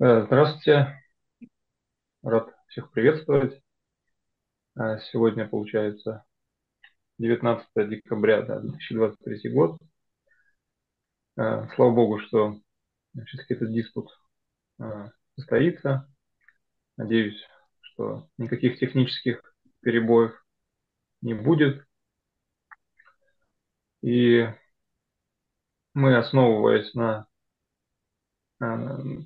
Э, Здравствуйте, рад всех приветствовать. Э, Сегодня, получается, 19 декабря да, 2023 год. Э, Слава Богу, что все-таки этот диспут состоится. Надеюсь, что никаких технических перебоев не будет. И мы, основываясь на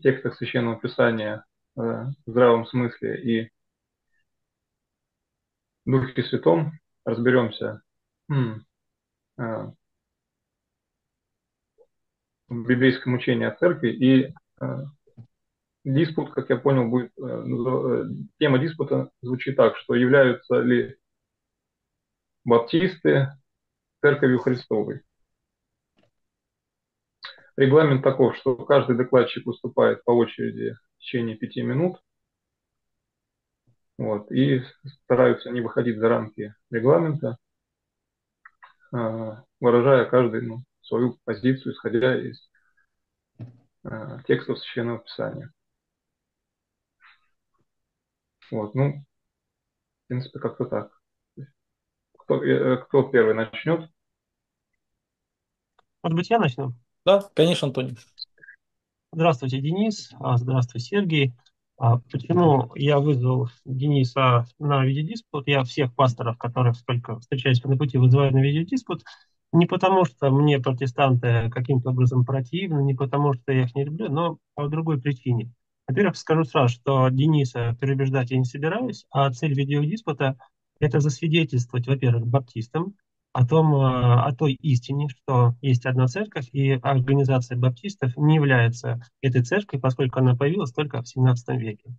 текстах Священного Писания э, в здравом смысле и Духе Святом, разберемся э, в библейском учении о церкви. И э, диспут, как я понял, будет э, э, тема диспута звучит так, что являются ли баптисты церковью Христовой. Регламент таков, что каждый докладчик выступает по очереди в течение пяти минут. Вот, и стараются не выходить за рамки регламента, э, выражая каждый ну, свою позицию, исходя из э, текстов Священного Писания. Вот, ну, в принципе, как-то так. Кто, э, кто первый начнет? Может быть, я начну? Да, конечно, Антоний. Здравствуйте, Денис. А, Здравствуй, Сергей. А, Почему я вызвал Дениса на видеодиспут? Я всех пасторов, которых только встречаюсь на пути, вызываю на видеодиспут. Не потому, что мне протестанты каким-то образом противны, не потому, что я их не люблю, но по другой причине. Во-первых, скажу сразу, что Дениса переубеждать я не собираюсь, а цель видеодиспута – это засвидетельствовать, во-первых, баптистам, о том, э, о той истине, что есть одна церковь, и организация баптистов не является этой церковью, поскольку она появилась только в 17 веке.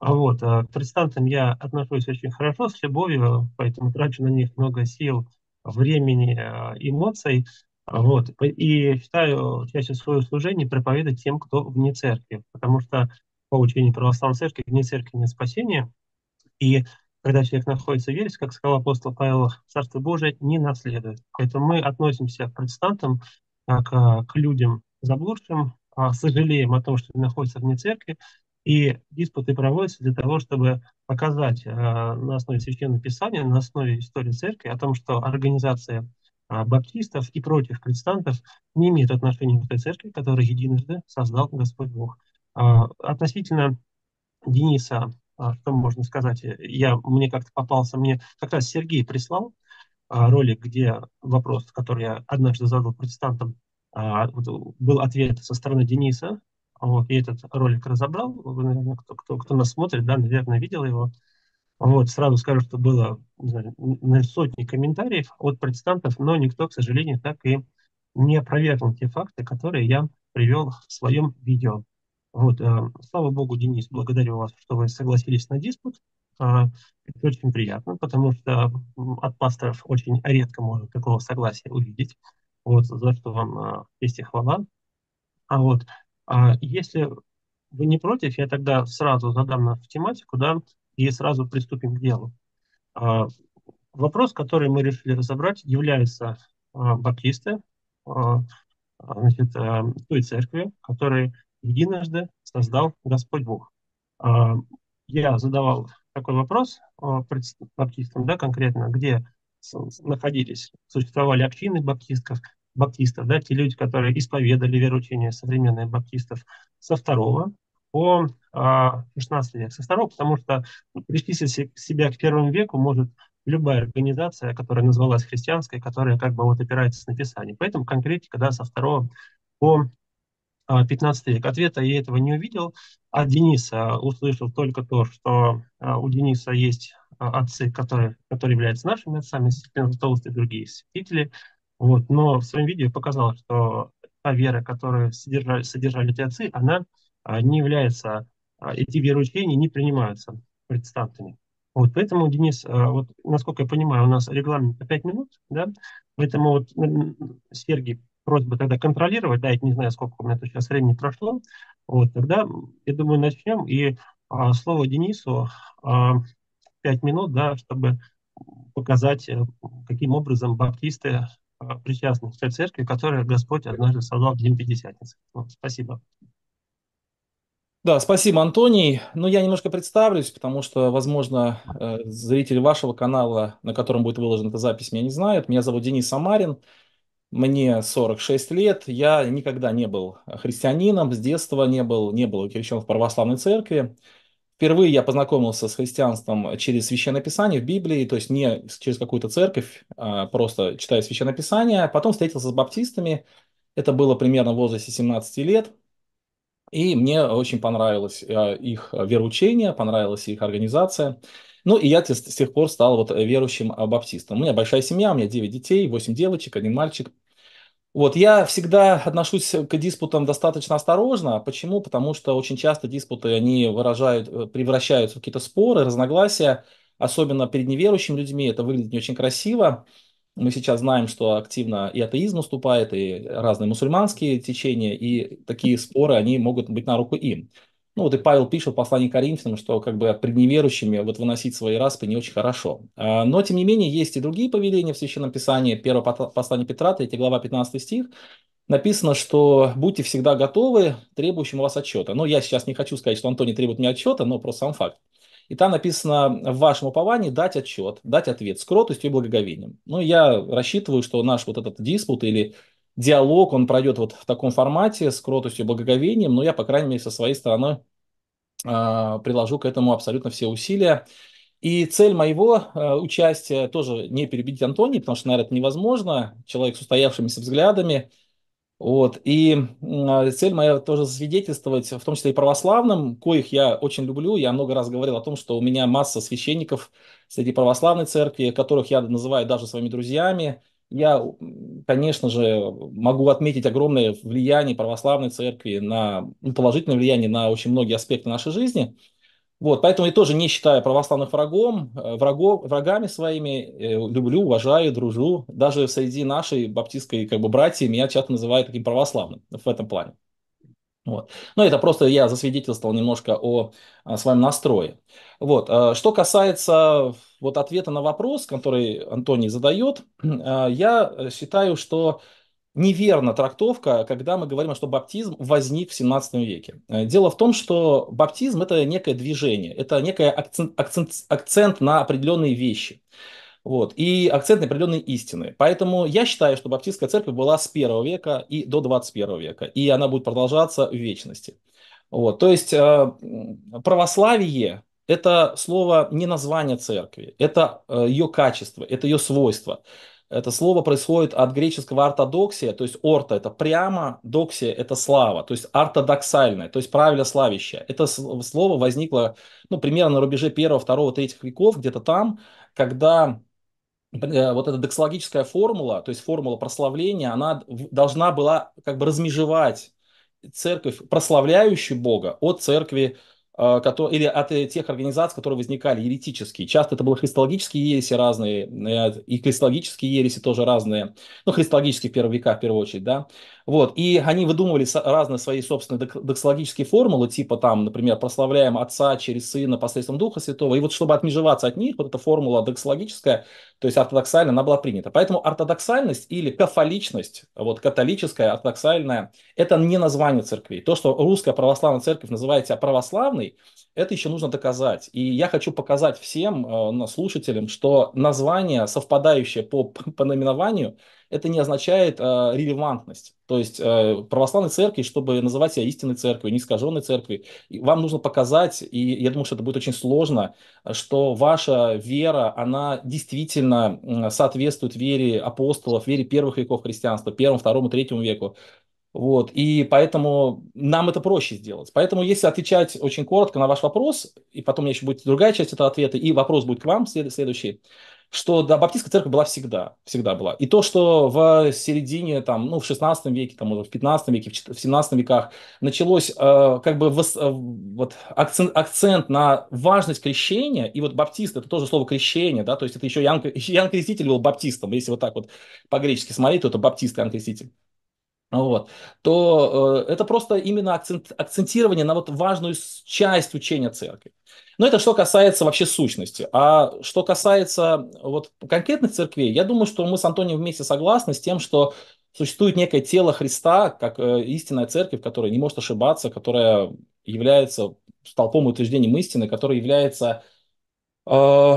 Вот, э, к протестантам я отношусь очень хорошо, с любовью, поэтому трачу на них много сил, времени, э, эмоций. Вот, и считаю частью своего служения проповедовать тем, кто вне церкви, потому что по учению православной церкви вне церкви нет спасения, и когда человек находится в вере, как сказал апостол Павел, Царство Божие не наследует. Поэтому мы относимся к протестантам как к людям заблудшим, а, сожалеем о том, что они находятся вне церкви, и диспуты проводятся для того, чтобы показать а, на основе Священного Писания, на основе истории церкви о том, что организация а, баптистов и прочих протестантов не имеет отношения к той церкви, которую единожды создал Господь Бог. Относительно Дениса что можно сказать? Я, мне как-то попался, мне как раз Сергей прислал а, ролик, где вопрос, который я однажды задал протестантам, а, был ответ со стороны Дениса. Вот, я этот ролик разобрал. Вы, наверное, кто, кто, кто нас смотрит, да, наверное, видел его. Вот, сразу скажу, что было знаю, сотни комментариев от протестантов, но никто, к сожалению, так и не опровергнул те факты, которые я привел в своем видео. Вот, э, слава богу, Денис, благодарю вас, что вы согласились на диспут. Э, это очень приятно, потому что от пасторов очень редко можно такого согласия увидеть. Вот, за что вам э, честь и хвала. А вот, а если вы не против, я тогда сразу задам нас в тематику, да, и сразу приступим к делу. А, вопрос, который мы решили разобрать, является а, баптисты, а, значит, а, той церкви, которая единожды создал Господь Бог. А, Я задавал такой вопрос а, баптистам, да, конкретно, где находились, существовали общины баптистов, баптистов, да, те люди, которые исповедали вероучение современных баптистов со второго по а, 16 век. Со второго, потому что причислить се- себя к первому веку может любая организация, которая называлась христианской, которая как бы вот опирается на Писание. Поэтому конкретика, да, со второго по 15 век. Ответа я этого не увидел. От Дениса услышал только то, что а, у Дениса есть а, отцы, которые, которые являются нашими отцами, Степен Златоуст и другие святители. Вот. Но в своем видео показал, что та вера, которую содержали, содержали эти отцы, она а, не является, а, эти вероучения не принимаются протестантами. Вот, поэтому, Денис, а, вот, насколько я понимаю, у нас регламент по 5 минут, да, поэтому вот Сергей просьба тогда контролировать, да, я не знаю, сколько у меня тут сейчас времени прошло, вот, тогда, я думаю, начнем, и а, слово Денису, а, пять минут, да, чтобы показать, э, каким образом баптисты а, причастны к той церкви, которую Господь однажды создал в День Пятидесятницы. Вот, спасибо. Да, спасибо, Антоний. Ну, я немножко представлюсь, потому что, возможно, э, зрители вашего канала, на котором будет выложена эта запись, меня не знают. Меня зовут Денис Самарин, мне 46 лет. Я никогда не был христианином, с детства не был, не был крещен в православной церкви. Впервые я познакомился с христианством через Священное Писание в Библии, то есть не через какую-то церковь, а просто читая Священное Писание. Потом встретился с баптистами. Это было примерно в возрасте 17 лет. И мне очень понравилось э, их вероучение, понравилась их организация. Ну, и я с тех пор стал вот верующим баптистом. У меня большая семья, у меня 9 детей, 8 девочек, один мальчик. Вот, я всегда отношусь к диспутам достаточно осторожно. Почему? Потому что очень часто диспуты, они выражают, э, превращаются в какие-то споры, разногласия, особенно перед неверующими людьми. Это выглядит не очень красиво. Мы сейчас знаем, что активно и атеизм наступает, и разные мусульманские течения, и такие споры, они могут быть на руку им. Ну вот и Павел пишет в послании Коринфянам, что как бы пред неверующими вот выносить свои распы не очень хорошо. А, но тем не менее есть и другие повеления в Священном Писании. Первое послание Петра, 3 глава, 15 стих. Написано, что будьте всегда готовы требующим у вас отчета. Ну, я сейчас не хочу сказать, что Антоний требует мне отчета, но просто сам факт. И там написано в вашем уповании дать отчет, дать ответ с кротостью и благоговением. Ну, я рассчитываю, что наш вот этот диспут или диалог, он пройдет вот в таком формате с кротостью и благоговением, но я, по крайней мере, со своей стороны э, приложу к этому абсолютно все усилия. И цель моего э, участия тоже не перебить Антония, потому что, наверное, это невозможно. Человек с устоявшимися взглядами – вот. И а, цель моя тоже засвидетельствовать, в том числе и православным, коих я очень люблю. Я много раз говорил о том, что у меня масса священников среди православной церкви, которых я называю даже своими друзьями. Я, конечно же, могу отметить огромное влияние православной церкви, на, ну, положительное влияние на очень многие аспекты нашей жизни – вот, поэтому я тоже не считаю православных врагом, э, врагов, врагами своими, э, люблю, уважаю, дружу. Даже среди нашей баптистской как бы, братья меня часто называют таким православным в этом плане. Вот. Но это просто я засвидетельствовал немножко о, о своем настрое. Вот. Э, что касается вот ответа на вопрос, который Антоний задает, я считаю, что неверна трактовка, когда мы говорим, что баптизм возник в 17 веке. Э, дело в том, что баптизм – это некое движение, это некий акцент, акцент, акцент на определенные вещи. Вот, и акцент на определенные истины. Поэтому я считаю, что баптистская церковь была с 1 века и до 21 века, и она будет продолжаться в вечности. Вот, то есть э, православие – это слово не название церкви, это э, ее качество, это ее свойство. Это слово происходит от греческого ортодоксия, то есть орто – это прямо, доксия – это слава, то есть ортодоксальное, то есть правильно славящее. Это слово возникло ну, примерно на рубеже первого, второго, третьих веков, где-то там, когда э, вот эта доксологическая формула, то есть формула прославления, она должна была как бы размежевать церковь, прославляющую Бога, от церкви, или от э, тех организаций, которые возникали еретические. Часто это были христологические ереси разные, э, и христологические ереси тоже разные. Ну, христологические в первые века, в первую очередь, да. Вот, и они выдумывали разные свои собственные доксологические формулы, типа там, например, прославляем Отца через Сына посредством Духа Святого. И вот чтобы отмежеваться от них, вот эта формула доксологическая, то есть ортодоксальная, она была принята. Поэтому ортодоксальность или кафоличность, вот католическая, ортодоксальная, это не название церкви. То, что русская православная церковь называет себя православной, это еще нужно доказать. И я хочу показать всем э, слушателям, что название, совпадающее по, по наименованию, это не означает э, релевантность. То есть э, православной церкви, чтобы называть себя истинной церковью, не церковью, вам нужно показать, и я думаю, что это будет очень сложно, что ваша вера, она действительно соответствует вере апостолов, вере первых веков христианства, первому, второму, третьему веку. Вот, и поэтому нам это проще сделать. Поэтому, если отвечать очень коротко на ваш вопрос, и потом у меня еще будет другая часть этого ответа, и вопрос будет к вам следующий, что да, баптистская церковь была всегда, всегда была. И то, что в середине, там, ну, в 16 веке, там, в 15 веке, в 17 веках началось э, как бы вос, э, вот акцент, акцент на важность крещения, и вот баптист, это тоже слово крещение, да, то есть это еще Ян, Ян Креститель был баптистом, если вот так вот по-гречески смотреть, то это баптист Ян Креститель вот, то э, это просто именно акцент, акцентирование на вот важную часть учения церкви. Но это что касается вообще сущности. А что касается вот конкретных церквей, я думаю, что мы с Антонием вместе согласны с тем, что существует некое тело Христа, как э, истинная церковь, которая не может ошибаться, которая является столпом утверждением истины, который является э,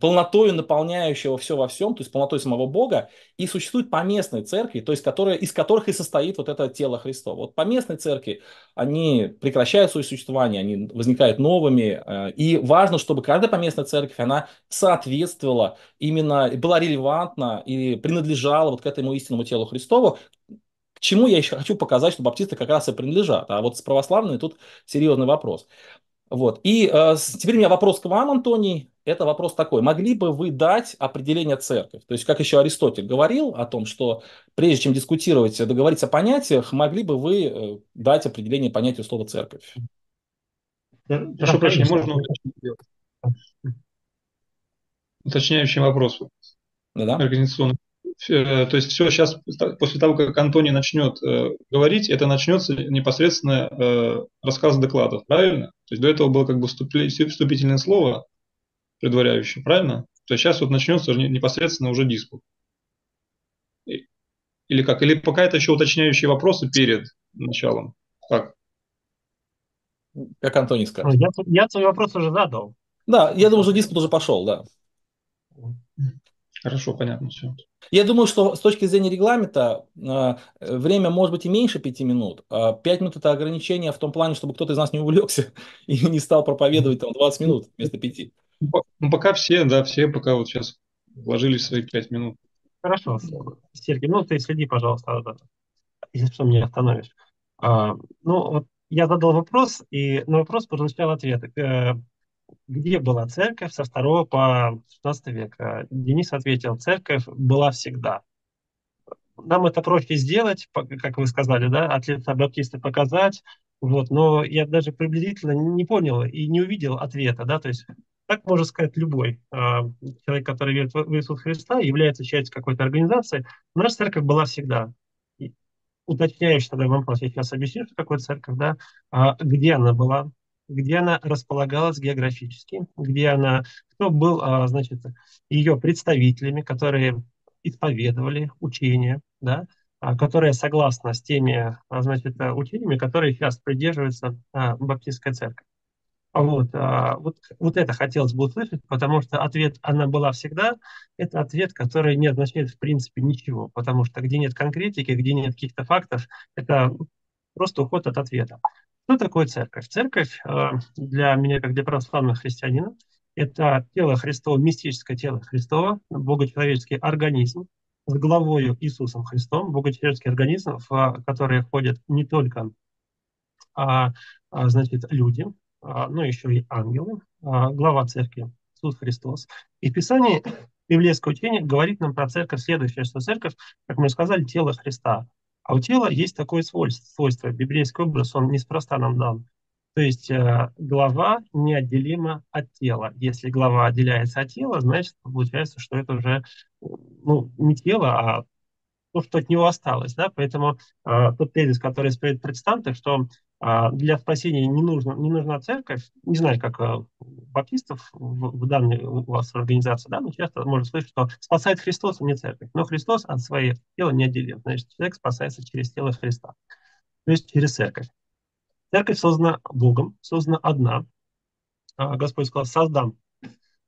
полнотой наполняющего все во всем, то есть полнотой самого Бога, и существует поместные церкви, то есть которые, из которых и состоит вот это тело Христова. Вот поместные церкви, они прекращают свое существование, они возникают новыми, э, и важно, чтобы каждая поместная церковь, она соответствовала именно, была релевантна и принадлежала вот к этому истинному телу Христову, к чему я еще хочу показать, что баптисты как раз и принадлежат. А вот с православными тут серьезный вопрос. Вот. И э, теперь у меня вопрос к вам, Антоний. Это вопрос такой. Могли бы вы дать определение церковь? То есть, как еще Аристотель говорил о том, что прежде чем дискутировать, договориться о понятиях, могли бы вы э, дать определение понятию слова церковь? Прошу прощения, можно уточняющий вопрос? Да-да. Организационный. Э, то есть все сейчас, после того, как Антоний начнет э, говорить, это начнется непосредственно э, рассказ докладов, правильно? То есть до этого было как бы вступительное слово, предваряющее, правильно? То есть сейчас вот начнется непосредственно уже диспут. Или как? Или пока это еще уточняющие вопросы перед началом? Как? Как Антоний скажет. Я, я свой вопрос уже задал. Да, я думаю, что диспут уже пошел, да. Хорошо, понятно все. Я думаю, что с точки зрения регламента э, время может быть и меньше пяти минут. А пять минут это ограничение в том плане, чтобы кто-то из нас не увлекся и не стал проповедовать там 20 минут вместо пяти. Ну, пока все, да, все пока вот сейчас вложили свои пять минут. Хорошо, Сергей, ну ты следи, пожалуйста, если что, меня остановишь. А, ну, вот я задал вопрос, и на вопрос прозвучал ответ. Э, где была церковь со 2 по 16 век? Денис ответил, церковь была всегда. Нам это проще сделать, как вы сказали, да, от лица баптиста показать, вот, но я даже приблизительно не понял и не увидел ответа, да, то есть так можно сказать любой э, человек, который верит в Иисуса Христа, является частью какой-то организации. Наша церковь была всегда. И уточняющий тогда вопрос, я сейчас объясню, что такое церковь, да, а где она была, где она располагалась географически, где она, кто был, а, значит, ее представителями, которые исповедовали учения, да, а, которые согласны с теми, а, значит, учениями, которые сейчас придерживаются баптистская церковь. Вот, вот, вот это хотелось бы услышать, потому что ответ «она была всегда» — это ответ, который не означает в принципе ничего, потому что где нет конкретики, где нет каких-то фактов, это просто уход от ответа. Что такое церковь? Церковь э, для меня, как для православного христианина, это тело Христово, мистическое тело Христова, богочеловеческий организм с главою Иисусом Христом, богочеловеческий организм, в который входят не только а, а, значит, люди, а, но еще и ангелы, а, глава церкви Иисус Христос. И в Писании библейское учение говорит нам про церковь следующее, что церковь, как мы сказали, тело Христа. А у тела есть такое свойство, библейский образ, он неспроста нам дан. То есть э, голова неотделима от тела. Если голова отделяется от тела, значит, получается, что это уже ну, не тело, а то, что от него осталось. Да? Поэтому э, тот тезис, который стоит протестанты, что для спасения не, нужно, не нужна церковь, не знаю, как э, баптистов в, в данной у вас организации, да, но часто можно слышать, что спасает Христос, а не церковь. Но Христос от своего тела не отделен. Значит, человек спасается через тело Христа, то есть через церковь. Церковь создана Богом, создана одна. А Господь сказал, создам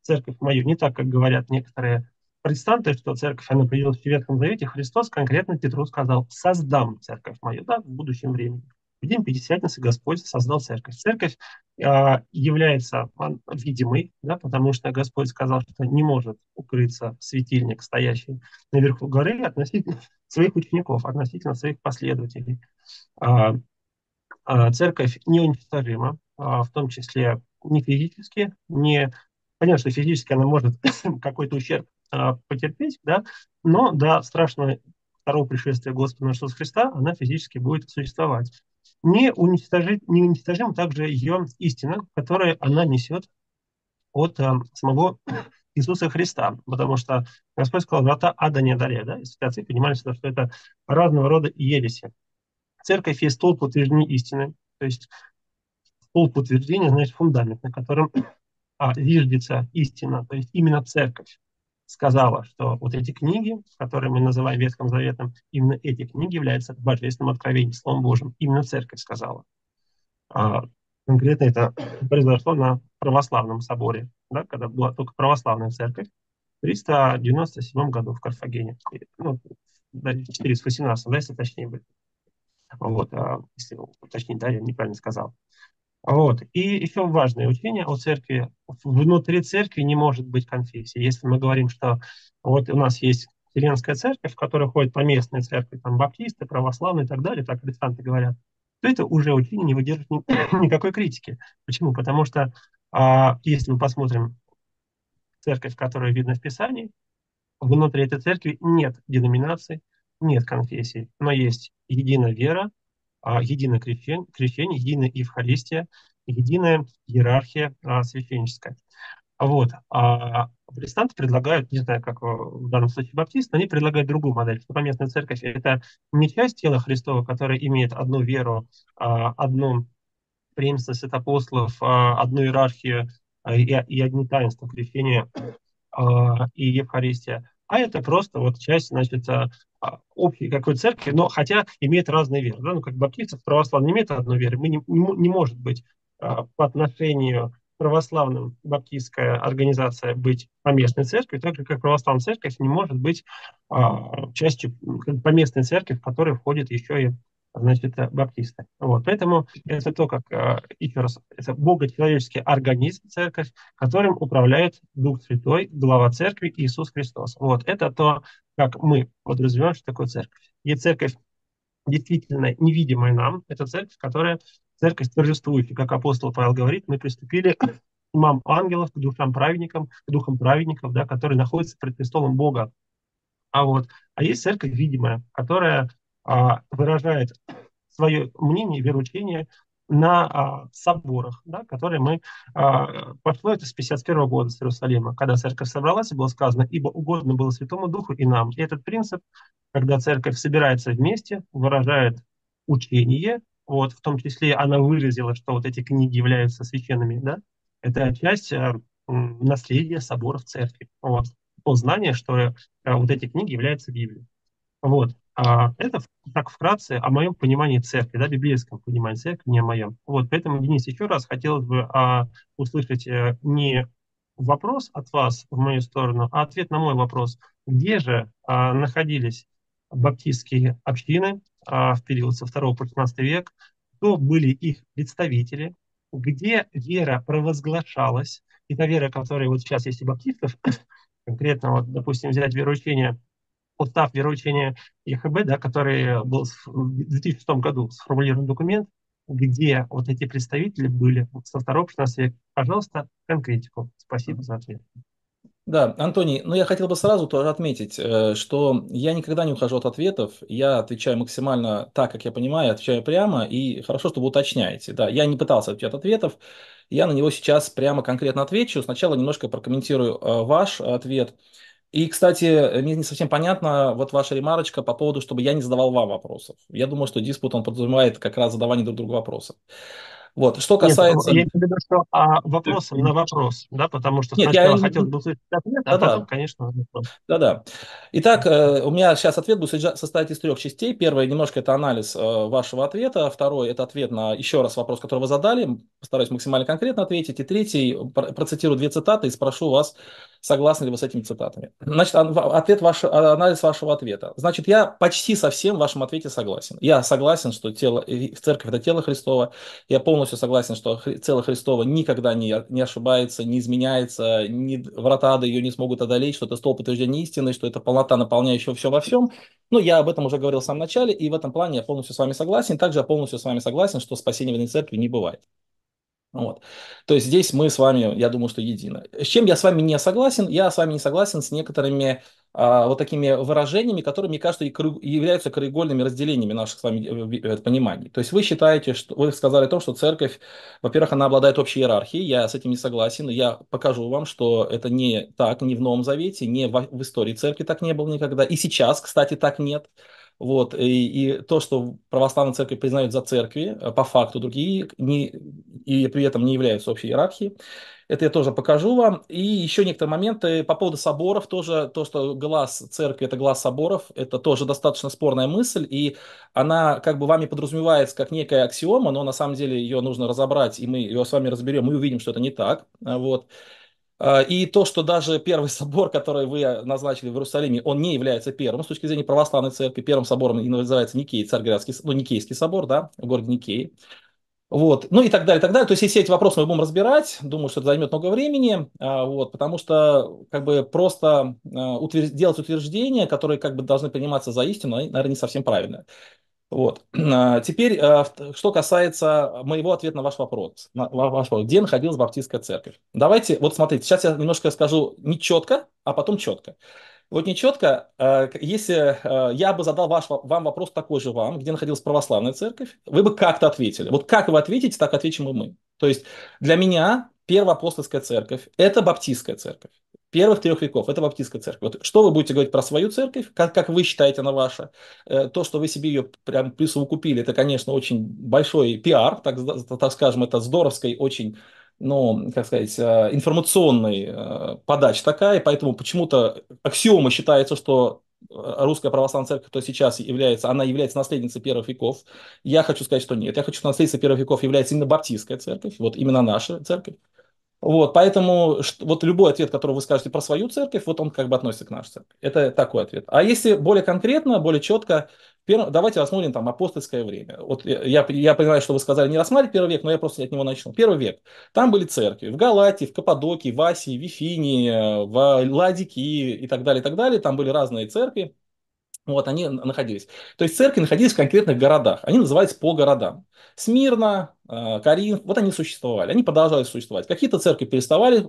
церковь мою, не так, как говорят некоторые Протестанты, что церковь, она появилась в Ветхом Завете, Христос конкретно Петру сказал, создам церковь мою, да, в будущем времени. День Пятидесятницы Господь создал церковь. Церковь э, является видимой, да, потому что Господь сказал, что не может укрыться светильник, стоящий наверху горы, относительно своих учеников, относительно своих последователей. Э, э, церковь неуничтожима, э, в том числе не физически, не Понятно, что физически она может какой-то ущерб а, потерпеть, да, но до страшного второго пришествия Господа Иисуса Христа она физически будет существовать. Не, уничтожить, не уничтожим также ее истина, которую она несет от а, самого Иисуса Христа, потому что Господь сказал, врата ада не одолея, да, и святые понимали, что это разного рода ереси. Церковь есть столб утверждения истины, то есть столб утверждения, значит, фундамент, на котором а, зиждется истина, то есть именно церковь сказала, что вот эти книги, которые мы называем Ветхим Заветом, именно эти книги являются божественным откровением, Словом Божьим. Именно церковь сказала. А, конкретно это произошло на православном соборе, да, когда была только православная церковь в 397 году в Карфагене. Ну, 418, да, если точнее быть. Вот, а, если уточнить, да, я неправильно сказал. Вот. И еще важное учение о церкви. Внутри церкви не может быть конфессии. Если мы говорим, что вот у нас есть Вселенская церковь, в которой ходят поместные церкви, там баптисты, православные и так далее, так протестанты говорят, то это уже учение не выдержит ни, никакой критики. Почему? Потому что а, если мы посмотрим церковь, которая видна в Писании, внутри этой церкви нет деноминаций, нет конфессий, но есть единая вера, а, единое крещение, крещение, единая Евхаристия, единая иерархия а, священническая. Вот. А протестанты предлагают, не знаю, как в данном случае баптисты, они предлагают другую модель, что поместная церковь – это не часть тела Христова, которая имеет одну веру, одну преемственность от апостолов, одну иерархию и, одни таинства крещения и Евхаристия, а это просто вот часть, значит, а, общей какой церкви, но хотя имеет разные веры. Да? Ну, как баптистов, православные имеют одну веру. Мы не, не, не может быть а, по отношению православным баптистская организация быть поместной церковью, так же, как православная церковь не может быть а, частью поместной церкви, в которой входит еще и значит, баптисты. Вот. Поэтому это то, как, еще раз, это богочеловеческий организм, церковь, которым управляет Дух Святой, глава церкви Иисус Христос. Вот. Это то, как мы подразумеваем, что такое церковь. И церковь действительно невидимая нам, это церковь, которая церковь торжествующая, как апостол Павел говорит, мы приступили к имам ангелов, к душам праведникам, к духам праведников, да, которые находятся пред престолом Бога. А вот, а есть церковь видимая, которая а, выражает свое мнение, вероучение на а, соборах, да, которые мы... А, пошло это с 51 года с Иерусалима, когда церковь собралась, и было сказано, ибо угодно было Святому Духу и нам. И этот принцип, когда церковь собирается вместе, выражает учение, вот, в том числе она выразила, что вот эти книги являются священными, да, это часть а, наследия соборов церкви. Вот. То знание, что а, вот эти книги являются Библией. Вот. А, это так вкратце о моем понимании церкви, да, библейском понимании церкви, не о моем. Вот, поэтому, Денис, еще раз хотелось бы а, услышать а, не вопрос от вас в мою сторону, а ответ на мой вопрос. Где же а, находились баптистские общины а, в период со 2 по 15 век, кто были их представители, где вера провозглашалась, и та вера, которая вот сейчас есть у баптистов, конкретно, вот, допустим, взять вероучение устав вероучения ЕХБ, да, который был в 2006 году сформулирован документ, где вот эти представители были со второго 16 века. Пожалуйста, конкретику. Спасибо за ответ. Да, Антоний, ну я хотел бы сразу тоже отметить, э, что я никогда не ухожу от ответов, я отвечаю максимально так, как я понимаю, отвечаю прямо, и хорошо, что вы уточняете. Да, я не пытался отвечать от ответов, я на него сейчас прямо конкретно отвечу. Сначала немножко прокомментирую э, ваш ответ. И, кстати, мне не совсем понятно вот ваша ремарочка по поводу, чтобы я не задавал вам вопросов. Я думаю, что диспут, он подразумевает как раз задавание друг другу вопросов. Вот, что касается... Нет, я имею в виду, что а, вопросом на вопрос, да, потому что Нет, сначала я... хотел бы услышать ответ, а да, потом, конечно, вопрос. Да-да. Итак, э, у меня сейчас ответ будет состоять из трех частей. Первое, немножко это анализ э, вашего ответа. Второй, это ответ на еще раз вопрос, который вы задали. Постараюсь максимально конкретно ответить. И третий, процитирую две цитаты и спрошу вас, согласны ли вы с этими цитатами. Значит, ответ ваш, а, анализ вашего ответа. Значит, я почти со всем в вашем ответе согласен. Я согласен, что тело, церковь – это тело Христова. Я полностью согласен, что тело Христова никогда не, не ошибается, не изменяется, ни врата ада ее не смогут одолеть, что это столб подтверждения истины, что это полнота, наполняющая все во всем. Но я об этом уже говорил в самом начале, и в этом плане я полностью с вами согласен. Также я полностью с вами согласен, что спасения в церкви не бывает. Вот. То есть здесь мы с вами, я думаю, что едины. С чем я с вами не согласен? Я с вами не согласен с некоторыми а, вот такими выражениями, которые, мне кажется, являются краеугольными разделениями наших с вами э, э, пониманий. То есть вы считаете, что вы сказали о том, что церковь, во-первых, она обладает общей иерархией, я с этим не согласен, я покажу вам, что это не так, не в Новом Завете, в, в истории церкви так не было никогда, и сейчас, кстати, так нет. Вот, и, и то, что православная церковь признает за церкви, по факту другие, не, и при этом не являются общей иерархией. Это я тоже покажу вам. И еще некоторые моменты по поводу соборов. Тоже то, что глаз церкви – это глаз соборов, это тоже достаточно спорная мысль. И она как бы вами подразумевается как некая аксиома, но на самом деле ее нужно разобрать, и мы ее с вами разберем, мы увидим, что это не так. Вот. А, и то, что даже первый собор, который вы назначили в Иерусалиме, он не является первым с точки зрения православной церкви. Первым собором называется Никей, Царьградский, ну, Никейский собор, да, в городе Никей. Вот, ну и так далее, и так далее. То есть, если эти вопросы мы будем разбирать, думаю, что это займет много времени, а, вот, потому что как бы просто а, утвер... делать утверждения, которые как бы должны приниматься за истину, наверное, не совсем правильно. Вот. А, теперь, что касается моего ответа на ваш вопрос. На ваш вопрос. Где находилась Баптистская церковь? Давайте, вот смотрите, сейчас я немножко скажу не четко, а потом четко. Вот нечетко, э, если э, я бы задал ваш, вам вопрос такой же вам, где находилась православная церковь, вы бы как-то ответили. Вот как вы ответите, так ответим и мы. То есть для меня первая апостольская церковь – это баптистская церковь. Первых трех веков – это баптистская церковь. Вот что вы будете говорить про свою церковь, как, как вы считаете она ваша? Э, то, что вы себе ее прям присовокупили, это, конечно, очень большой пиар, так, так скажем, это здоровской очень ну, как сказать, э, информационной э, подача такая, поэтому почему-то аксиома считается, что русская православная церковь, которая сейчас является, она является наследницей первых веков. Я хочу сказать, что нет. Я хочу, что наследницей первых веков является именно баптистская церковь, вот именно наша церковь. Вот, поэтому вот любой ответ, который вы скажете про свою церковь, вот он как бы относится к нашей церкви. Это такой ответ. А если более конкретно, более четко, Первое, давайте рассмотрим там апостольское время. Вот я, я понимаю, что вы сказали не рассматривать первый век, но я просто от него начну. Первый век. Там были церкви в Галатии, в Каппадокии, в Асии, в Вифинии, в Ладикии и так далее, и так далее. Там были разные церкви. Вот они находились. То есть церкви находились в конкретных городах. Они называются по городам. Смирно, э, Карин, вот они существовали, они продолжали существовать. Какие-то церкви переставали,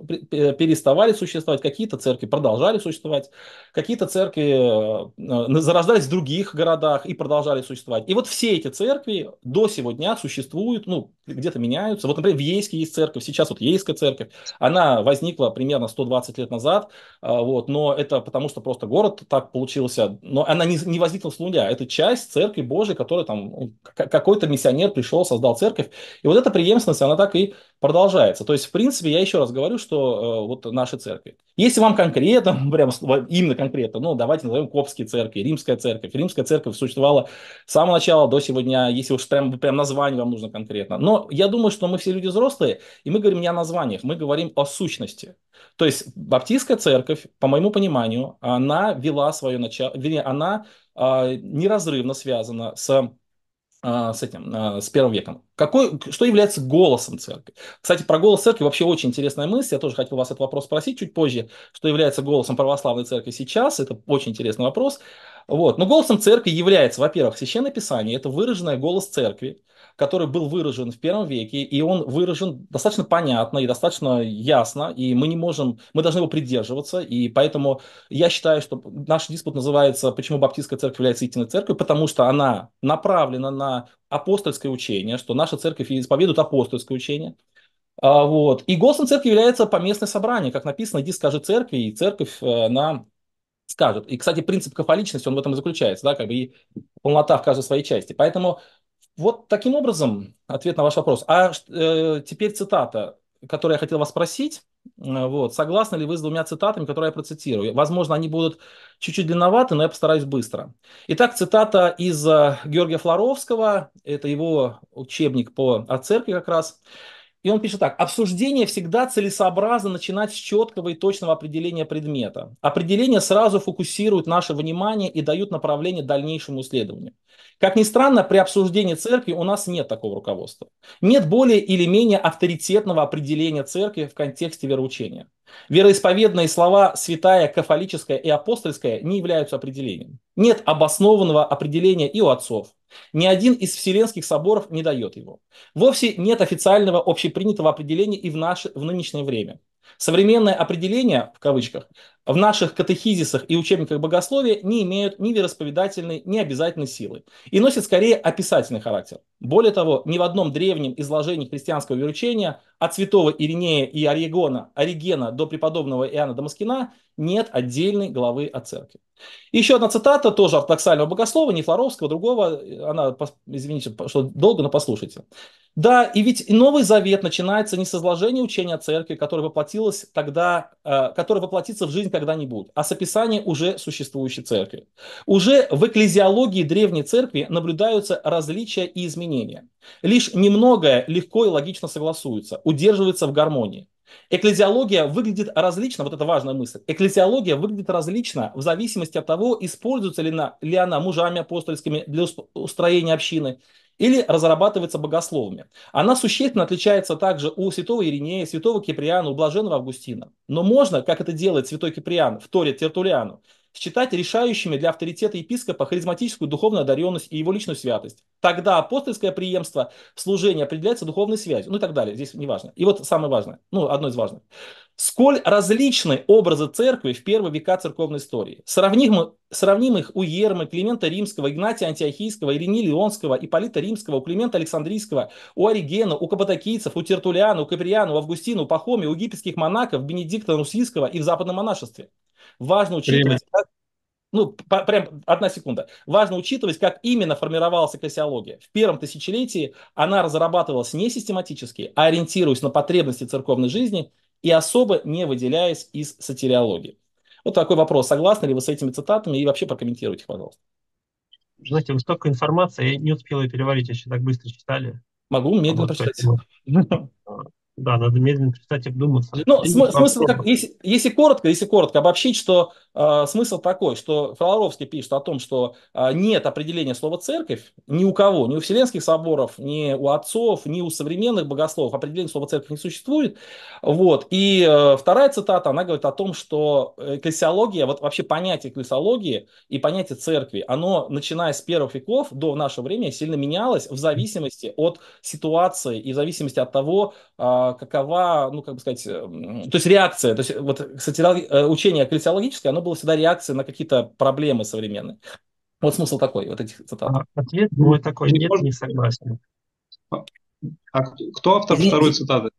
переставали существовать, какие-то церкви продолжали существовать, какие-то церкви э, зарождались в других городах и продолжали существовать. И вот все эти церкви до сегодня существуют, ну, где-то меняются. Вот, например, в Ейске есть церковь, сейчас вот Ейская церковь, она возникла примерно 120 лет назад, э, вот, но это потому, что просто город так получился, но она не, не возникла с нуля, это часть церкви Божией, которая там, ну, какой-то миссионер пришел, создал церковь, и вот эта преемственность, она так и продолжается. То есть, в принципе, я еще раз говорю, что э, вот наши церкви. Если вам конкретно, прям именно конкретно, ну, давайте назовем Копские церкви, Римская церковь. Римская церковь существовала с самого начала до сегодня, если уж прям, прям название вам нужно конкретно. Но я думаю, что мы все люди взрослые, и мы говорим не о названиях, мы говорим о сущности. То есть, Баптистская церковь, по моему пониманию, она вела свое начало, вернее, она э, неразрывно связана с с этим, а, с первым веком. Какой, что является голосом церкви? Кстати, про голос церкви вообще очень интересная мысль. Я тоже хотел вас этот вопрос спросить чуть позже. Что является голосом православной церкви сейчас? Это очень интересный вопрос. Вот. Но голосом церкви является, во-первых, Священное Писание. Это выраженный голос церкви который был выражен в первом веке, и он выражен достаточно понятно и достаточно ясно, и мы не можем, мы должны его придерживаться, и поэтому я считаю, что наш диспут называется «Почему Баптистская церковь является истинной церковью?» потому что она направлена на апостольское учение, что наша церковь исповедует апостольское учение, а, вот. И голосом церкви является поместное собрание, как написано, иди скажи церкви, и церковь э, на скажет. И, кстати, принцип кафоличности, он в этом и заключается, да, как бы и полнота в каждой своей части. Поэтому вот таким образом ответ на ваш вопрос. А э, теперь цитата, которую я хотел вас спросить. Э, вот, согласны ли вы с двумя цитатами, которые я процитирую? Возможно, они будут чуть-чуть длинноваты, но я постараюсь быстро. Итак, цитата из э, Георгия Флоровского. Это его учебник по церкви как раз. И он пишет так. Обсуждение всегда целесообразно начинать с четкого и точного определения предмета. Определение сразу фокусирует наше внимание и дают направление дальнейшему исследованию. Как ни странно, при обсуждении церкви у нас нет такого руководства. Нет более или менее авторитетного определения церкви в контексте вероучения. Вероисповедные слова «святая», «кафолическая» и «апостольская» не являются определением. Нет обоснованного определения и у отцов. Ни один из вселенских соборов не дает его. Вовсе нет официального общепринятого определения и в, наше, в нынешнее время. Современное определение, в кавычках, в наших катехизисах и учебниках богословия не имеют ни вероисповедательной, ни обязательной силы и носят скорее описательный характер. Более того, ни в одном древнем изложении христианского веручения от святого Иринея и Оригона, Оригена до преподобного Иоанна Дамаскина нет отдельной главы о церкви. Еще одна цитата, тоже ортодоксального богослова, не Флоровского, другого, она, извините, что долго, но послушайте. Да, и ведь Новый Завет начинается не с изложения учения о церкви, которое воплотилось тогда, э, которое воплотится в жизнь когда-нибудь, а с описания уже существующей церкви. Уже в экклезиологии древней церкви наблюдаются различия и изменения. Лишь немногое легко и логично согласуется, удерживается в гармонии. Экклезиология выглядит различно, вот это важная мысль, экклезиология выглядит различно в зависимости от того, используется ли она, ли она мужами апостольскими для устроения общины, или разрабатывается богословами. Она существенно отличается также у святого Иринея, святого Киприана, у блаженного Августина. Но можно, как это делает святой Киприан в Торе Тертулиану, считать решающими для авторитета епископа харизматическую духовную одаренность и его личную святость. Тогда апостольское преемство служения определяется духовной связью, ну и так далее, здесь не важно. И вот самое важное, ну одно из важных. Сколь различны образы церкви в первые века церковной истории. Сравним, сравним их у Ермы, Климента Римского, Игнатия Антиохийского, Ирини Леонского, Иполита Римского, у Климента Александрийского, у Оригена, у Каппадокийцев, у Тертулиана, у Каприана, у Августина, у Пахомия, у египетских монахов, Бенедикта Нусийского и в западном монашестве. Важно учитывать, как, ну, по, прям одна секунда. Важно учитывать, как именно формировалась экклесиология. В первом тысячелетии она разрабатывалась не систематически, а ориентируясь на потребности церковной жизни и особо не выделяясь из сатириологии. Вот такой вопрос. Согласны ли вы с этими цитатами и вообще прокомментируйте, пожалуйста. Знаете, вы столько информации, я не успел ее переварить, еще так быстро читали. Могу медленно вот, прочитать. Да, надо медленно перестать обдуматься. Ну, см- смысл, как, если, если коротко, если коротко обобщить, что э, смысл такой, что Фроловский пишет о том, что э, нет определения слова церковь ни у кого, ни у Вселенских соборов, ни у отцов, ни у современных богословов определения слова церковь не существует. Вот. И э, вторая цитата, она говорит о том, что экклесиология, вот вообще понятие экклесиологии и понятие церкви, оно, начиная с первых веков до нашего времени, сильно менялось в зависимости от ситуации и в зависимости от того, э, какова, ну, как бы сказать, то есть реакция, то есть вот э, учение кальциологическое, оно было всегда реакцией на какие-то проблемы современные. Вот смысл такой, вот этих цитат. А, ответ мой такой, нет, не согласен. А кто автор второй цитаты?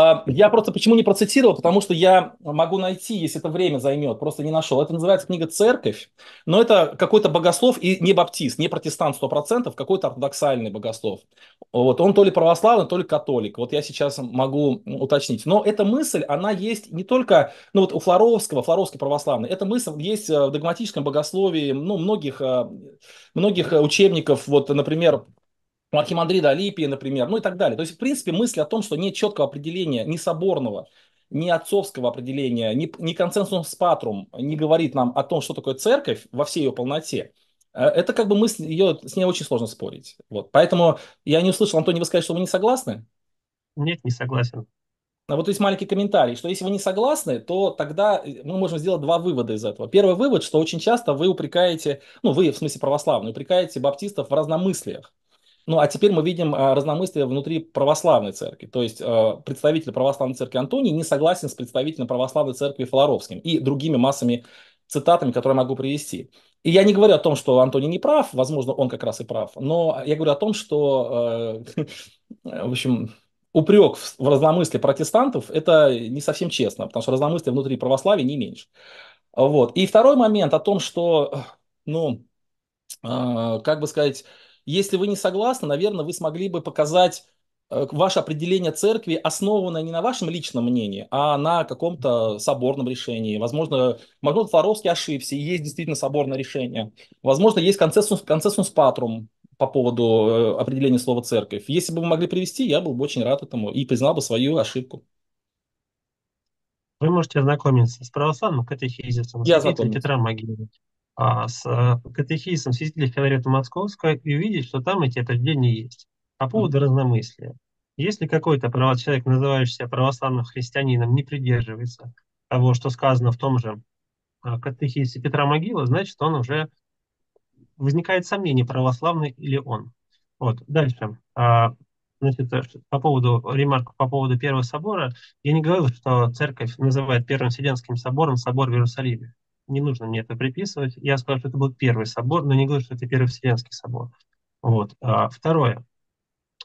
А, я просто почему не процитировал, потому что я могу найти, если это время займет, просто не нашел. Это называется книга «Церковь», но это какой-то богослов и не баптист, не протестант 100%, какой-то ортодоксальный богослов. Вот. Он то ли православный, то ли католик. Вот я сейчас могу уточнить. Но эта мысль, она есть не только ну, вот у Флоровского, Флоровский православный, эта мысль есть в догматическом богословии ну, многих, э, многих учебников, вот, например, у архимандрита Алипия, например, ну и так далее. То есть, в принципе, мысль о том, что нет четкого определения ни соборного, ни отцовского определения, ни, ни консенсус патрум не говорит нам о том, что такое церковь во всей ее полноте, э, это как бы мысль, ее, с ней очень сложно спорить. Вот. Поэтому я не услышал, Антоний, вы сказали, что вы не согласны? Нет, не согласен. А вот есть маленький комментарий, что если вы не согласны, то тогда мы можем сделать два вывода из этого. Первый вывод, что очень часто вы упрекаете, ну вы в смысле православные, упрекаете баптистов в разномыслиях. Ну, а теперь мы видим а, разномыслие внутри православной церкви. То есть а, представитель православной церкви Антоний не согласен с представителем православной церкви Флоровским и другими массами цитатами, которые я могу привести. И я не говорю о том, что Антоний не прав, возможно, он как раз и прав, но я говорю о том, что, э, в общем, упрек в разномыслие протестантов – это не совсем честно, потому что разномыслие внутри православия не меньше. Вот. И второй момент о том, что, ну, э, как бы сказать, если вы не согласны, наверное, вы смогли бы показать э, ваше определение церкви, основанное не на вашем личном мнении, а на каком-то соборном решении. Возможно, возможно, Флоровский ошибся, и есть действительно соборное решение. Возможно, есть консенсус, консенсус патрум по поводу э, определения слова церковь. Если бы вы могли привести, я был бы очень рад этому и признал бы свою ошибку. Вы можете ознакомиться с православным катехизисом, с Петра Могилы а, с а, катехизисом святителя Филарета Московского и увидеть, что там эти определения есть. По поводу разномыслия. Если какой-то человек, называющийся православным христианином, не придерживается того, что сказано в том же а, катехизе Петра Могила, значит, он уже возникает сомнение, православный или он. Вот, дальше. значит, э, по поводу ремарка по поводу Первого собора, я не говорил, что церковь называет Первым Вселенским собором собор в Иерусалиме. Не нужно мне это приписывать. Я сказал, что это был первый собор, но не говорю, что это Первый Вселенский собор. Вот. А, второе.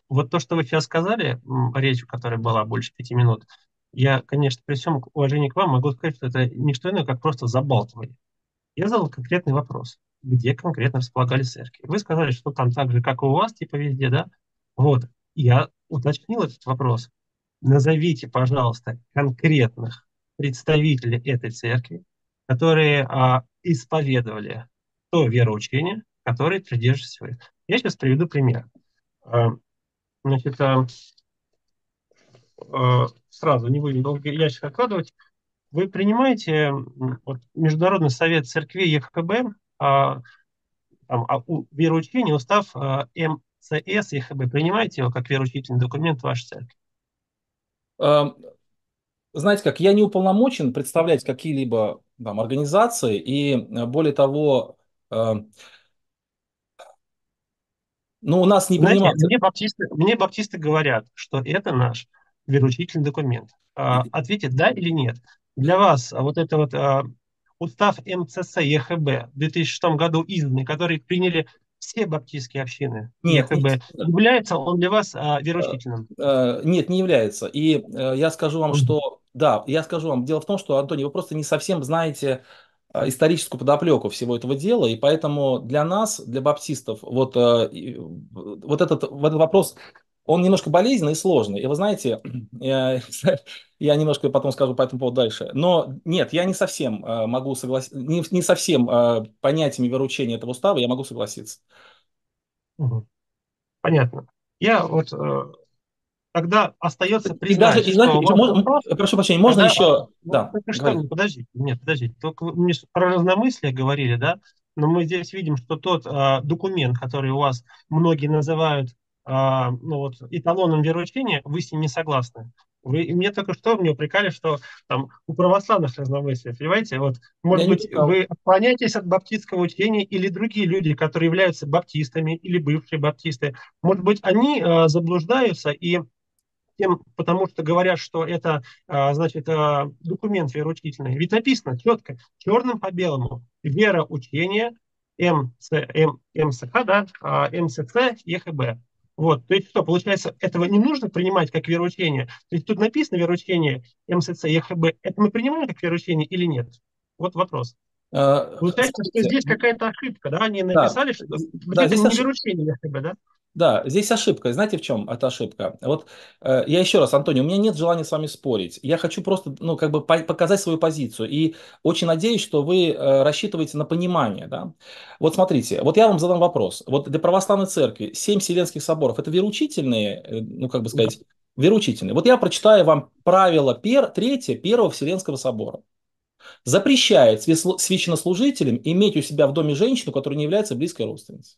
Вот то, что вы сейчас сказали, речь, которая была больше пяти минут, я, конечно, при всем уважении к вам могу сказать, что это не что иное, как просто забалтывание. Я задал конкретный вопрос. Где конкретно располагались церкви? Вы сказали, что там так же, как и у вас, типа везде, да? Вот. Я уточнил этот вопрос. Назовите, пожалуйста, конкретных представителей этой церкви, которые а, исповедовали то вероучение, которое придерживались. Я сейчас приведу пример. А, значит, а, а, сразу, не будем долго ящик откладывать. Вы принимаете вот, Международный совет церкви ЕХБ, а, там, а, у, вероучения, устав а, МЦС ЕХБ, принимаете его как вероучительный документ вашей церкви? Эм, знаете как, я не уполномочен представлять какие-либо там, организации, и э, более того, э, ну, у нас не Знаете, принимается... Мне баптисты, мне баптисты говорят, что это наш вероучительный документ. А, ответьте, да или нет. Для вас вот это вот а, устав МЦС ЕХБ в 2006 году изданный, который приняли все баптистские общины нет, ЕХБ, нет. является он для вас а, вероучительным? Э, нет, не является. И я скажу вам, что... Да, я скажу вам. Дело в том, что, Антоний, вы просто не совсем знаете э, историческую подоплеку всего этого дела, и поэтому для нас, для баптистов, вот, вот этот, вот этот вопрос он немножко болезненный и сложный. И вы знаете, я, я немножко потом скажу по этому поводу дальше. Но нет, я не совсем э, могу согласиться, не, не совсем понятиями вероучения этого устава я могу согласиться. Понятно. Я вот э, тогда остается признать, и даже, и, знаете, еще, можно, прошу прощения, можно тогда, еще... Да, что, подождите, нет, подождите, только вы мне про разномыслие говорили, да, но мы здесь видим, что тот э, документ, который у вас многие называют а, ну, вот, эталоном вероучения, вы с ним не согласны. Вы мне только что мне упрекали, что там у православных разномыслие, понимаете? Вот, может Я быть, вы отклоняетесь от баптистского учения или другие люди, которые являются баптистами или бывшие баптисты, может быть, они э, заблуждаются и тем, потому что говорят, что это, э, значит, э, документ вероучительный. Ведь написано четко, черным по белому, вера учения, МЦ, М, МСХ, да, МСЦ, ЕХБ. Вот, то есть что, получается, этого не нужно принимать как вероучение? То есть тут написано вероучение МСЦ, ЕХБ, это мы принимаем как вероучение или нет? Вот вопрос. А, получается, что здесь какая-то ошибка, да? Они написали, да. что да, здесь не ошиб... вероучение ЕХБ, да? Да, здесь ошибка. Знаете, в чем эта ошибка? Вот э, я еще раз, Антонио, у меня нет желания с вами спорить. Я хочу просто, ну, как бы по показать свою позицию. И очень надеюсь, что вы э, рассчитываете на понимание, да. Вот смотрите, вот я вам задам вопрос. Вот для православной церкви семь вселенских соборов – это вероучительные, э, ну, как бы сказать, вероучительные. Вот я прочитаю вам правило пер, третье Первого Вселенского собора. Запрещает священнослужителям иметь у себя в доме женщину, которая не является близкой родственницей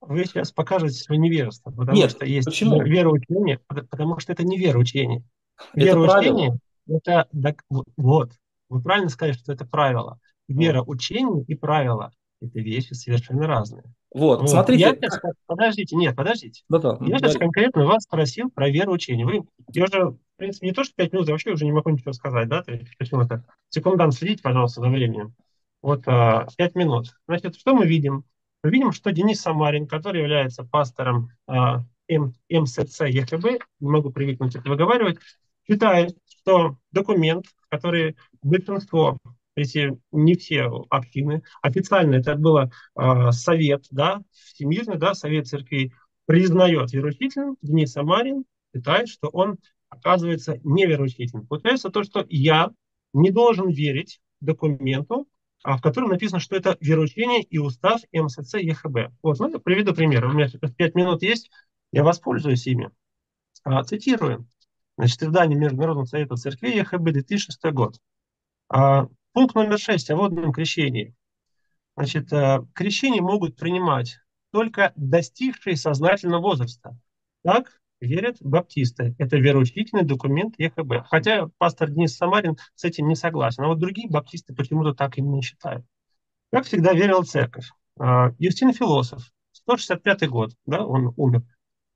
вы сейчас покажете свое невежество, потому Нет, что есть почему? вероучение, потому что это не вероучение. Вероучение это, это вот, вы правильно сказали, что это правило. Вероучение и правила – это вещи совершенно разные. Вот, вот. смотрите. Я сейчас, подождите, нет, подождите. Да, да, я сейчас конкретно вас спросил про вероучение. Вы, я уже, в принципе, не то, что 5 минут, я вообще уже не могу ничего сказать, да? То есть, почему-то. Секундант, следите, пожалуйста, за временем. Вот а, 5 минут. Значит, что мы видим? Мы видим, что Денис Самарин, который является пастором а, М, МСЦ ЕХБ, не могу привыкнуть это выговаривать, считает, что документ, который большинство, если не все общины, официально это было а, совет, да, всемирный, да, совет церквей, признает вероучительным, Денис Самарин считает, что он оказывается невероучительным. Получается то, что я не должен верить документу, в котором написано, что это вероучение и устав МСЦ ЕХБ. Вот, ну, я приведу пример. У меня сейчас 5 минут есть, я воспользуюсь ими. А, цитирую. Значит, издание Международного совета церкви ЕХБ 2006 год. А, пункт номер 6 о водном крещении. Значит, а, крещение могут принимать только достигшие сознательного возраста. Так, верят баптисты. Это вероучительный документ ЕХБ. Хотя пастор Денис Самарин с этим не согласен. А вот другие баптисты почему-то так именно не считают. Как всегда верила церковь. А, Юстин Философ, 165 год, да, он умер.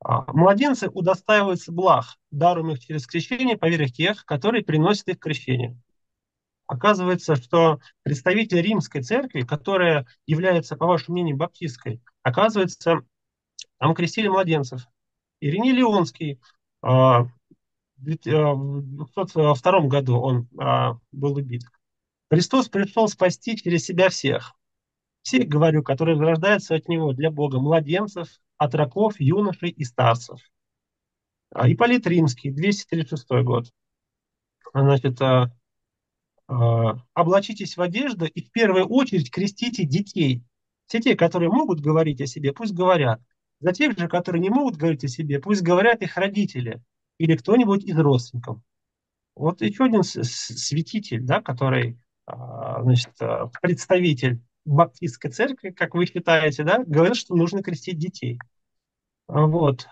А, младенцы удостаиваются благ, даруемых через крещение по вере тех, которые приносят их крещение. Оказывается, что представитель римской церкви, которая является, по вашему мнению, баптистской, оказывается, там крестили младенцев. Ириней Леонский а, в 202 году он а, был убит. Христос пришел спасти через себя всех. Всех, говорю, которые рождаются от Него для Бога, младенцев, отроков, юношей и старцев. А Ипполит Римский, 236 год. Значит, а, а, облачитесь в одежду и в первую очередь крестите детей. Все те, которые могут говорить о себе, пусть говорят. За тех же, которые не могут говорить о себе, пусть говорят их родители или кто-нибудь из родственников. Вот еще один святитель, да, который а, значит, а, представитель баптистской церкви, как вы считаете, да, говорит, что нужно крестить детей. Вот.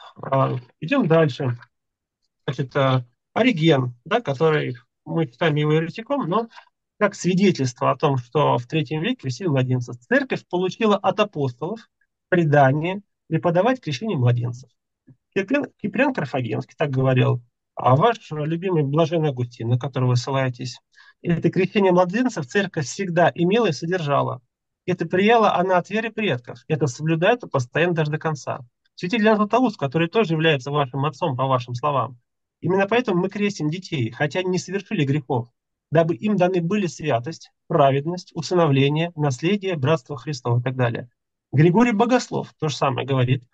Идем дальше. Значит, Ориген, да, который мы считаем его еретиком, но как свидетельство о том, что в третьем веке крестили младенцев. Церковь получила от апостолов предание преподавать крещение младенцев. Киприан, Киприан Карфагенский так говорил, а ваш любимый Блаженный Агустин, на которого вы ссылаетесь, это крещение младенцев церковь всегда имела и содержала. Это прияла она от веры предков. Это соблюдает постоянно даже до конца. Святитель Ян Златоуст, который тоже является вашим отцом, по вашим словам, Именно поэтому мы крестим детей, хотя они не совершили грехов, дабы им даны были святость, праведность, усыновление, наследие, братство Христова и так далее. Григорий Богослов то же самое говорит.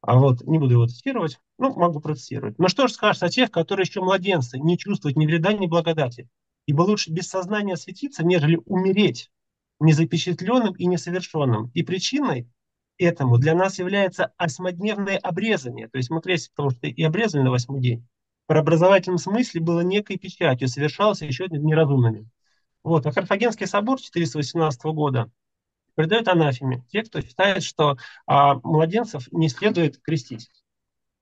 А вот не буду его цитировать, ну, могу процитировать. Но что же скажешь о тех, которые еще младенцы, не чувствуют ни вреда, ни благодати? Ибо лучше без сознания светиться, нежели умереть незапечатленным и несовершенным. И причиной этому для нас является осьмодневное обрезание. То есть мы крестим, потому что и обрезали на восьмой день преобразовательном смысле было некой печатью, совершался еще неразумными. Вот. А Карфагенский собор 418 года придает анафеме те, кто считает, что а, младенцев не следует крестить.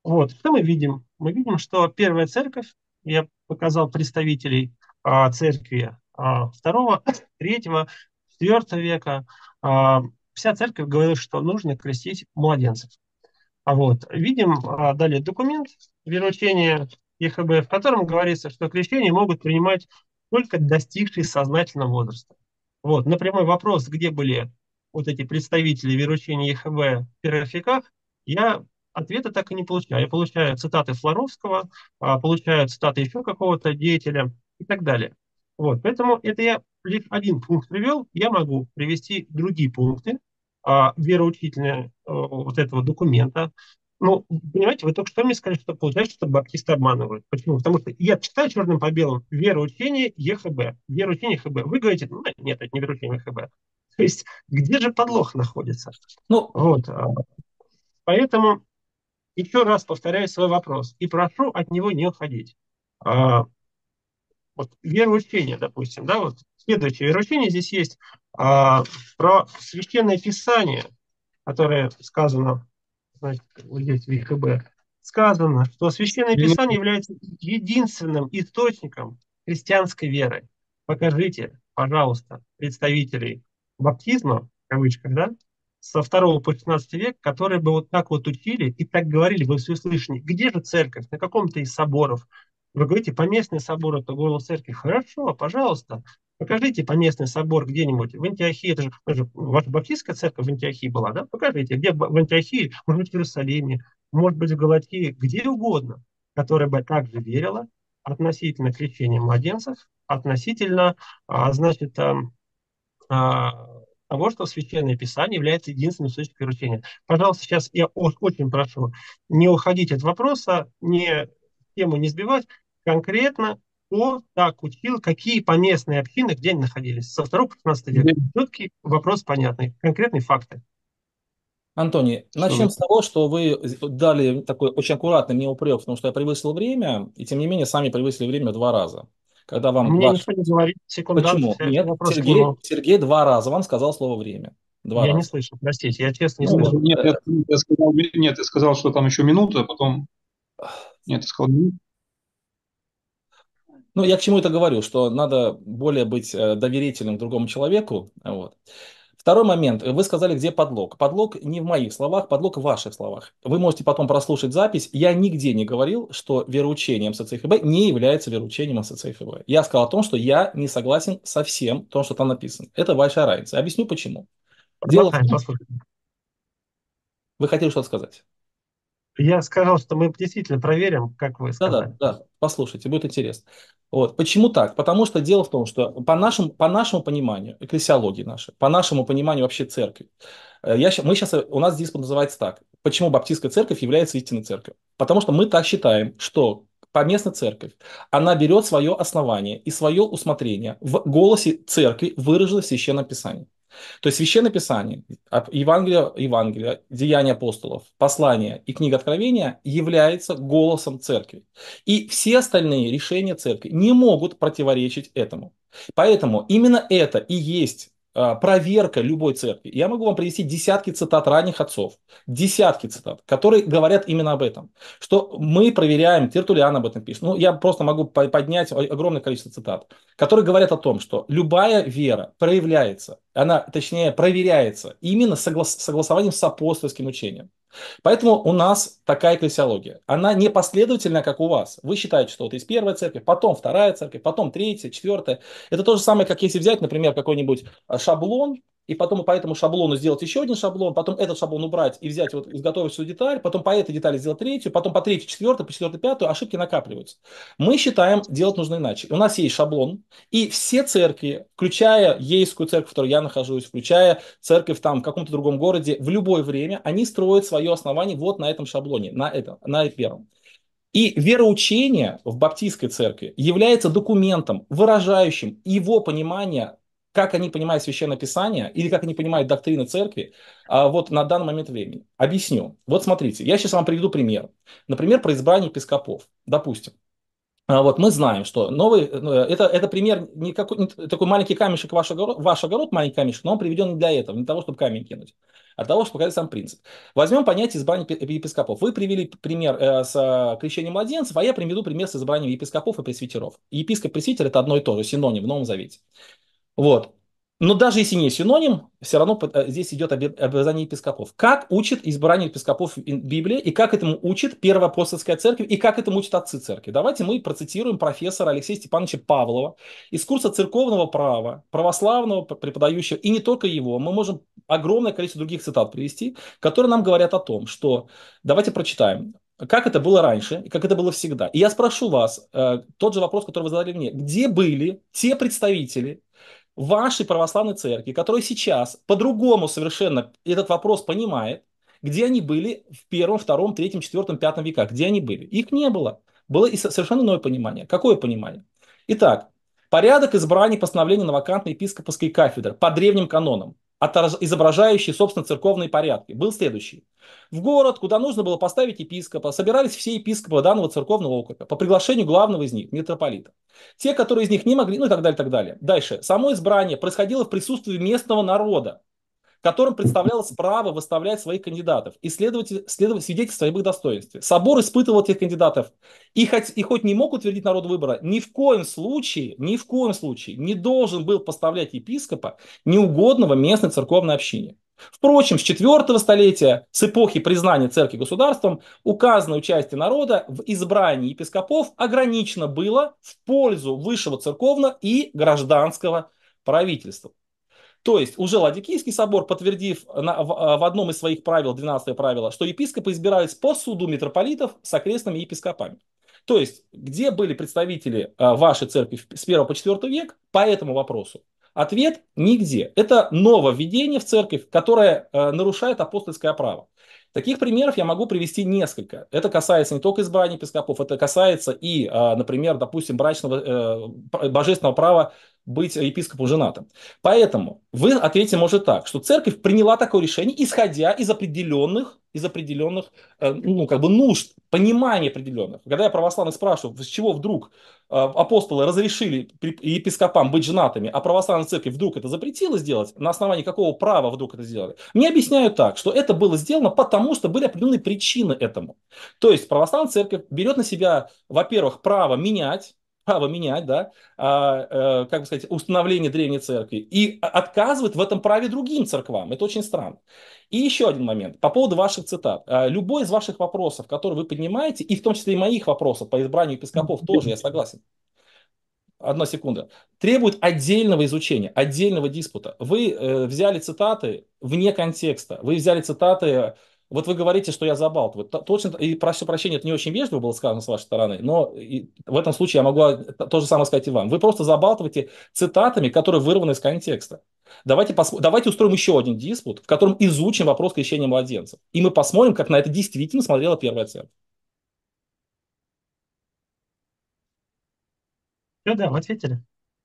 Вот. Что мы видим? Мы видим, что первая церковь, я показал представителей а, церкви а, второго, третьего, четвертого века, а, вся церковь говорила, что нужно крестить младенцев. А вот, видим а, далее документ вероучения ЕХБ, в котором говорится, что крещение могут принимать только достигшие сознательного возраста. Вот, на прямой вопрос, где были вот эти представители вероучения ЕХБ в первых веках, я ответа так и не получаю. Я получаю цитаты Флоровского, а, получаю цитаты еще какого-то деятеля и так далее. Вот, поэтому это я лишь один пункт привел, я могу привести другие пункты а, вероучительные а, вот этого документа, ну, понимаете, вы только что мне сказали, что получается, что баптисты обманывают. Почему? Потому что я читаю черным по белому вероучение ЕХБ. Вероучение ЕХБ. Вы говорите, ну, нет, это не вероучение ЕХБ. То есть, где же подлог находится? Ну, вот. А, поэтому еще раз повторяю свой вопрос и прошу от него не уходить. А, вот вероучение, допустим, да, вот следующее вероучение здесь есть а, про священное писание, которое сказано значит, вот здесь в ВКБ, сказано, что Священное Писание является единственным источником христианской веры. Покажите, пожалуйста, представителей баптизма, в кавычках, да, со 2 по 16 век, которые бы вот так вот учили и так говорили вы все слышали, где же церковь, на каком-то из соборов. Вы говорите, поместный собор это голос церкви. Хорошо, пожалуйста, Покажите поместный собор где-нибудь в Антиохии, это же, это же ваша баптистская церковь в Антиохии была, да? Покажите, где в Антиохии, может быть, в Иерусалиме, может быть, в Галатии, где угодно, которая бы также верила относительно крещения младенцев, относительно, а, значит, а, того, что Священное Писание является единственным источником веручения. Пожалуйста, сейчас я очень прошу не уходить от вопроса, не тему не сбивать, конкретно кто так учил, какие поместные общины где они находились. Со 2 по 15 века. Четкий вопрос понятный, конкретные факты. Антоний, начнем с того, что вы дали такой очень аккуратный мне упрек, потому что я превысил время, и тем не менее сами превысили время два раза. Когда вам Мне ваш... никто не говорит, секундант. Почему? Нет, Сергей, Сергей два раза вам сказал слово время. Два я раза. не слышал, простите, я честно не ну, слышал. Нет я, я сказал, нет, я сказал, что там еще минута, а потом... Нет, я сказал минуту. Ну, я к чему это говорю, что надо более быть э, доверительным другому человеку. Вот. Второй момент. Вы сказали, где подлог. Подлог не в моих словах, подлог в ваших словах. Вы можете потом прослушать запись. Я нигде не говорил, что вероучение МСЦФБ не является вероучением МСЦФБ. Я сказал о том, что я не согласен со всем том, что там написано. Это большая разница. Объясню почему. Дело в том, Вы хотели что-то сказать? Я сказал, что мы действительно проверим, как вы сказали. Да, да, да. Послушайте, будет интересно. Вот. Почему так? Потому что дело в том, что по нашему, по нашему пониманию, экклесиологии нашей, по нашему пониманию вообще церкви, э, я, мы сейчас, у нас диспут называется так. Почему баптистская церковь является истинной церковью? Потому что мы так считаем, что поместная церковь, она берет свое основание и свое усмотрение в голосе церкви, выраженном в Священном Писании. То есть Священное Писание, Евангелие, Евангелие, Деяния апостолов, Послание и книга Откровения является голосом церкви. И все остальные решения церкви не могут противоречить этому. Поэтому именно это и есть а, проверка любой церкви. Я могу вам привести десятки цитат ранних отцов, десятки цитат, которые говорят именно об этом, что мы проверяем, Тертулиан об этом пишет, ну я просто могу поднять огромное количество цитат, которые говорят о том, что любая вера проявляется, она, точнее, проверяется именно соглас, согласованием с апостольским учением. Поэтому у нас такая экклесиология. Она не последовательная, как у вас. Вы считаете, что вот есть первая церковь, потом вторая церковь, потом третья, четвертая. Это то же самое, как если взять, например, какой-нибудь а, шаблон и потом по этому шаблону сделать еще один шаблон, потом этот шаблон убрать и взять, вот изготовить свою деталь, потом по этой детали сделать третью, потом по третьей, четвертую, по четвертой, пятую, ошибки накапливаются. Мы считаем, делать нужно иначе. У нас есть шаблон, и все церкви, включая Ейскую церковь, в которой я нахожусь, включая церковь там в каком-то другом городе, в любое время, они строят свое основание вот на этом шаблоне, на этом, на первом. И вероучение в баптистской церкви является документом, выражающим его понимание как они понимают Священное Писание или как они понимают доктрины церкви а, вот на данный момент времени. Объясню. Вот смотрите, я сейчас вам приведу пример. Например, про избрание епископов. Допустим. А, вот мы знаем, что новый, ну, это, это пример, не, какой, не такой маленький камешек ваш огород, ваш огород, маленький камешек, но он приведен не для этого, не для того, чтобы камень кинуть, а для того, чтобы показать сам принцип. Возьмем понятие избрания епископов. Вы привели пример э, с крещением младенцев, а я приведу пример с избранием епископов и пресвитеров. Епископ пресвитер – это одно и то же, синоним в Новом Завете. Вот. Но даже если не синоним, все равно э, здесь идет обязание епископов. Как учит избрание епископов Библия, и как этому учит Первая апостольская церковь, и как этому учат отцы церкви. Давайте мы процитируем профессора Алексея Степановича Павлова из курса церковного права, православного преподающего, и не только его. Мы можем огромное количество других цитат привести, которые нам говорят о том, что, давайте прочитаем, как это было раньше и как это было всегда. И я спрошу вас, э, тот же вопрос, который вы задали мне, где были те представители, вашей православной церкви, которая сейчас по-другому совершенно этот вопрос понимает, где они были в первом, втором, третьем, четвертом, пятом веках, где они были. Их не было. Было и совершенно иное понимание. Какое понимание? Итак, порядок избрания постановления на вакантной епископской кафедры по древним канонам изображающий, собственно, церковные порядки, был следующий. В город, куда нужно было поставить епископа, собирались все епископы данного церковного округа по приглашению главного из них, митрополита. Те, которые из них не могли, ну и так далее, так далее. Дальше. Само избрание происходило в присутствии местного народа, которым представлялось право выставлять своих кандидатов и следовать, следовать свидетельствовать об их достоинстве. Собор испытывал этих кандидатов и хоть, и хоть не мог утвердить народ выбора, ни в коем случае, ни в коем случае не должен был поставлять епископа неугодного местной церковной общине. Впрочем, с IV столетия, с эпохи признания церкви государством, указанное участие народа в избрании епископов ограничено было в пользу высшего церковного и гражданского правительства. То есть уже Ладикийский собор, подтвердив на, в, в одном из своих правил, 12 правило, что епископы избирались по суду митрополитов с окрестными епископами. То есть, где были представители а, вашей церкви с 1 по 4 век по этому вопросу? Ответ – нигде. Это нововведение в церковь, которое э, нарушает апостольское право. Таких примеров я могу привести несколько. Это касается не только избрания епископов, это касается и, например, допустим, брачного, э, божественного права быть епископом женатым. Поэтому вы ответите, может, так, что церковь приняла такое решение, исходя из определенных, из определенных э, ну, как бы нужд, понимания определенных. Когда я православных спрашиваю, с чего вдруг э, апостолы разрешили епископам быть женатыми, а православная церковь вдруг это запретила сделать, на основании какого права вдруг это сделали, мне объясняют так, что это было сделано потому, что были определенные причины этому. То есть православная церковь берет на себя, во-первых, право менять право менять, да, а, э, как бы сказать, установление древней церкви и отказывает в этом праве другим церквам. Это очень странно. И еще один момент по поводу ваших цитат. А, любой из ваших вопросов, которые вы поднимаете, и в том числе и моих вопросов по избранию епископов тоже, я согласен. Одна секунда. Требует отдельного изучения, отдельного диспута. Вы э, взяли цитаты вне контекста. Вы взяли цитаты вот вы говорите, что я забалтываю. Точно, и прошу прощения, это не очень вежливо было сказано с вашей стороны, но в этом случае я могу то же самое сказать и вам. Вы просто забалтываете цитатами, которые вырваны из контекста. Давайте, пос... Давайте устроим еще один диспут, в котором изучим вопрос крещения младенцев. И мы посмотрим, как на это действительно смотрела первая церковь. Ну да, вы ответили.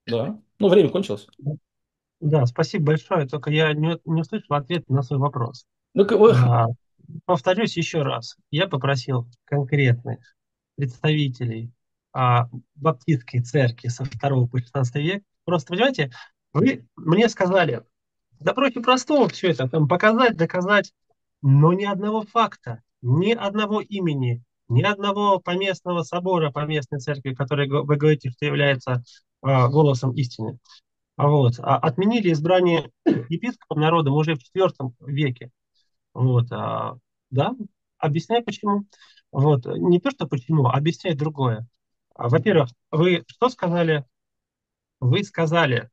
Да. Ну, время кончилось. Да, спасибо большое. Только я не, не услышал ответ на свой вопрос. Ну, а, повторюсь еще раз, я попросил конкретных представителей а, баптистской церкви со 2 по 16 век. Просто, понимаете, вы мне сказали, да проще простого все это, там, показать, доказать, но ни одного факта, ни одного имени, ни одного поместного собора поместной церкви, который вы говорите, что является а, голосом истины. Вот. А отменили избрание епископом народом уже в IV веке. Вот. А, да, объясняй почему. Вот. Не то, что почему, а объясняй другое. А, во-первых, вы что сказали? Вы сказали,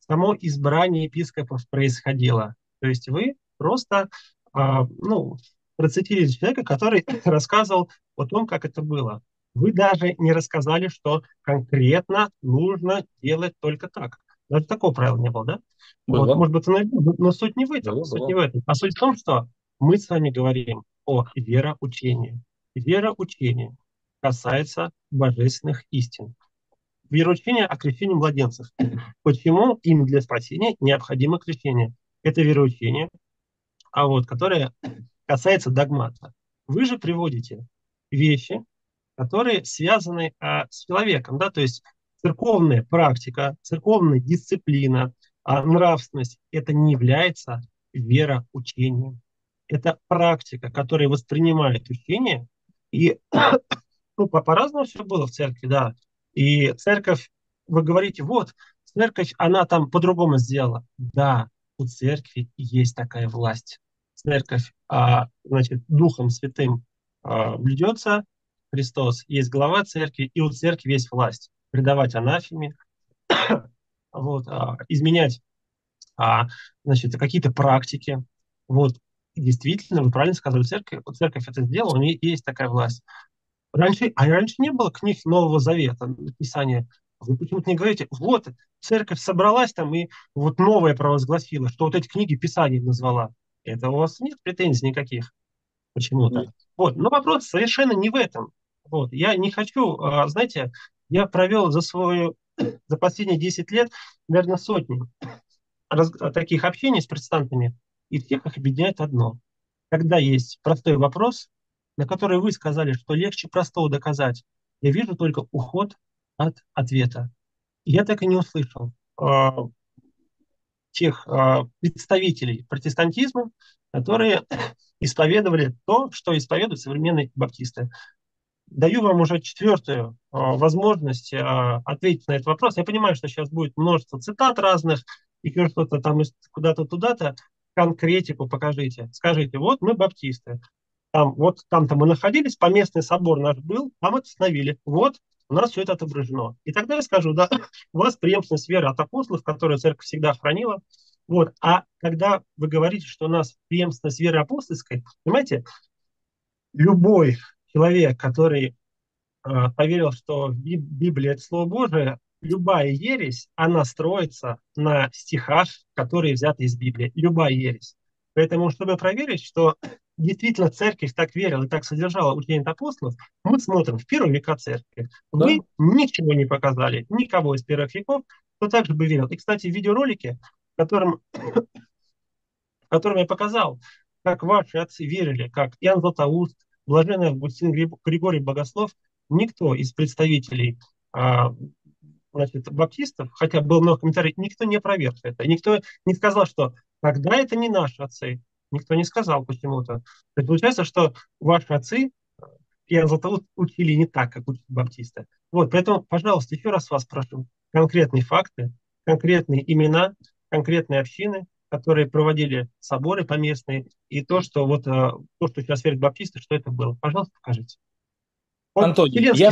само избрание епископов происходило. То есть вы просто а, ну, процитировали человека, который рассказывал о том, как это было. Вы даже не рассказали, что конкретно нужно делать только так. Даже такого правила не было, да? Было. Вот, может быть, но, но суть не в этом. Было, суть было. не в этом. А суть в том, что мы с вами говорим о вероучении. Вероучение касается божественных истин. Вероучение о крещении младенцев. Почему им для спасения необходимо крещение? Это вероучение, а вот, которое касается догмата. Вы же приводите вещи, которые связаны а, с человеком, да, то есть церковная практика, церковная дисциплина, а нравственность, это не является вероучением это практика, которая воспринимает учение, и ну, по-разному все было в церкви, да. И церковь, вы говорите, вот, церковь, она там по-другому сделала. Да, у церкви есть такая власть. Церковь, а, значит, Духом Святым а, блюдется, Христос есть глава церкви, и у церкви есть власть. Предавать анафеме, вот, а, изменять а, значит, какие-то практики. Вот действительно, вы правильно сказали, церковь, церковь это сделала, у нее есть такая власть. Раньше, а раньше не было книг Нового Завета, Писания. Вы почему-то не говорите, вот, церковь собралась там и вот новое провозгласила, что вот эти книги Писания назвала. Это у вас нет претензий никаких почему-то. Вот, но вопрос совершенно не в этом. Вот, я не хочу, а, знаете, я провел за свою, за последние 10 лет, наверное, сотни раз, таких общений с протестантами, и всех их объединяет одно. Когда есть простой вопрос, на который вы сказали, что легче простого доказать, я вижу только уход от ответа. я так и не услышал э, тех э, представителей протестантизма, которые исповедовали то, что исповедуют современные баптисты. Даю вам уже четвертую э, возможность э, ответить на этот вопрос. Я понимаю, что сейчас будет множество цитат разных, и что-то там куда-то туда-то конкретику покажите. Скажите, вот мы баптисты. Там, вот там-то мы находились, поместный собор наш был, там это установили. Вот у нас все это отображено. И тогда я скажу, да, у вас преемственность веры от апостолов, которую церковь всегда хранила. Вот. А когда вы говорите, что у нас преемственность веры апостольской, понимаете, любой человек, который э, поверил, что Библия – это Слово Божие, любая ересь, она строится на стихах, которые взяты из Библии. Любая ересь. Поэтому, чтобы проверить, что действительно церковь так верила и так содержала учение апостолов, мы смотрим в первые века церкви. Да. Вы ничего не показали, никого из первых веков, кто также бы верил. И, кстати, в видеоролике, в котором я показал, как ваши отцы верили, как Иоанн Златоуст, Блаженный Августин Григорий Богослов, никто из представителей а, значит, баптистов, хотя было много комментариев, никто не опроверг это. Никто не сказал, что тогда это не наши отцы. Никто не сказал почему-то. То получается, что ваши отцы я зато учили не так, как учат баптисты. Вот, поэтому, пожалуйста, еще раз вас прошу, конкретные факты, конкретные имена, конкретные общины, которые проводили соборы поместные, и то, что вот э, то, что сейчас верят баптисты, что это было. Пожалуйста, покажите. Вот Антоний, я, я,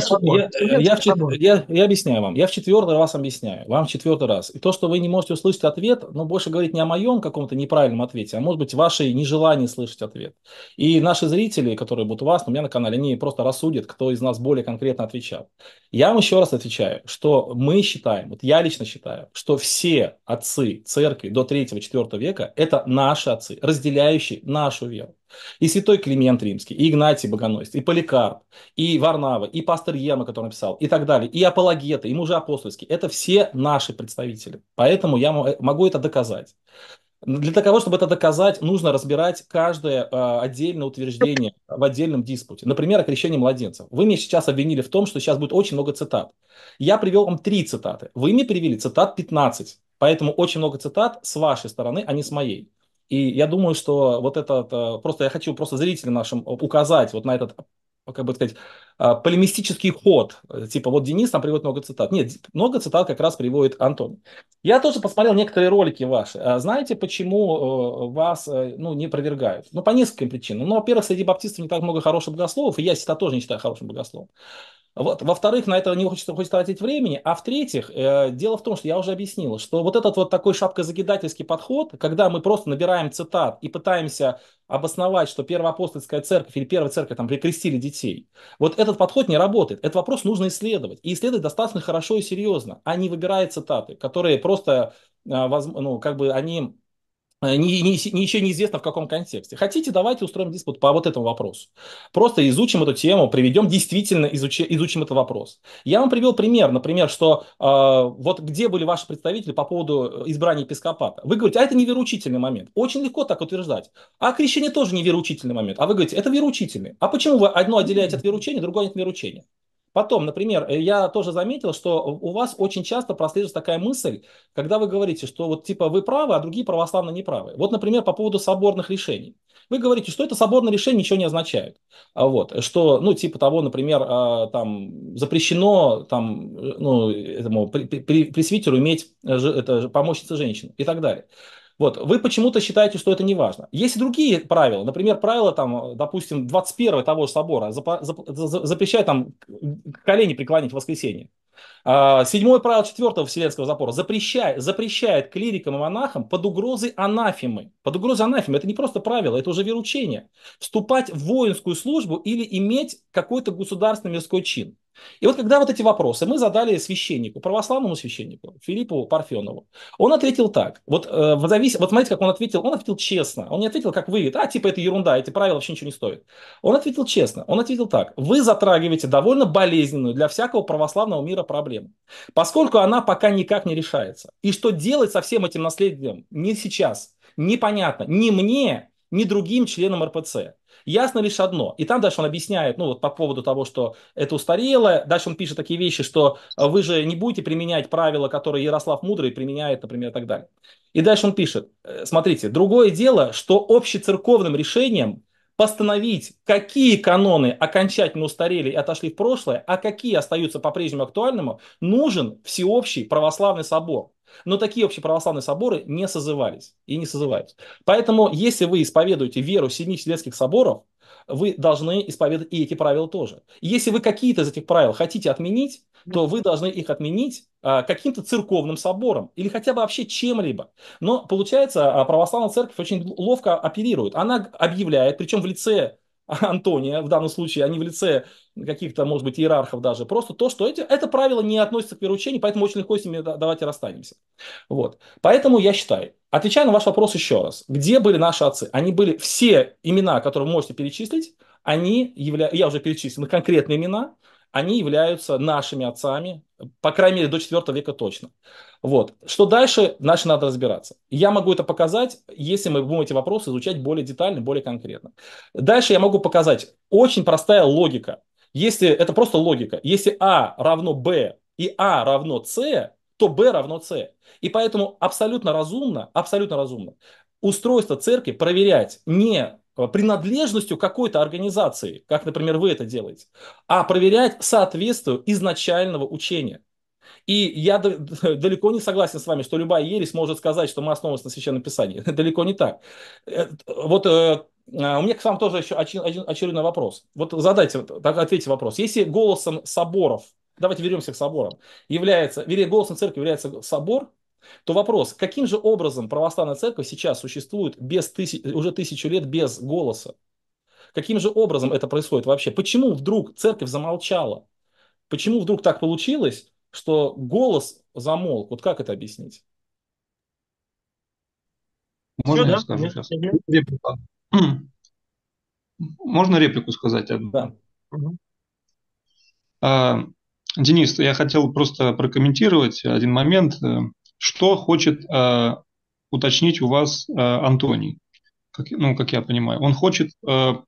я, в, я, я объясняю вам. Я в четвертый раз объясняю. Вам в четвертый раз. И то, что вы не можете услышать ответ, ну, больше говорить не о моем каком-то неправильном ответе, а может быть, ваше нежелание слышать ответ. И наши зрители, которые будут у вас, у меня на канале, они просто рассудят, кто из нас более конкретно отвечал. Я вам еще раз отвечаю, что мы считаем, вот я лично считаю, что все отцы церкви до 3-4 века – это наши отцы, разделяющие нашу веру. И святой Климент Римский, и Игнатий Богоносец, и Поликарп, и Варнава, и пастор Ема, который написал, и так далее, и апологеты, и мужи апостольские. Это все наши представители. Поэтому я могу это доказать. Для того, чтобы это доказать, нужно разбирать каждое э, отдельное утверждение в отдельном диспуте. Например, о крещении младенцев. Вы меня сейчас обвинили в том, что сейчас будет очень много цитат. Я привел вам три цитаты. Вы мне привели цитат 15. Поэтому очень много цитат с вашей стороны, а не с моей. И я думаю, что вот это э, просто я хочу просто зрителям нашим указать вот на этот как бы сказать, а, полемистический ход. Типа, вот Денис там приводит много цитат. Нет, много цитат как раз приводит Антон. Я тоже посмотрел некоторые ролики ваши. А знаете, почему э, вас э, ну, не опровергают? Ну, по нескольким причинам. Ну, во-первых, среди баптистов не так много хороших богословов, и я себя тоже не считаю хорошим богословом. Вот. Во-вторых, на это не хочется, хочется тратить времени. А в-третьих, э, дело в том, что я уже объяснил, что вот этот вот такой шапкозакидательский подход, когда мы просто набираем цитат и пытаемся обосновать, что первоапостольская церковь или первая церковь там прикрестили детей, вот этот подход не работает. Этот вопрос нужно исследовать. И исследовать достаточно хорошо и серьезно, а не выбирая цитаты, которые просто, э, ну, как бы они не, не, еще неизвестно в каком контексте. Хотите, давайте устроим диспут по вот этому вопросу. Просто изучим эту тему, приведем, действительно изучи, изучим этот вопрос. Я вам привел пример, например, что э, вот где были ваши представители по поводу избрания епископата. Вы говорите, а это не вероучительный момент. Очень легко так утверждать. А крещение тоже не вероучительный момент. А вы говорите, это вероучительный. А почему вы одно отделяете от вероучения, другое от вероучения? Потом, например, э, я тоже заметил, что у вас очень часто прослеживается такая мысль, когда вы говорите, что вот типа вы правы, а другие православно неправы. Вот, например, по поводу соборных решений. Вы говорите, что это соборное решение ничего не означает. А вот, что, ну, типа того, например, а, там запрещено там, э, ну, этому пресвитеру иметь э, это, помощница женщин и так далее. Вот, вы почему-то считаете, что это не важно. Есть и другие правила. Например, правила, там, допустим, 21 того же собора запрещает там колени преклонить в воскресенье. А, седьмое правило четвертого Вселенского запора запрещает, запрещает клирикам и монахам под угрозой анафемы. Под угрозой анафемы это не просто правило, это уже веручение. Вступать в воинскую службу или иметь какой-то государственный мирской чин. И вот когда вот эти вопросы мы задали священнику, православному священнику, Филиппу Парфенову, он ответил так. Вот, э, завис... вот смотрите, как он ответил. Он ответил честно. Он не ответил, как вы, а типа это ерунда, эти правила вообще ничего не стоят. Он ответил честно. Он ответил так. Вы затрагиваете довольно болезненную для всякого православного мира проблему, поскольку она пока никак не решается. И что делать со всем этим наследием не сейчас, непонятно ни мне, ни другим членам РПЦ. Ясно лишь одно. И там дальше он объясняет, ну вот по поводу того, что это устарело. Дальше он пишет такие вещи, что э, вы же не будете применять правила, которые Ярослав Мудрый применяет, например, и так далее. И дальше он пишет, э, смотрите, другое дело, что общецерковным решением постановить, какие каноны окончательно устарели и отошли в прошлое, а какие остаются по-прежнему актуальными, нужен всеобщий православный собор. Но такие общеправославные соборы не созывались и не созываются. Поэтому, если вы исповедуете веру семи Вселенских соборов, вы должны исповедовать и эти правила тоже. Если вы какие-то из этих правил хотите отменить, то вы должны их отменить а, каким-то церковным собором или хотя бы вообще чем-либо. Но получается, а, православная церковь очень ловко оперирует. Она объявляет, причем в лице Антония, в данном случае, а не в лице каких-то, может быть, иерархов даже, просто то, что эти, это правило не относится к вероучению, поэтому очень легко с ними давайте расстанемся. Вот. Поэтому я считаю, отвечая на ваш вопрос еще раз, где были наши отцы? Они были, все имена, которые вы можете перечислить, они являются, я уже перечислил конкретные имена, они являются нашими отцами, по крайней мере, до IV века точно. Вот. Что дальше, дальше надо разбираться. Я могу это показать, если мы будем эти вопросы изучать более детально, более конкретно. Дальше я могу показать очень простая логика. Если это просто логика. Если А равно Б и А равно С, то Б равно С. И поэтому абсолютно разумно, абсолютно разумно устройство церкви проверять не принадлежностью какой-то организации, как, например, вы это делаете, а проверять соответствие изначального учения. И я далеко не согласен с вами, что любая ересь может сказать, что мы основываемся на Священном Писании. далеко не так. Э, вот э, а, у меня к вам тоже еще очередной вопрос. Вот задайте, так ответьте вопрос. Если голосом соборов, давайте вернемся к соборам, является, вернее, голосом церкви является собор, то вопрос, каким же образом православная церковь сейчас существует без тысяч, уже тысячу лет без голоса? Каким же образом это происходит вообще? Почему вдруг церковь замолчала? Почему вдруг так получилось, что голос замолк? Вот как это объяснить? Можно Все, я да? скажу сейчас? Реплика. Можно реплику сказать одну? Да. А, Денис, я хотел просто прокомментировать один момент. Что хочет а, уточнить у вас а, Антоний? Как, ну, как я понимаю. Он хочет а,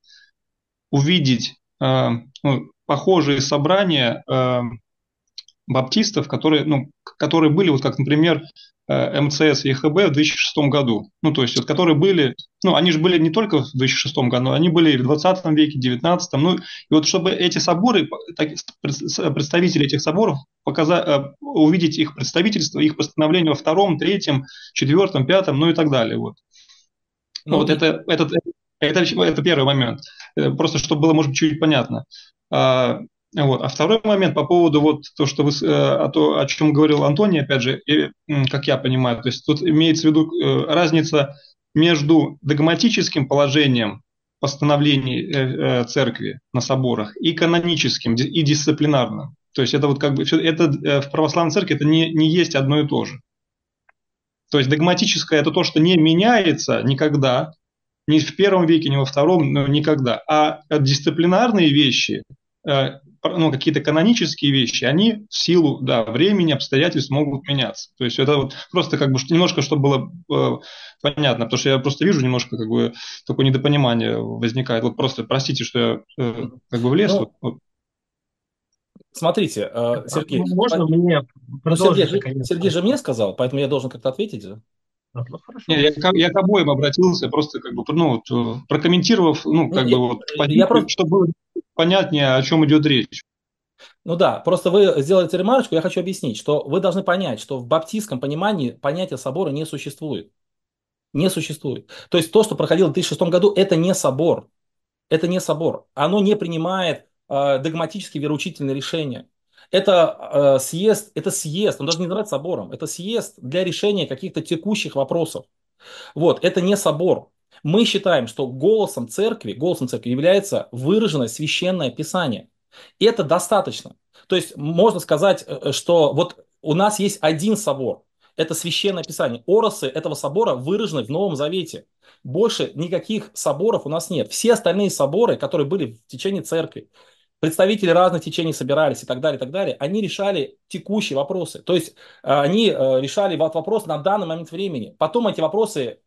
увидеть а, ну, похожие собрания а, баптистов, которые, ну, которые были, вот как, например, Э, МЦС и ЕХБ в 2006 году. Ну, то есть, вот, которые были, ну, они же были не только в 2006 году, они были и в 20 веке, 19 Ну, и вот чтобы эти соборы, так, представители этих соборов, показать, э, увидеть их представительство, их постановление во втором, третьем, четвертом, пятом, ну и так далее. Вот, ну, вот это, это, это, это первый момент. Э, просто чтобы было, может быть, чуть понятно. А, вот. А второй момент по поводу вот то, что вы, э, то, о чем говорил Антоний, опять же, и, как я понимаю, то есть тут имеется в виду э, разница между догматическим положением постановлений э, церкви на соборах и каноническим, и дисциплинарным. То есть это вот как бы это в православной церкви это не, не есть одно и то же. То есть догматическое это то, что не меняется никогда, ни в первом веке, ни во втором, но никогда. А дисциплинарные вещи, ну, какие-то канонические вещи, они в силу да, времени, обстоятельств могут меняться. То есть это вот просто как бы немножко, чтобы было э, понятно, потому что я просто вижу немножко как бы такое недопонимание возникает. Вот просто простите, что я э, как бы влез. Ну, вот. Смотрите, э, Сергей, можно мне ну, Сергей, Сергей же мне сказал, поэтому я должен как-то ответить. Ну, Не, я, я к обоим обратился, просто как бы, ну, вот, э, прокомментировав, ну, как ну, бы, вот, я просто... чтобы понятнее, о чем идет речь. Ну да, просто вы сделаете ремарочку, я хочу объяснить, что вы должны понять, что в баптистском понимании понятия собора не существует. Не существует. То есть то, что проходило в 2006 году, это не собор. Это не собор. Оно не принимает э, догматические вероучительные решения. Это э, съезд, это съезд, он даже не называется собором, это съезд для решения каких-то текущих вопросов. Вот, это не собор. Мы считаем, что голосом церкви, голосом церкви является выраженное священное писание. И это достаточно. То есть можно сказать, э, э, что вот у нас есть один собор. Это священное писание. Оросы этого собора выражены в Новом Завете. Больше никаких соборов у нас нет. Все остальные соборы, которые были в течение церкви, представители разных течений собирались и так далее, и так далее, они решали текущие вопросы. То есть э, они решали вопрос на данный момент времени. Потом эти вопросы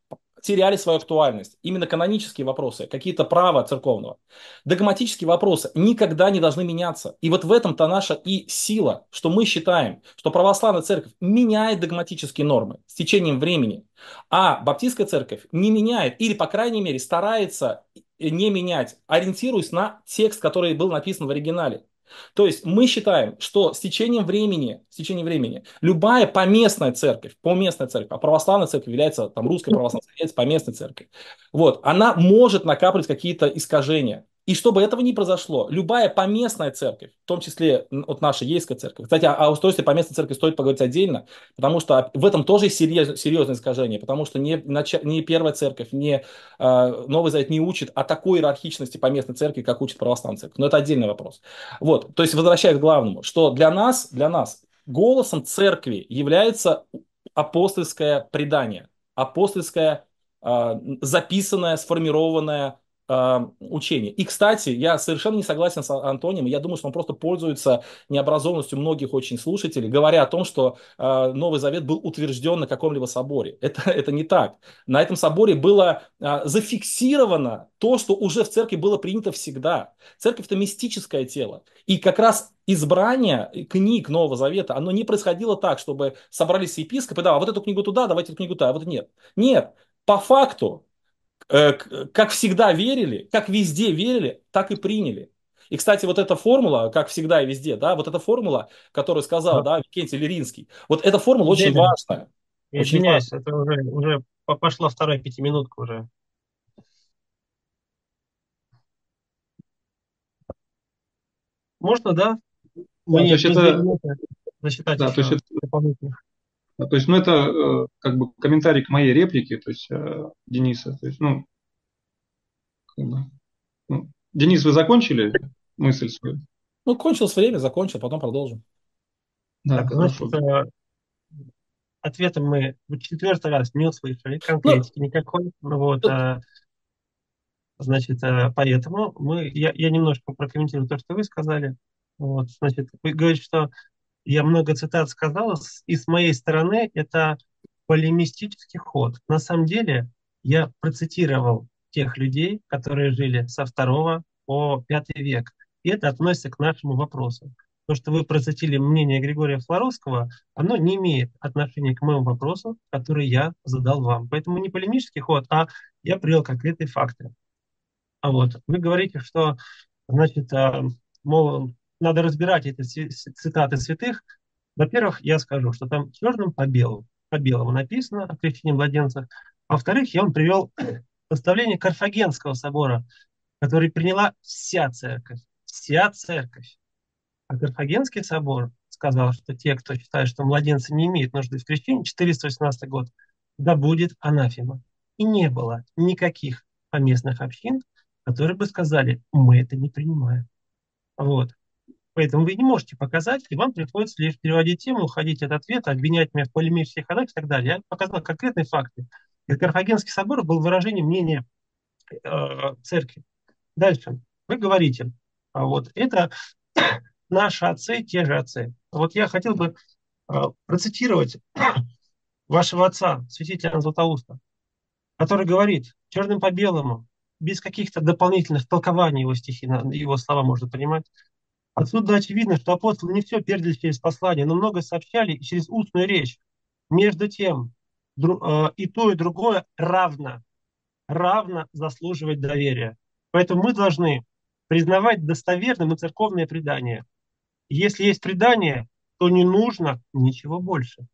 теряли свою актуальность. Именно канонические вопросы, какие-то права церковного. Догматические вопросы никогда не должны меняться. И вот в этом-то наша и сила, что мы считаем, что православная церковь меняет догматические нормы с течением времени, а баптистская церковь не меняет или, по крайней мере, старается не менять, ориентируясь на текст, который был написан в оригинале. То есть мы считаем, что с течением времени, с течением времени любая поместная церковь, поместная церковь, а православная церковь является, там русская православная церковь является поместной церковь, вот, она может накапливать какие-то искажения. И чтобы этого не произошло, любая поместная церковь, в том числе вот наша Ейская церковь, кстати, о устройстве поместной церкви стоит поговорить отдельно, потому что в этом тоже есть серьез, серьезное искажение, потому что не, не первая церковь, не э, Новый Завет не учит о такой иерархичности поместной церкви, как учит православная церковь. Но это отдельный вопрос. Вот, то есть возвращаясь к главному, что для нас, для нас голосом церкви является апостольское предание, апостольское записанное, сформированное учения. И, кстати, я совершенно не согласен с Антонием. Я думаю, что он просто пользуется необразованностью многих очень слушателей, говоря о том, что э, Новый Завет был утвержден на каком-либо соборе. Это, это не так. На этом соборе было э, зафиксировано то, что уже в церкви было принято всегда. Церковь – это мистическое тело. И как раз избрание книг Нового Завета, оно не происходило так, чтобы собрались епископы, да, а вот эту книгу туда, давайте эту книгу туда, а вот нет. Нет, по факту как всегда верили, как везде верили, так и приняли. И, кстати, вот эта формула, как всегда и везде, да, вот эта формула, которую сказал, да, Викентий Леринский, вот эта формула очень Извиняюсь. важная. Очень Извиняюсь, важная. это уже, уже пошла вторая пятиминутка уже. Можно, да? Да, то есть это... Засчитать да, то есть это... То есть, ну, это э, как бы комментарий к моей реплике, то есть э, Дениса. То есть, ну, как бы, ну, Денис, вы закончили мысль свою? Ну, кончилось время, закончил, потом продолжим. Да, так, значит, э, ответом мы в четвертый раз не услышали, конкретики ну, никакой. Вот, ну, э, значит, э, поэтому мы, я, я немножко прокомментирую то, что вы сказали. Вот, значит, вы говорите, что я много цитат сказал, и с моей стороны это полемистический ход. На самом деле я процитировал тех людей, которые жили со второго по пятый век. И это относится к нашему вопросу. То, что вы процитили мнение Григория Флоровского, оно не имеет отношения к моему вопросу, который я задал вам. Поэтому не полемический ход, а я привел конкретные факты. А вот вы говорите, что, значит, а, мол, надо разбирать эти цитаты святых, во-первых, я скажу, что там черным по белому, по белому написано о крещении младенцев. А во-вторых, я вам привел поставление Карфагенского собора, который приняла вся церковь. Вся церковь. А Карфагенский собор сказал, что те, кто считает, что младенцы не имеют нужды в крещении, 418 год, да будет анафема. И не было никаких поместных общин, которые бы сказали, мы это не принимаем. Вот. Поэтому вы не можете показать, и вам приходится лишь переводить тему, уходить от ответа, обвинять меня в полемических ходах и так далее. Я показал конкретные факты. И Карфагенский собор был выражением мнения э, церкви. Дальше. Вы говорите, а вот это наши отцы, те же отцы. Вот я хотел бы э, процитировать вашего отца, святителя Златоуста, который говорит черным по белому, без каких-то дополнительных толкований его стихи, его слова можно понимать, Отсюда очевидно, что апостолы не все передали через послание, но много сообщали через устную речь. Между тем, э, и то, и другое равно, равно заслуживать доверия. Поэтому мы должны признавать достоверным и церковное предание. Если есть предание, то не нужно ничего больше.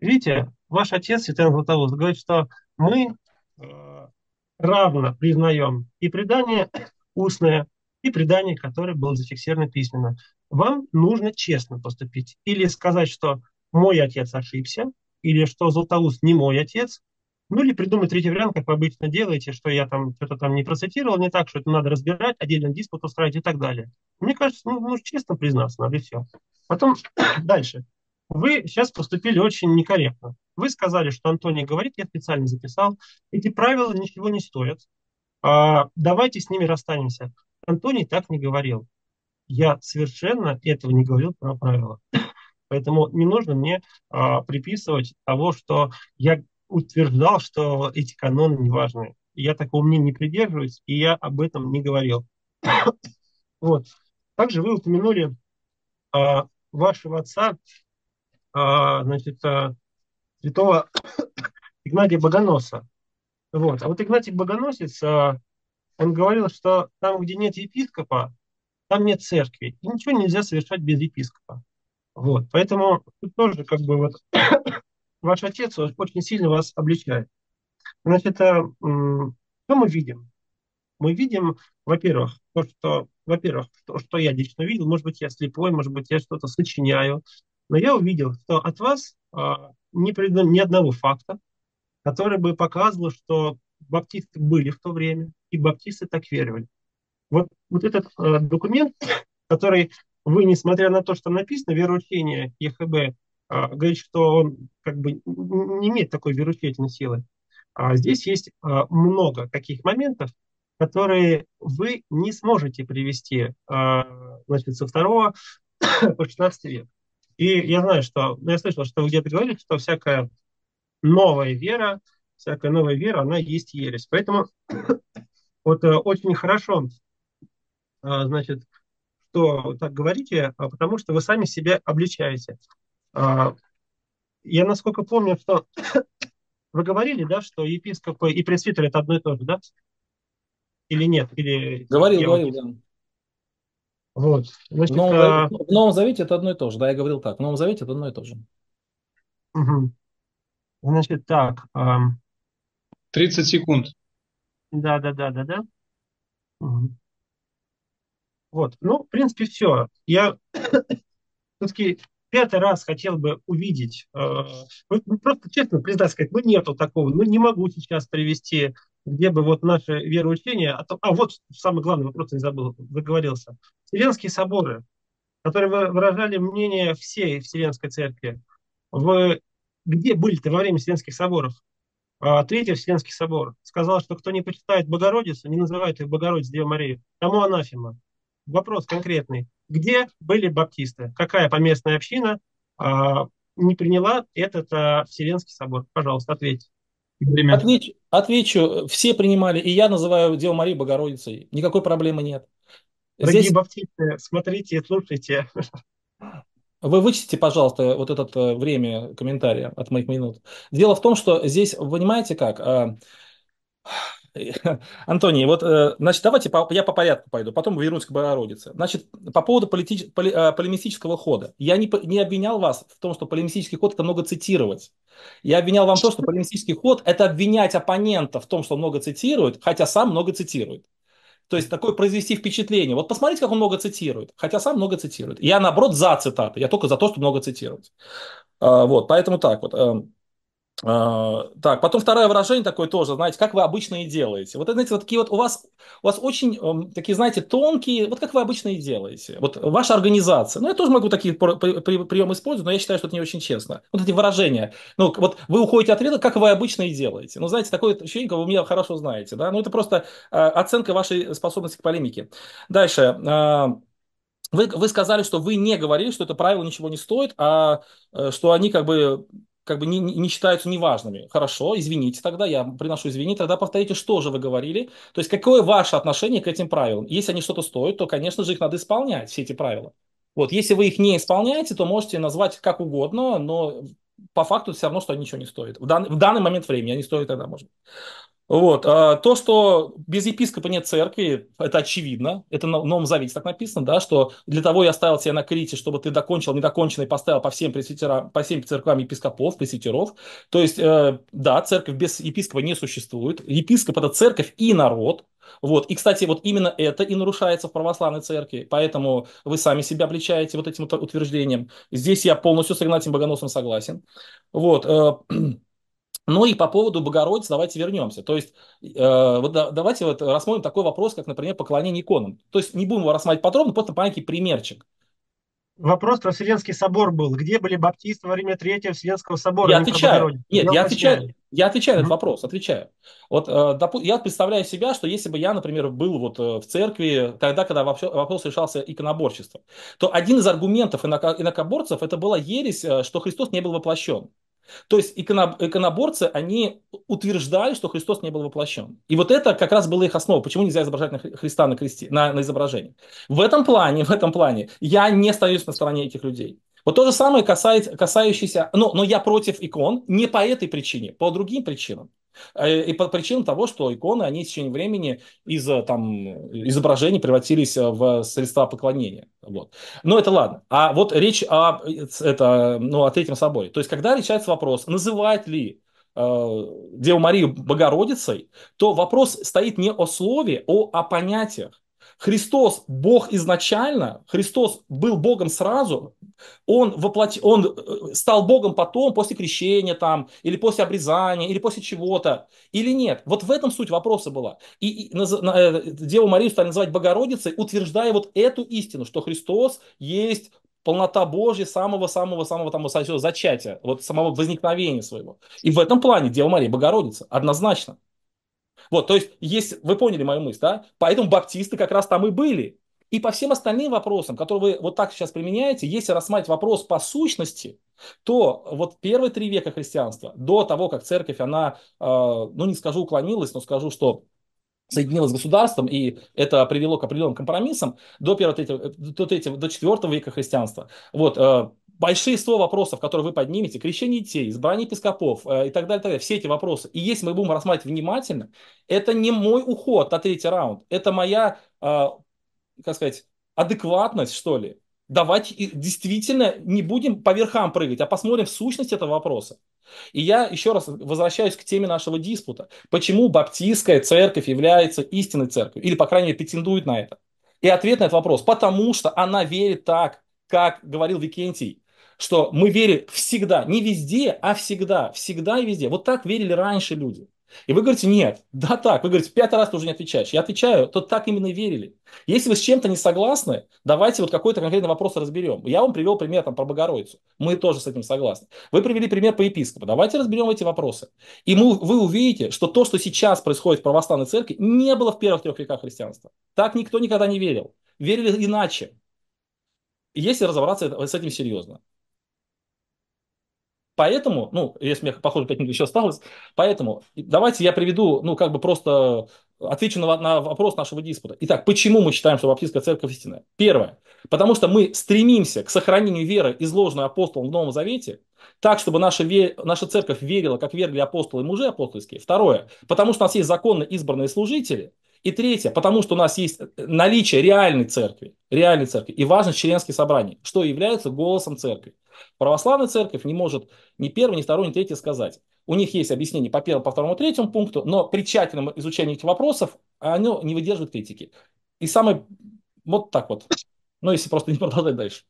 Видите, ваш отец, Святой Златоуст, говорит, что мы э, равно признаем и предание устное, и предание, которое было зафиксировано письменно. Вам нужно честно поступить. Или сказать, что мой отец ошибся, или что Златоуст не мой отец, ну или придумать третий вариант, как вы обычно делаете, что я там что-то там не процитировал не так, что это надо разбирать, отдельно диспут устраивать и так далее. Мне кажется, ну, ну честно признаться надо и все. Потом дальше. Вы сейчас поступили очень некорректно. Вы сказали, что Антоний говорит, я специально записал. Эти правила ничего не стоят. А, давайте с ними расстанемся. Антоний так не говорил. Я совершенно этого не говорил про правила. Поэтому не нужно мне а, приписывать того, что я утверждал, что эти каноны не важны. Я такого мнения не придерживаюсь, и я об этом не говорил. вот. Также вы упомянули а, вашего отца, а, значит, а, святого Игнатия Богоноса. Вот. А вот Игнатий Богоносец а, он говорил, что там, где нет епископа, там нет церкви. И ничего нельзя совершать без епископа. Вот. Поэтому тут тоже как бы вот ваш отец очень сильно вас обличает. Значит, а, что мы видим? Мы видим, во-первых, то, что, во-первых, то, что я лично видел, может быть, я слепой, может быть, я что-то сочиняю, но я увидел, что от вас а, не придано ни одного факта, который бы показывал, что баптисты были в то время, и баптисты так веровали. Вот, вот этот э, документ, который вы, несмотря на то, что написано, вероучение ЕХБ, э, говорит, что он как бы не имеет такой вероучительной силы. А здесь есть э, много таких моментов, которые вы не сможете привести э, значит, со второго по 16 век. И я знаю, что, ну, я слышал, что вы где-то говорили, что всякая новая вера, всякая новая вера, она есть ересь. Поэтому вот э, очень хорошо, а, значит, что так говорите, а, потому что вы сами себя обличаете. А, я насколько помню, что вы говорили, да, что епископы и пресвитер это одно и то же, да? Или нет? Или говорил, говорил, да. Вот. Значит, в, Новом а... Завете, в Новом Завете это одно и то же, да, я говорил так. В Новом Завете это одно и то же. Угу. Значит, так. 30 секунд. Да, да, да, да, да. Угу. Вот. Ну, в принципе, все. Я все-таки пятый раз хотел бы увидеть, э, ну, просто честно признаться, сказать, ну нету такого, ну не могу сейчас привести, где бы вот наше вероучение, а, то, а вот самый главный вопрос не забыл, выговорился. Вселенские соборы, которые выражали мнение всей Вселенской Церкви, в, где были-то во время Вселенских соборов? А, Третий Вселенский собор сказал, что кто не почитает Богородицу, не называет их Богородицей Деву Марию, тому анафема. Вопрос конкретный. Где были баптисты? Какая поместная община а, не приняла этот а, Вселенский собор? Пожалуйста, ответьте. Отвечу, отвечу, все принимали, и я называю Деву Марию Богородицей. Никакой проблемы нет. Дорогие Здесь... баптисты, смотрите, слушайте. Вы вычтите, пожалуйста, вот это э, время комментария от моих минут. Дело в том, что здесь, понимаете как, а, Антоний, вот, э, значит, давайте по, я по порядку пойду, потом вернусь к Богородице. Значит, по поводу полити, поли, э, полемистического хода. Я не, не обвинял вас в том, что полемистический ход – это много цитировать. Я обвинял вам то, что полемистический ход – это обвинять оппонента в том, что много цитирует, хотя сам много цитирует. То есть такое произвести впечатление. Вот посмотрите, как он много цитирует, хотя сам много цитирует. Я, наоборот, за цитаты. Я только за то, что много цитировать. А, вот, поэтому так вот. А, так, потом второе выражение такое тоже, знаете, как вы обычно и делаете. Вот, знаете, вот такие вот у вас, у вас очень um, такие, знаете, тонкие, вот как вы обычно и делаете. Вот ваша организация. Ну, я тоже могу такие приемы использовать, но я считаю, что это не очень честно. Вот эти выражения. Ну, вот вы уходите от ответа, как вы обычно и делаете. Ну, знаете, такое ощущение, вы меня хорошо знаете, да. Ну, это просто uh, оценка вашей способности к полемике. Дальше. Uh, вы, вы сказали, что вы не говорили, что это правило ничего не стоит, а э, что они как бы как бы не, не считаются неважными. Хорошо, извините тогда, я приношу извинения, тогда повторите, что же вы говорили. То есть, какое ваше отношение к этим правилам? Если они что-то стоят, то, конечно же, их надо исполнять, все эти правила. Вот, если вы их не исполняете, то можете назвать как угодно, но по факту все равно, что они ничего не стоят. В, дан, в данный момент времени они стоят тогда, может. Вот. А то, что без епископа нет церкви, это очевидно. Это на Новом Завете так написано, да, что для того я оставил тебя на Крите, чтобы ты докончил недоконченный поставил по всем, по всем церквам епископов, пресвитеров. То есть, э, да, церковь без епископа не существует. Епископ – это церковь и народ. Вот. И, кстати, вот именно это и нарушается в православной церкви, поэтому вы сами себя обличаете вот этим утверждением. Здесь я полностью с Игнатием Богоносом согласен. Вот. Ну и по поводу Богородицы давайте вернемся. То есть э, вот да, давайте вот рассмотрим такой вопрос, как, например, поклонение иконам. То есть не будем его рассматривать подробно, просто маленький примерчик. Вопрос про Вселенский собор был. Где были баптисты во время Третьего Вселенского собора? Я отвечаю. Нет, я, я отвечаю. Я отвечаю на этот вопрос, отвечаю. Вот э, я представляю себя, что если бы я, например, был вот э, в церкви тогда, когда вопрос решался иконоборчеством, то один из аргументов инокоборцев это была ересь, э, что Христос не был воплощен. То есть иконоборцы, они утверждали, что Христос не был воплощен. И вот это как раз было их основа. Почему нельзя изображать на Христа на, кресте, на, на изображении? В этом плане, в этом плане я не остаюсь на стороне этих людей. Вот то же самое касается, касающееся, но, но я против икон не по этой причине, по другим причинам. Э, и по причинам того, что иконы, они в течение времени из э, там, изображений превратились э, в средства поклонения. Вот. Но это ладно. А вот речь о, это, ну, о Третьем соборе. То есть, когда решается вопрос, называть ли Деву Марию Богородицей, то вопрос стоит не о слове, а о понятиях. Христос Бог изначально, Христос был Богом сразу, он, воплоти, он э, стал Богом потом, после крещения там, или после обрезания, или после чего-то, или нет. Вот в этом суть вопроса была. И, и на, э, Деву Марию стали называть Богородицей, утверждая вот эту истину, что Христос есть полнота Божья самого-самого-самого там зачатия, вот самого возникновения своего. И в этом плане Дева Мария Богородица, однозначно. Вот, то есть, есть, вы поняли мою мысль, да? Поэтому баптисты как раз там и были. И по всем остальным вопросам, которые вы вот так сейчас применяете, если рассматривать вопрос по сущности, то вот первые три века христианства, до того, как церковь, она, э, ну не скажу уклонилась, но скажу, что соединилась с государством, и это привело к определенным компромиссам до, первого, третьего, до, третьего, до четвертого века христианства. Вот, э, большие 100 вопросов, которые вы поднимете, крещение детей, избрание епископов э, и так далее, так далее, все эти вопросы, и если мы будем рассматривать внимательно, это не мой уход на третий раунд, это моя, э, как сказать, адекватность, что ли. Давайте действительно не будем по верхам прыгать, а посмотрим в сущность этого вопроса. И я еще раз возвращаюсь к теме нашего диспута. Почему баптистская церковь является истинной церковью? Или, по крайней мере, претендует на это? И ответ на этот вопрос. Потому что она верит так, как говорил Викентий, что мы верим всегда, не везде, а всегда, всегда и везде. Вот так верили раньше люди. И вы говорите, нет, да так, вы говорите, пятый раз ты уже не отвечаешь. Я отвечаю, то так именно верили. Если вы с чем-то не согласны, давайте вот какой-то конкретный вопрос разберем. Я вам привел пример там, про Богородицу. Мы тоже с этим согласны. Вы привели пример по епископу. Давайте разберем эти вопросы. И мы, вы увидите, что то, что сейчас происходит в православной церкви, не было в первых трех веках христианства. Так никто никогда не верил. Верили иначе. Если разобраться с этим серьезно. Поэтому, ну, если мне, похоже, 5 минут еще осталось, поэтому давайте я приведу, ну, как бы просто отвечу на, на вопрос нашего диспута. Итак, почему мы считаем, что Баптистская церковь истинная? Первое. Потому что мы стремимся к сохранению веры, изложенной апостолом в Новом Завете, так, чтобы наша, ве... наша церковь верила, как верили апостолы и мужи апостольские. Второе. Потому что у нас есть законно избранные служители. И третье, потому что у нас есть наличие реальной церкви, реальной церкви и важность членских собраний, что является голосом церкви. Православная церковь не может ни первый, ни второй, ни третий сказать. У них есть объяснение по первому, по второму, третьему пункту, но при тщательном изучении этих вопросов оно не выдерживает критики. И самое, вот так вот. Ну, если просто не продолжать дальше.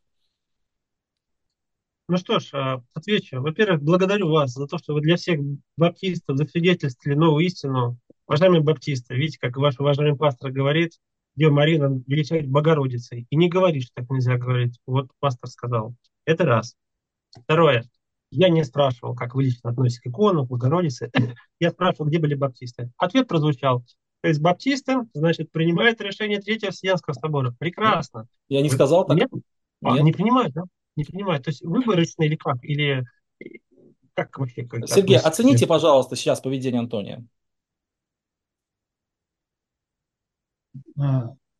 Ну что ж, а, отвечу. Во-первых, благодарю вас за то, что вы для всех баптистов засвидетельствовали новую истину. Уважаемые баптисты, видите, как ваш уважаемый пастор говорит, Дева Марина величает Богородицей. И не говорит, что так нельзя говорить. Вот пастор сказал. Это раз. Второе. Я не спрашивал, как вы лично относитесь к икону, к Богородице. Я спрашивал, где были баптисты. Ответ прозвучал. То есть баптисты, значит, принимают решение Третьего Вселенского собора. Прекрасно. Я не сказал так. Нет? А, Нет. не принимают, да? Не принимают. То есть выборочно или как? Или как вообще? Как Сергей, относитесь? оцените, пожалуйста, сейчас поведение Антония.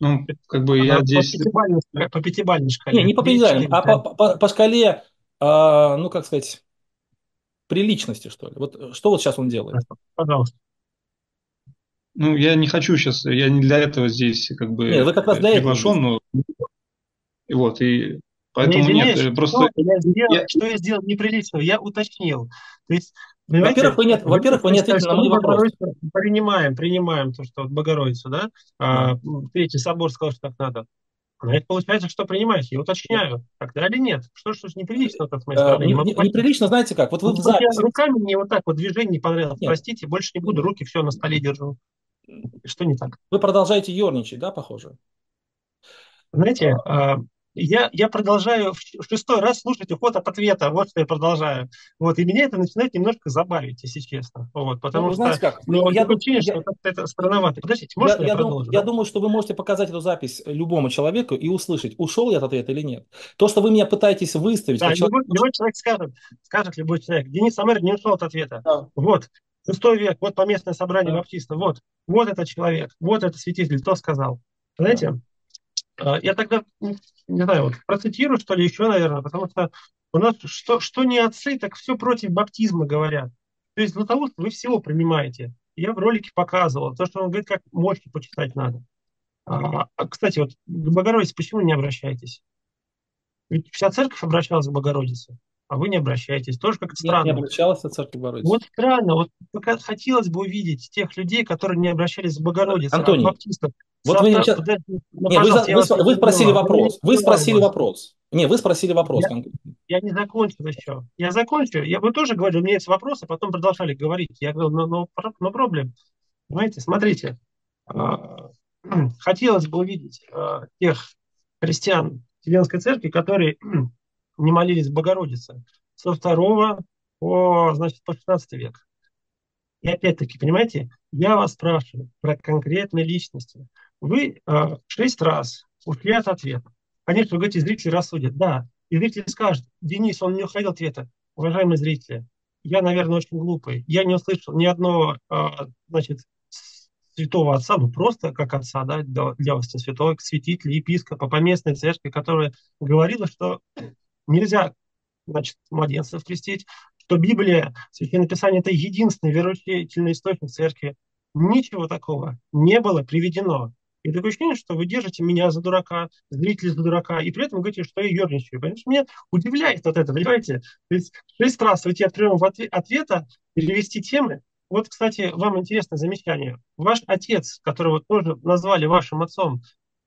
Ну, как бы я здесь... По пятибалльной, по пятибалльной шкале. Не, не по пятибалльной, а по, по, по шкале, а, ну, как сказать, приличности, что ли. Вот что вот сейчас он делает? Пожалуйста. Ну, я не хочу сейчас, я не для этого здесь как бы Нет, вы как раз для приглашен, этого. но и вот, и поэтому не, нет, э, просто... Что я, сделал, я... что я сделал неприличного? Я уточнил. То есть во-первых, вы нет, во-первых, вы не ответили на мой вопрос. Принимаем, принимаем то, что вот Богородицу, да? А, Третий собор сказал, что так надо. А это получается, что принимаете. Я уточняю, тогда или нет. Что ж неприлично это с моей стороны? Не, не, неприлично, знаете как? Вот вы в записи... Руками мне вот так вот движение не понравилось. Нет. Простите, больше не буду, руки все на столе держу. Что не так? Вы продолжаете ерничать, да, похоже? Знаете, а, я, я продолжаю в шестой раз слушать уход от ответа. Вот что я продолжаю. Вот, и меня это начинает немножко забавить, если честно. Вот, потому ну, что знаете как? Ну, я, ощущение, я, что это странновато. Подождите, можно я, я, продолжу, дум, да? я думаю, что вы можете показать эту запись любому человеку и услышать, ушел я от ответа или нет. То, что вы меня пытаетесь выставить... Да, любой, человек... любой человек скажет, скажет любой человек, Денис Самарин не ушел от ответа. Да. Вот, шестой век, вот поместное собрание да. баптиста, вот, вот этот человек, вот этот святитель, кто сказал. Знаете, да. А, я тогда, не знаю, вот процитирую, что ли, еще, наверное, потому что у нас что, что не отцы, так все против баптизма говорят. То есть Златоуст вы всего принимаете. Я в ролике показывал, то, что он говорит, как мощи почитать надо. А, а, кстати, вот к Богородице почему не обращаетесь? Ведь вся церковь обращалась к Богородице а вы не обращаетесь. Тоже как-то странно. Не обращалась от церкви Богородицы. Вот странно. Вот хотелось бы увидеть тех людей, которые не обращались к Богородице, Антоний, а баптистов. Вот вы сейчас... Ну, не, вы, вы, вы спросили вопрос. Вы спросили вопрос. Не, вы спросили вопрос. Я, я не закончил еще. Я закончу. Я бы тоже говорил, у меня есть вопросы, потом продолжали говорить. Я говорил, но, но, но проблем. Понимаете, смотрите. А, хотелось бы увидеть а, тех христиан Вселенской Церкви, которые не молились Богородице со второго по, значит, по 16 век. И опять-таки, понимаете, я вас спрашиваю про конкретные личности. Вы э, шесть раз ушли от ответа. Конечно, вы говорите, зрители рассудят. Да, и зрители скажут, Денис, он не уходил от ответа. Уважаемые зрители, я, наверное, очень глупый. Я не услышал ни одного, э, значит, святого отца, ну просто как отца, да, для вас святого, святителя, епископа, поместной церкви, которая говорила, что нельзя значит, младенцев крестить, что Библия, Священное Писание – это единственный вероучительный источник церкви. Ничего такого не было приведено. И такое ощущение, что вы держите меня за дурака, зрители за дурака, и при этом говорите, что я ерничаю. Понимаете, меня удивляет вот это, понимаете? То есть шесть раз уйти от прямого ответа, перевести темы. Вот, кстати, вам интересное замечание. Ваш отец, которого тоже назвали вашим отцом,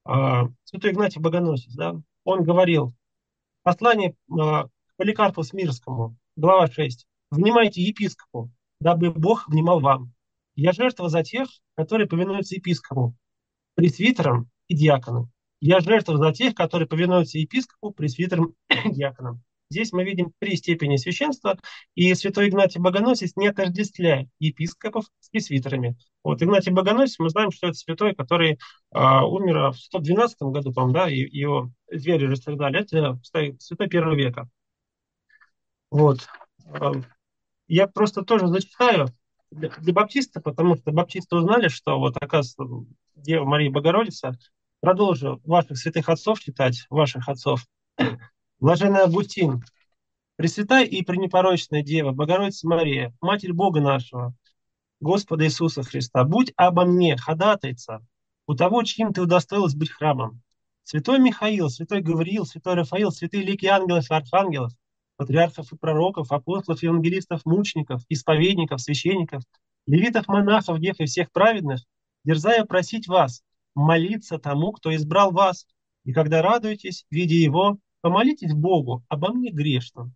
а, святой Игнатий Богоносец, да, он говорил, послание а, Поликарпу Смирскому, глава 6. «Внимайте епископу, дабы Бог внимал вам. Я жертва за тех, которые повинуются епископу, пресвитерам и диаконам. Я жертва за тех, которые повинуются епископу, пресвитерам и диаконам». Здесь мы видим три степени священства, и святой Игнатий Богоносец не отождествляет епископов с пресвитерами. Вот Игнатий Богоносец, мы знаем, что это святой, который а, умер в 112 году, по-моему, да, и его звери расстрадали. Это святой первого века. Вот. Я просто тоже зачитаю для, для баптиста, потому что баптисты узнали, что вот, оказывается, Дева Мария Богородица, продолжу ваших святых отцов читать, ваших отцов. Блаженный Августин, Пресвятая и пренепорочная Дева, Богородица Мария, Матерь Бога нашего, Господа Иисуса Христа, будь обо мне ходатайца у того, чьим ты удостоилась быть храмом. Святой Михаил, Святой Гавриил, Святой Рафаил, святые лики ангелов и архангелов, патриархов и пророков, апостолов, евангелистов, мучеников, исповедников, священников, левитов, монахов, дев и всех праведных, дерзая просить вас молиться тому, кто избрал вас, и когда радуетесь, видя его, помолитесь Богу обо мне грешном.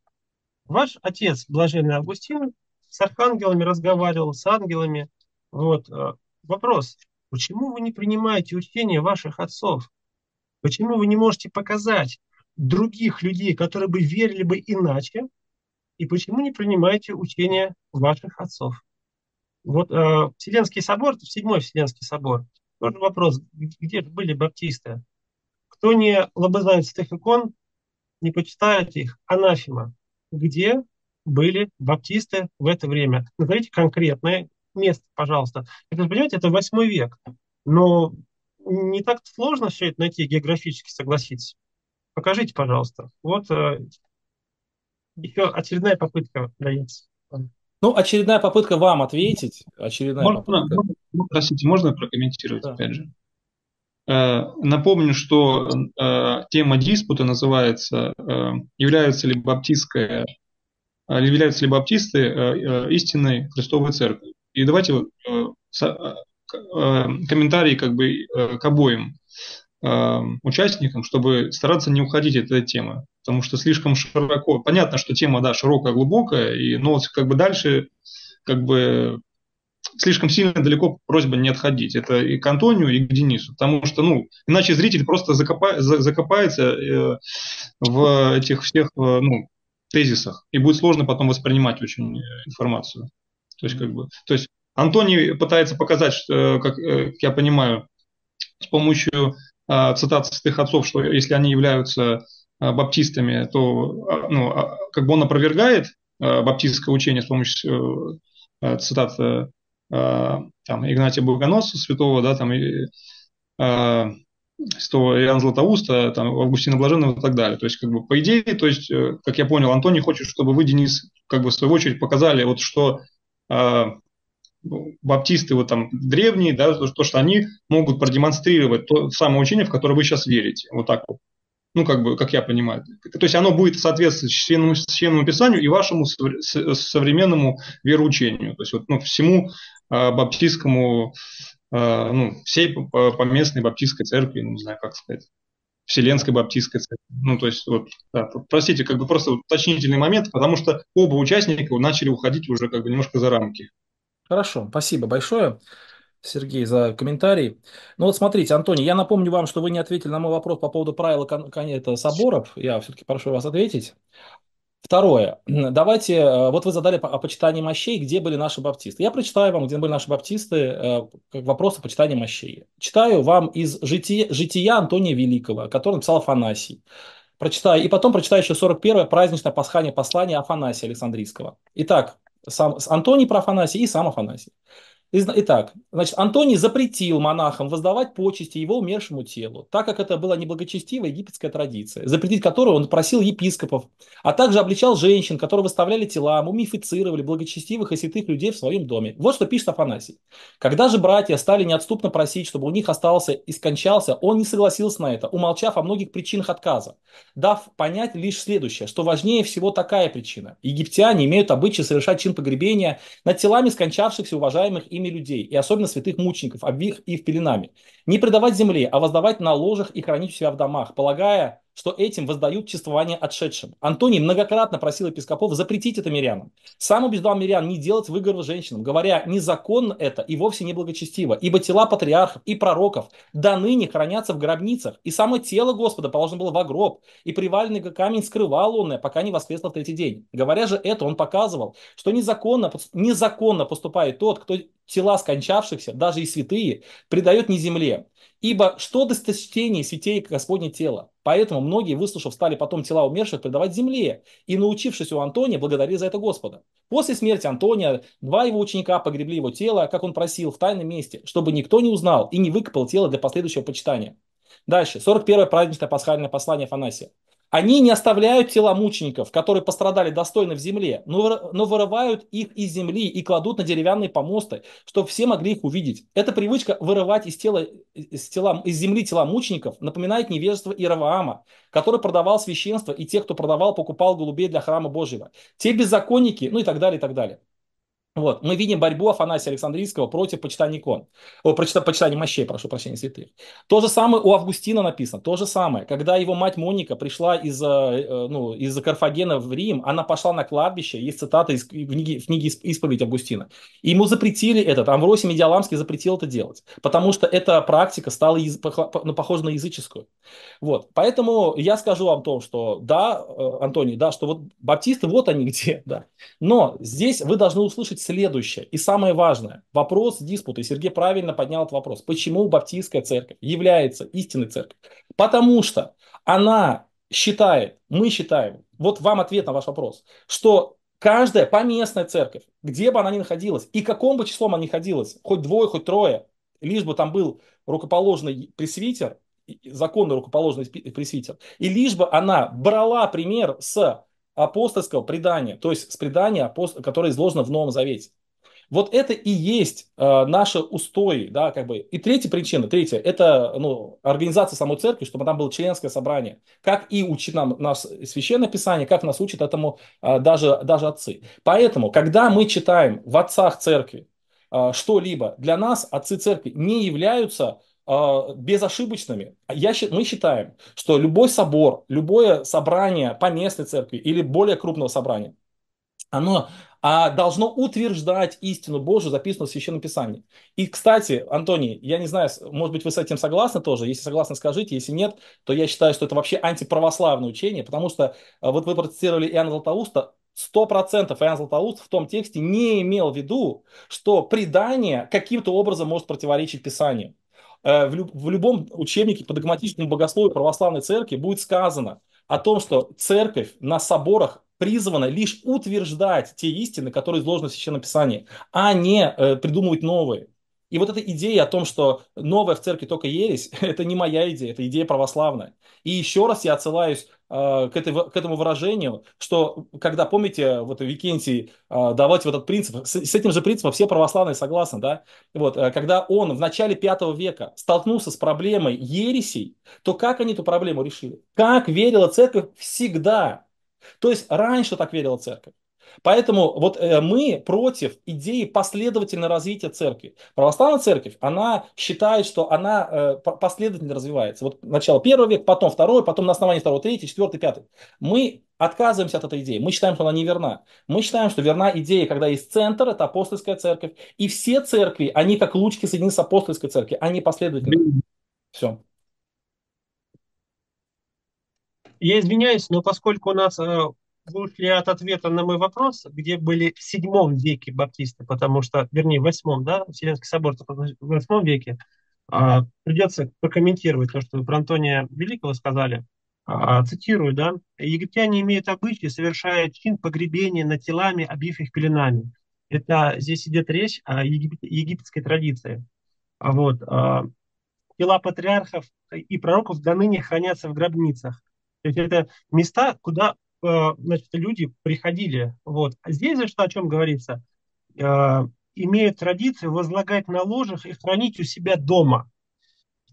Ваш отец, блаженный Августин, с архангелами разговаривал, с ангелами. Вот. Э, вопрос, почему вы не принимаете учения ваших отцов? Почему вы не можете показать других людей, которые бы верили бы иначе? И почему не принимаете учения ваших отцов? Вот э, Вселенский собор, Седьмой Вселенский собор, тоже вопрос, где были баптисты? Кто не лобызает святых икон, не почитает их, анафима. Где были баптисты в это время? Назовите конкретное место, пожалуйста. Это, понимаете, это восьмой век. Но не так сложно все это найти географически, согласитесь. Покажите, пожалуйста. Вот э, еще очередная попытка дается. Ну, очередная попытка вам ответить. Очередная можно, попытка. Можно, простите, можно прокомментировать да. опять же? Э, напомню, что э, тема диспута называется «Является ли баптистская являются ли баптисты истинной Христовой Церкви?» И давайте комментарии как бы к обоим участникам, чтобы стараться не уходить от этой темы, потому что слишком широко. Понятно, что тема, да, широкая, глубокая, и, но как бы дальше как бы слишком сильно далеко просьба не отходить. Это и к Антонию, и к Денису. Потому что, ну, иначе зритель просто закопа, закопается э, в этих всех э, ну, тезисах. И будет сложно потом воспринимать очень э, информацию. То есть, как бы, то есть Антоний пытается показать, что, как, как я понимаю, с помощью э, цитат святых отцов, что если они являются э, баптистами, то ну, как бы он опровергает э, баптистское учение с помощью э, цитат Э, там, Игнатия Богоносца святого, да, там, и, э, святого Иоанна Златоуста, там, Августина Блаженного и так далее. То есть, как бы, по идее, то есть, э, как я понял, Антоний хочет, чтобы вы, Денис, как бы, в свою очередь показали, вот, что э, баптисты вот там древние, да, то, что они могут продемонстрировать то самое учение, в которое вы сейчас верите. Вот так вот. Ну, как бы, как я понимаю. То есть оно будет соответствовать священному, священному писанию и вашему современному вероучению. То есть вот, ну, всему Э, баптистскому, э, ну, всей поместной баптистской церкви, ну, не знаю, как сказать, Вселенской баптистской церкви. Ну, то есть, вот, да, простите, как бы просто уточнительный момент, потому что оба участника начали уходить уже как бы немножко за рамки. Хорошо, спасибо большое. Сергей, за комментарий. Ну вот смотрите, Антоний, я напомню вам, что вы не ответили на мой вопрос по поводу правила это, соборов. Я все-таки прошу вас ответить. Второе. Давайте, э, вот вы задали о почитании мощей, где были наши баптисты. Я прочитаю вам, где были наши баптисты, э, как вопрос о почитании мощей. Читаю вам из жития, жития Антония Великого, который написал Афанасий. Прочитаю, и потом прочитаю еще 41-е праздничное пасхание послание Афанасия Александрийского. Итак, сам Антоний про Афанасий и сам Афанасий. Итак, значит, Антоний запретил монахам воздавать почести его умершему телу, так как это была неблагочестивая египетская традиция, запретить которую он просил епископов, а также обличал женщин, которые выставляли тела, мумифицировали благочестивых и святых людей в своем доме. Вот что пишет Афанасий. Когда же братья стали неотступно просить, чтобы у них остался и скончался, он не согласился на это, умолчав о многих причинах отказа, дав понять лишь следующее, что важнее всего такая причина. Египтяне имеют обычай совершать чин погребения над телами скончавшихся уважаемых ими людей, и особенно святых мучеников, обвих их пеленами. Не предавать земле, а воздавать на ложах и хранить себя в домах, полагая, что этим воздают чествование отшедшим. Антоний многократно просил епископов запретить это мирянам. Сам убеждал мирян не делать выговоры женщинам, говоря, незаконно это и вовсе не благочестиво, ибо тела патриархов и пророков до ныне хранятся в гробницах, и само тело Господа положено было в гроб, и приваленный камень скрывал он, пока не воскресло в третий день. Говоря же это, он показывал, что незаконно, незаконно поступает тот, кто тела скончавшихся, даже и святые, предает не земле. Ибо что досточтение святей Господне тело? Поэтому многие, выслушав, стали потом тела умерших предавать земле. И научившись у Антония, благодарили за это Господа. После смерти Антония два его ученика погребли его тело, как он просил, в тайном месте, чтобы никто не узнал и не выкопал тело для последующего почитания. Дальше. 41-е праздничное пасхальное послание Афанасия. Они не оставляют тела мучеников, которые пострадали достойно в земле, но, но вырывают их из земли и кладут на деревянные помосты, чтобы все могли их увидеть. Эта привычка вырывать из, тела, из, тела, из земли тела мучеников напоминает невежество Ираваама, который продавал священство и тех, кто продавал, покупал голубей для храма Божьего. Те беззаконники, ну и так далее, и так далее. Вот, мы видим борьбу Афанасия Александрийского против почитания икон, о, прочита, почитания мощей, прошу прощения, святых. То же самое у Августина написано, то же самое. Когда его мать Моника пришла из, э, э, ну, из Карфагена в Рим, она пошла на кладбище, есть цитата из книги, в книге «Исповедь Августина». И ему запретили это, Амвросий Медиаламский запретил это делать, потому что эта практика стала ну, похожа на языческую. Вот, поэтому я скажу вам то, что да, э, Антоний, да, что вот баптисты, вот они где, да. Но здесь вы должны услышать следующее, и самое важное, вопрос диспута, и Сергей правильно поднял этот вопрос, почему Баптистская церковь является истинной церковью? Потому что она считает, мы считаем, вот вам ответ на ваш вопрос, что каждая поместная церковь, где бы она ни находилась, и каком бы числом она ни находилась, хоть двое, хоть трое, лишь бы там был рукоположный пресвитер, законный рукоположный пресвитер, и лишь бы она брала пример с апостольского предания, то есть с предания, которое изложено в Новом Завете. Вот это и есть э, наши устои, да, как бы. И третья причина, третья, это ну, организация самой церкви, чтобы там было членское собрание. Как и учит нам нас Священное Писание, как нас учат этому э, даже, даже отцы. Поэтому, когда мы читаем в отцах церкви э, что-либо, для нас отцы церкви не являются безошибочными. Я, мы считаем, что любой собор, любое собрание по местной церкви или более крупного собрания, оно а, должно утверждать истину Божию, записанную в Священном Писании. И, кстати, Антоний, я не знаю, может быть, вы с этим согласны тоже. Если согласны, скажите. Если нет, то я считаю, что это вообще антиправославное учение, потому что а, вот вы процитировали Иоанна Златоуста, Сто процентов Иоанн Златоуст в том тексте не имел в виду, что предание каким-то образом может противоречить Писанию. Э, в, люб, в любом учебнике по догматическому богословию православной церкви будет сказано о том, что церковь на соборах призвана лишь утверждать те истины, которые изложены в Священном Писании, а не э, придумывать новые. И вот эта идея о том, что новая в церкви только ересь, это не моя идея, это идея православная. И еще раз я отсылаюсь к, этой, к этому выражению, что когда, помните, вот Викентий э, давать вот этот принцип, с, с этим же принципом все православные согласны, да, вот, э, когда он в начале пятого века столкнулся с проблемой ересей, то как они эту проблему решили? Как верила церковь всегда? То есть раньше так верила церковь. Поэтому вот э, мы против идеи последовательного развития церкви. Православная церковь, она считает, что она э, последовательно развивается. Вот начало первого века, потом второй, потом на основании второго, третий, четвертый, пятый. Мы отказываемся от этой идеи. Мы считаем, что она неверна. Мы считаем, что верна идея, когда есть центр, это апостольская церковь. И все церкви, они как лучки соединены с апостольской церковью, они последовательно. Все. Я извиняюсь, но поскольку у нас э, вышли от ответа на мой вопрос, где были в седьмом веке баптисты, потому что, вернее, в восьмом, да, Вселенский собор в восьмом веке, а, придется прокомментировать то, что вы про Антония Великого сказали. А, цитирую, да, «Египтяне имеют обычай, совершая чин погребения над телами, обив их пеленами. Это здесь идет речь о егип- египетской традиции. А вот а, тела патриархов и пророков до ныне хранятся в гробницах. То есть это места, куда значит, люди приходили. Вот. А здесь же что о чем говорится? Э, имеют традицию возлагать на ложах и хранить у себя дома.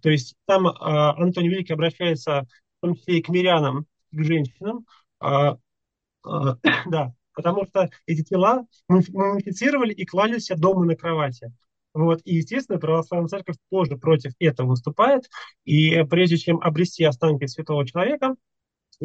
То есть там э, Антоний Великий обращается в том числе и к мирянам, к женщинам, э, э, да, потому что эти тела мумифицировали и клали себя дома на кровати. Вот. И, естественно, православная церковь тоже против этого выступает. И прежде чем обрести останки святого человека,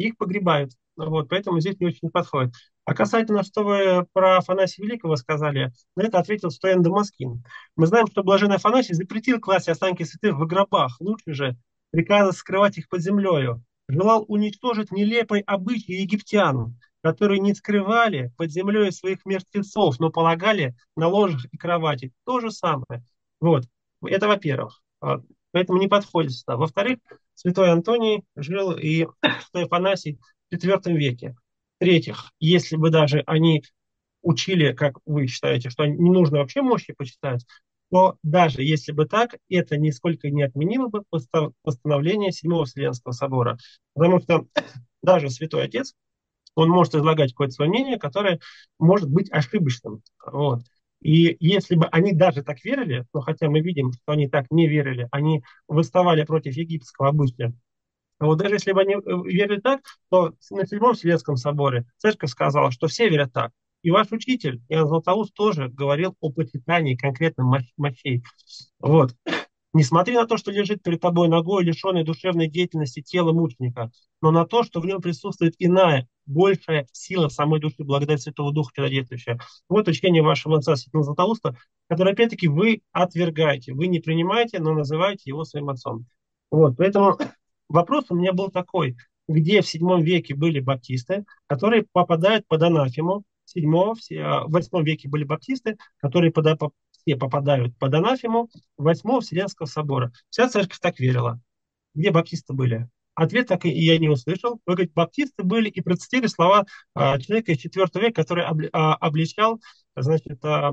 их погребают. Вот, поэтому здесь не очень подходит. А касательно, что вы про Афанасия Великого сказали, на это ответил Стоян Дамаскин. Мы знаем, что блаженный Афанасий запретил класть останки святых в гробах. Лучше же приказа скрывать их под землею. Желал уничтожить нелепый обычай египтян, которые не скрывали под землей своих мертвецов, но полагали на ложах и кровати. То же самое. Вот. Это во-первых. А, поэтому не подходит сюда. Во-вторых, святой Антоний жил и святой Афанасий в IV веке. В-третьих, если бы даже они учили, как вы считаете, что не нужно вообще мощи почитать, то даже если бы так, это нисколько не отменило бы постановление Седьмого Вселенского собора. Потому что даже Святой Отец, он может излагать какое-то свое мнение, которое может быть ошибочным. Вот. И если бы они даже так верили, но хотя мы видим, что они так не верили, они выставали против египетского обычая, а вот даже если бы они э, верили так, то на Седьмом Вселенском соборе церковь сказала, что все верят так. И ваш учитель, Иоанн Златоуст, тоже говорил о почитании конкретных мощей. Вот. Не смотри на то, что лежит перед тобой ногой, лишенной душевной деятельности тела мученика, но на то, что в нем присутствует иная, большая сила самой души, благодать Святого Духа чудодействующая. Вот учение вашего отца Святого Златоуста, которое, опять-таки, вы отвергаете. Вы не принимаете, но называете его своим отцом. Вот, поэтому вопрос у меня был такой. Где в седьмом веке были баптисты, которые попадают под анафему, в восьмом веке были баптисты, которые все попадают под анафему восьмого Вселенского собора. Вся церковь так верила. Где баптисты были? Ответ так и я не услышал. Вы говорите, баптисты были и процитили слова а, человека из IV века, который а, обличал, значит, а,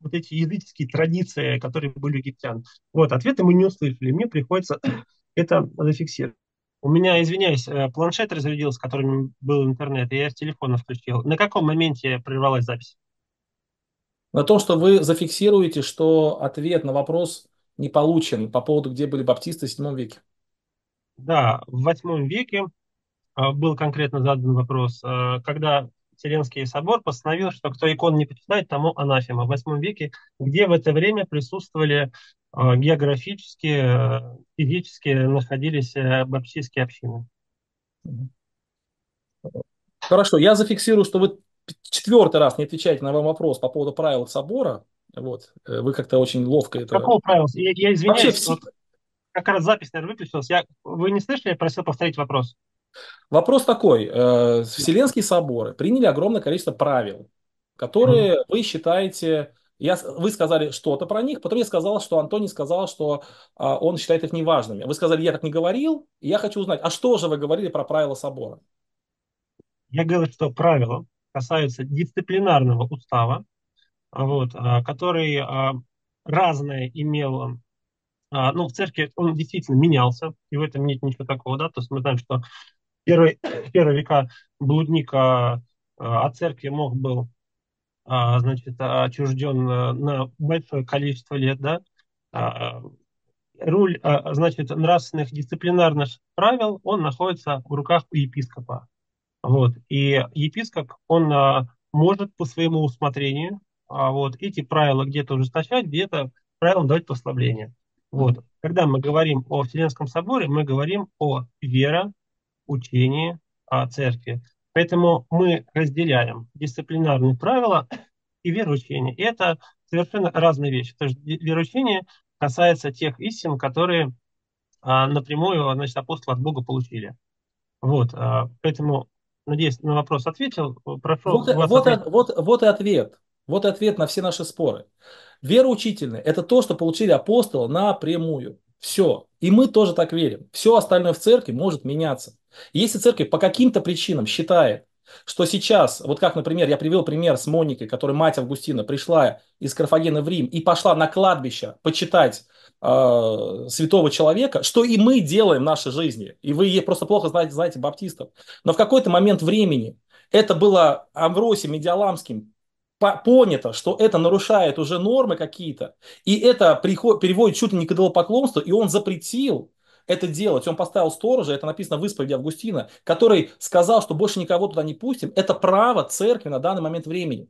вот эти языческие традиции, которые были у египтян. Вот, ответа мы не услышали. Мне приходится это зафиксировать. У меня, извиняюсь, э, планшет разрядился, которым был интернет, и я с телефона включил. На каком моменте прервалась запись? На том, что вы зафиксируете, что ответ на вопрос не получен по поводу, где были баптисты в 7 веке. Да, в 8 веке э, был конкретно задан вопрос, э, когда Вселенский собор постановил, что кто икон не почитает, тому анафема. В 8 веке, где в это время присутствовали а, географически, физически находились баптистские общины. Хорошо, я зафиксирую, что вы четвертый раз не отвечаете на мой вопрос по поводу правил собора. Вот, э, вы как-то очень ловко это... Какого правила? Я, я извиняюсь, Вообще, вот, как раз запись, наверное, выключилась. Я, вы не слышали, я просил повторить вопрос. Вопрос такой. Вселенские соборы приняли огромное количество правил, которые mm-hmm. вы считаете я, вы сказали что-то про них, потом я сказал, что Антоний сказал, что а, он считает их неважными. Вы сказали, я так не говорил, и я хочу узнать, а что же вы говорили про правила собора? Я говорю, что правила касаются дисциплинарного устава, вот, а, который а, разное имел, а, ну, в церкви он действительно менялся, и в этом нет ничего такого, да, то есть мы знаем, что первый, первые века блудник а, от церкви мог был а, значит, отчужден на большое количество лет, да, а, руль, а, значит, нравственных дисциплинарных правил, он находится в руках у епископа. Вот. И епископ, он может по своему усмотрению вот, эти правила где-то ужесточать, где-то правилам давать послабление. Вот. Когда мы говорим о Вселенском соборе, мы говорим о вере, учении, о церкви. Поэтому мы разделяем дисциплинарные правила и вероучение. И это совершенно разные вещи. То есть вероучение касается тех истин, которые а, напрямую значит, апостолы от Бога получили. Вот, а, поэтому, надеюсь, на вопрос ответил. Прошу вот, вот, вот, вот и ответ. Вот ответ на все наши споры. Вероучительное – это то, что получили апостолы напрямую. Все. И мы тоже так верим. Все остальное в церкви может меняться. Если церковь по каким-то причинам считает, что сейчас, вот как, например, я привел пример с Моникой, которая мать Августина пришла из Карфагена в Рим и пошла на кладбище почитать э, святого человека, что и мы делаем в нашей жизни. И вы просто плохо знаете, знаете баптистов. Но в какой-то момент времени это было Амвросием Медиаламским понято, что это нарушает уже нормы какие-то, и это приход, переводит чуть ли не к идолопоклонству, и он запретил это делать. Он поставил сторожа, это написано в исповеди Августина, который сказал, что больше никого туда не пустим. Это право церкви на данный момент времени.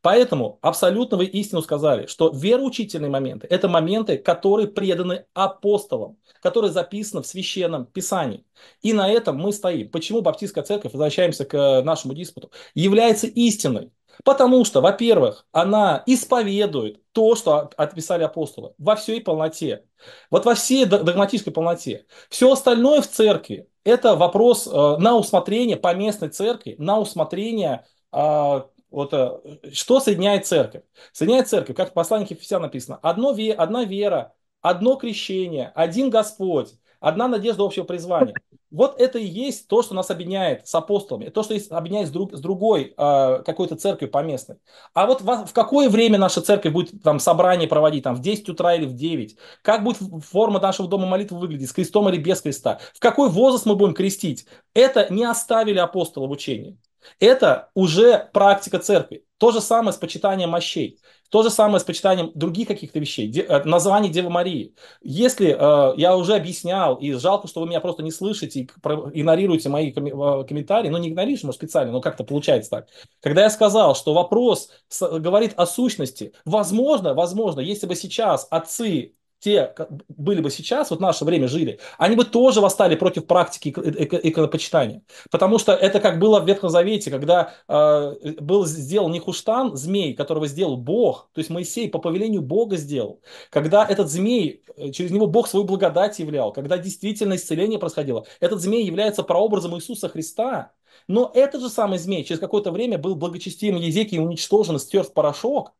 Поэтому абсолютно вы истину сказали, что вероучительные моменты – это моменты, которые преданы апостолам, которые записаны в Священном Писании. И на этом мы стоим. Почему Баптистская церковь, возвращаемся к нашему диспуту, является истиной? Потому что, во-первых, она исповедует то, что отписали апостолы во всей полноте. Вот во всей догматической полноте. Все остальное в церкви – это вопрос э, на усмотрение по местной церкви, на усмотрение а, вот э, что соединяет церковь? Соединяет церковь, как в послании Ефесян написано, одно, одна вера, одно крещение, один Господь, одна надежда общего призвания. Вот это и есть то, что нас объединяет с апостолами, то, что объединяет с, друг, с другой э, какой-то церковью поместной. А вот в, в какое время наша церковь будет там собрание проводить, там в 10 утра или в 9? Как будет форма нашего дома молитвы выглядеть, с крестом или без креста? В какой возраст мы будем крестить? Это не оставили апостолы в учении. Это уже практика церкви. То же самое с почитанием мощей. То же самое с почитанием других каких-то вещей, де, э, названий Девы Марии. Если э, я уже объяснял, и жалко, что вы меня просто не слышите и игнорируете мои ком- э, комментарии, ну не игнорируете, может специально, но как-то получается так. Когда я сказал, что вопрос с, говорит о сущности, возможно, возможно, если бы сейчас отцы те были бы сейчас, вот наше время жили, они бы тоже восстали против практики иконопочитания. Потому что это как было в Ветхом Завете, когда э, был сделан Нехуштан, змей, которого сделал Бог, то есть Моисей по повелению Бога сделал. Когда этот змей, э, через него Бог свою благодать являл, когда действительно исцеление происходило, этот змей является прообразом Иисуса Христа. Но этот же самый змей через какое-то время был благочестивым Езекией уничтожен, стер в порошок,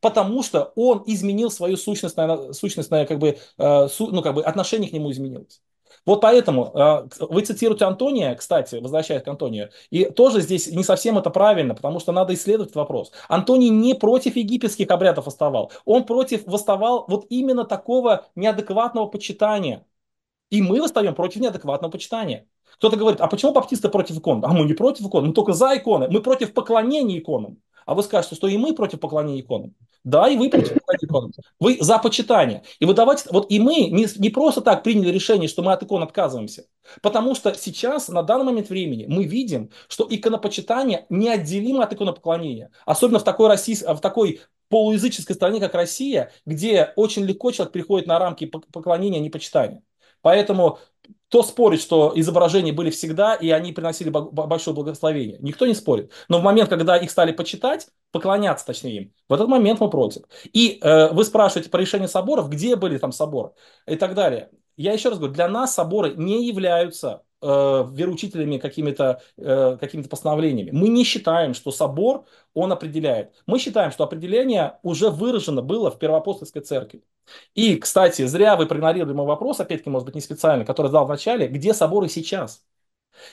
Потому что он изменил свою сущностное, сущностное как бы, э, ну, как бы отношение к нему изменилось. Вот поэтому э, вы цитируете Антония, кстати, возвращаясь к Антонию, и тоже здесь не совсем это правильно, потому что надо исследовать этот вопрос. Антоний не против египетских обрядов восставал, он против восставал вот именно такого неадекватного почитания. И мы восстаем против неадекватного почитания. Кто-то говорит, а почему баптисты против икон? А мы не против икон, мы только за иконы, мы против поклонения иконам. А вы скажете, что и мы против поклонения иконам. Да, и вы против поклонения иконам. Вы за почитание. И вы давайте, вот и мы не, не просто так приняли решение, что мы от икон отказываемся. Потому что сейчас, на данный момент времени, мы видим, что иконопочитание неотделимо от иконопоклонения. Особенно в такой, России, в такой полуязыческой стране, как Россия, где очень легко человек приходит на рамки поклонения, а не почитания. Поэтому кто спорит, что изображения были всегда, и они приносили большое благословение? Никто не спорит. Но в момент, когда их стали почитать, поклоняться, точнее им, в этот момент мы против. И э, вы спрашиваете по решению соборов, где были там соборы и так далее. Я еще раз говорю, для нас соборы не являются э, вероучителями какими-то э, какими постановлениями. Мы не считаем, что собор он определяет. Мы считаем, что определение уже выражено было в первоапостольской церкви. И, кстати, зря вы проигнорировали мой вопрос, опять-таки, может быть, не специально, который задал в начале, где соборы сейчас?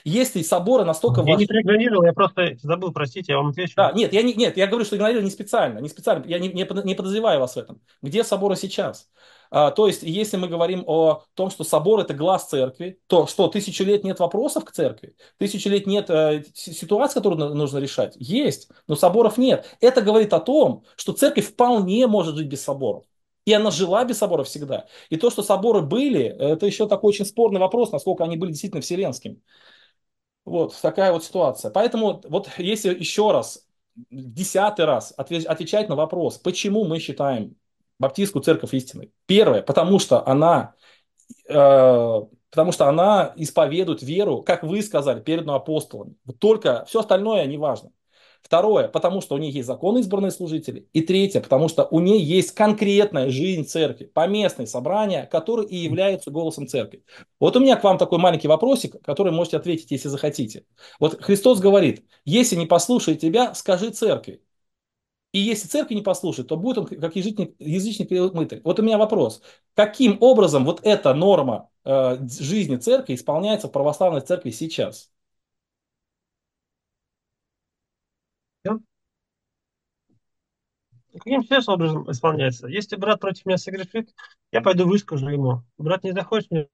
Если соборы настолько Я не проигнорировал, я просто забыл, простите, я вам отвечу. Да, нет, я не, нет, я говорю, что игнорировал не специально, не специально, я не, не, не подозреваю вас в этом. Где соборы сейчас? А, то есть, если мы говорим о том, что собор это глаз церкви, то что, тысячу лет нет вопросов к церкви? Тысячу лет нет э, ситуаций, которые нужно решать? Есть, но соборов нет. Это говорит о том, что церковь вполне может жить без соборов. И она жила без собора всегда. И то, что соборы были, это еще такой очень спорный вопрос, насколько они были действительно вселенскими. Вот такая вот ситуация. Поэтому вот если еще раз, десятый раз отвечать на вопрос, почему мы считаем Баптистскую церковь истиной. Первое, потому что она, э, потому что она исповедует веру, как вы сказали, переданную апостолами. Только все остальное не важно. Второе, потому что у нее есть законы избранные служители. И третье, потому что у нее есть конкретная жизнь церкви, поместные собрания, которые и являются голосом церкви. Вот у меня к вам такой маленький вопросик, который можете ответить, если захотите. Вот Христос говорит, если не послушает тебя, скажи церкви. И если церкви не послушает, то будет он как язычник, язычник мытарь. Вот у меня вопрос. Каким образом вот эта норма э, жизни церкви исполняется в православной церкви сейчас? Каким сейчас образом исполняется? Если брат против меня согрешит, я пойду выскажу ему. Брат не захочет, мне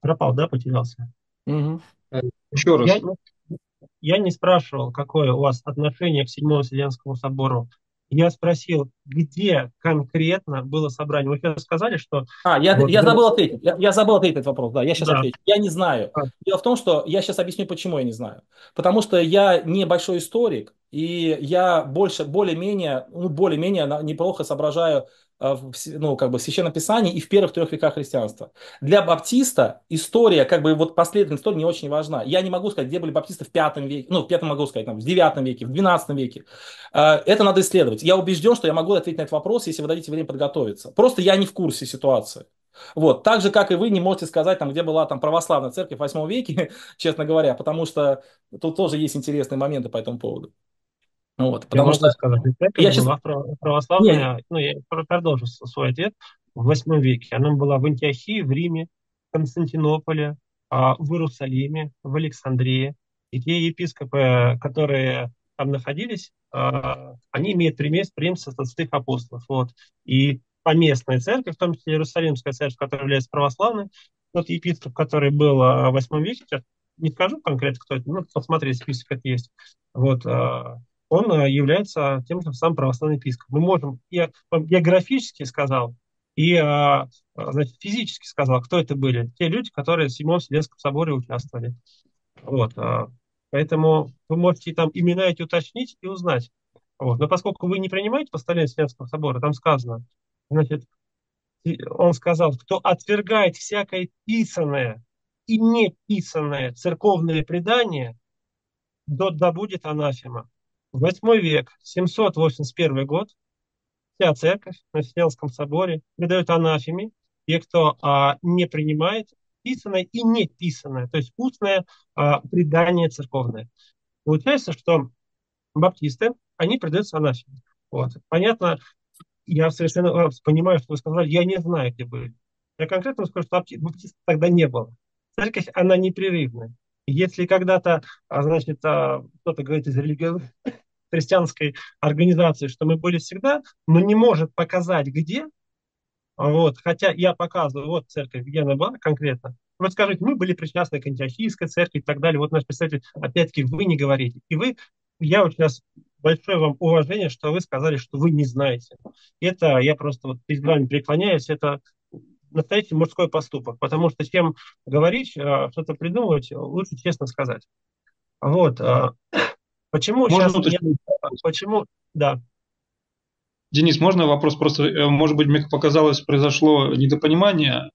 пропал, да, потерялся. Угу. Э, Еще раз. Я я не спрашивал, какое у вас отношение к Седьмому Вселенскому собору. Я спросил, где конкретно было собрание. Вы сейчас сказали, что... А, я, вот, я забыл ответить. Я, я забыл ответить этот вопрос. Да, я сейчас да. отвечу. Я не знаю. А. Дело в том, что я сейчас объясню, почему я не знаю. Потому что я не большой историк, и я больше, более-менее, ну, более-менее неплохо соображаю ну, как бы в Священном Писании и в первых трех веках христианства. Для баптиста история, как бы вот последовательность истории не очень важна. Я не могу сказать, где были баптисты в пятом веке, ну, в пятом могу сказать, там, в девятом веке, в двенадцатом веке. Э, это надо исследовать. Я убежден, что я могу ответить на этот вопрос, если вы дадите время подготовиться. Просто я не в курсе ситуации. Вот. Так же, как и вы не можете сказать, там, где была там, православная церковь в 8 веке, честно говоря, потому что тут тоже есть интересные моменты по этому поводу. Вот, потому я что сказать, я сейчас... православная, Нет. ну, я продолжу свой ответ, в восьмом веке. Она была в Антиохии, в Риме, Константинополе, а, в Иерусалиме, в Александрии. И те епископы, которые там находились, а, они имеют преемство со святых апостолов. Вот. И поместная церковь, в том числе Иерусалимская церковь, которая является православной, тот епископ, который был в восьмом веке, сейчас не скажу конкретно, кто это, ну, посмотреть, список это есть. Вот, он э, является тем же самым православным епископом. Мы можем, я географически сказал, и э, значит, физически сказал, кто это были. Те люди, которые в Седьмом Вселенском соборе участвовали. Вот. Э, поэтому вы можете там имена эти уточнить и узнать. Вот. Но поскольку вы не принимаете постановление Вселенского собора, там сказано, значит, он сказал, кто отвергает всякое писанное и неписанное церковное предание, да, да будет анафема. Восьмой век, 781 год, вся церковь на Вселенском соборе придает анафеме те, кто а, не принимает писанное и не писанное, то есть устное а, предание церковное. Получается, что баптисты, они предаются анафеме. Вот. Понятно, я совершенно понимаю, что вы сказали, я не знаю, где были. Я конкретно скажу, что баптистов тогда не было. Церковь, она непрерывная. Если когда-то, а, значит, а, кто-то говорит из религиозных христианской организации, что мы были всегда, но не может показать, где. Вот, хотя я показываю, вот церковь, где она была конкретно. Вот скажите, мы были причастны к антиохийской церкви и так далее. Вот наш представитель, опять-таки, вы не говорите. И вы, я вот сейчас большое вам уважение, что вы сказали, что вы не знаете. Это я просто вот перед вами преклоняюсь, это настоящий мужской поступок, потому что чем говорить, а, что-то придумывать, лучше честно сказать. Вот. Почему можно сейчас... Уточнить? Почему... Да. Денис, можно вопрос просто, э, может быть, мне показалось, произошло недопонимание.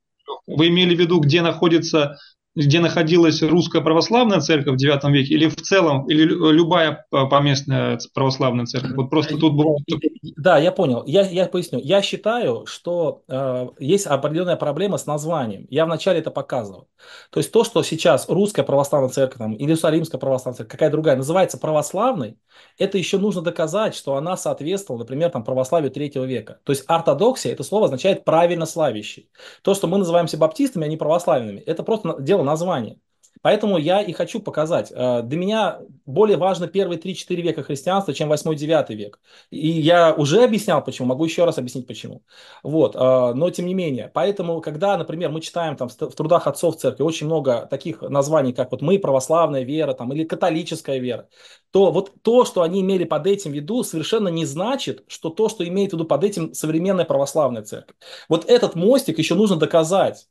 Вы имели в виду, где находится где находилась русская православная церковь в IX веке, или в целом, или любая поместная православная церковь? Вот просто тут было... Да, я понял. Я, я поясню. Я считаю, что э, есть определенная проблема с названием. Я вначале это показывал. То есть то, что сейчас русская православная церковь там, или Иерусалимская православная церковь, какая другая, называется православной, это еще нужно доказать, что она соответствовала, например, там, православию третьего века. То есть ортодоксия, это слово означает правильно славящий. То, что мы называемся баптистами, а не православными, это просто дело названия. Поэтому я и хочу показать. Э, для меня более важно первые 3-4 века христианства, чем 8-9 век. И я уже объяснял, почему, могу еще раз объяснить, почему. Вот. Э, но тем не менее. Поэтому, когда, например, мы читаем там, в трудах отцов церкви очень много таких названий, как вот мы, православная вера, там, или католическая вера, то вот то, что они имели под этим в виду, совершенно не значит, что то, что имеет в виду под этим современная православная церковь. Вот этот мостик еще нужно доказать.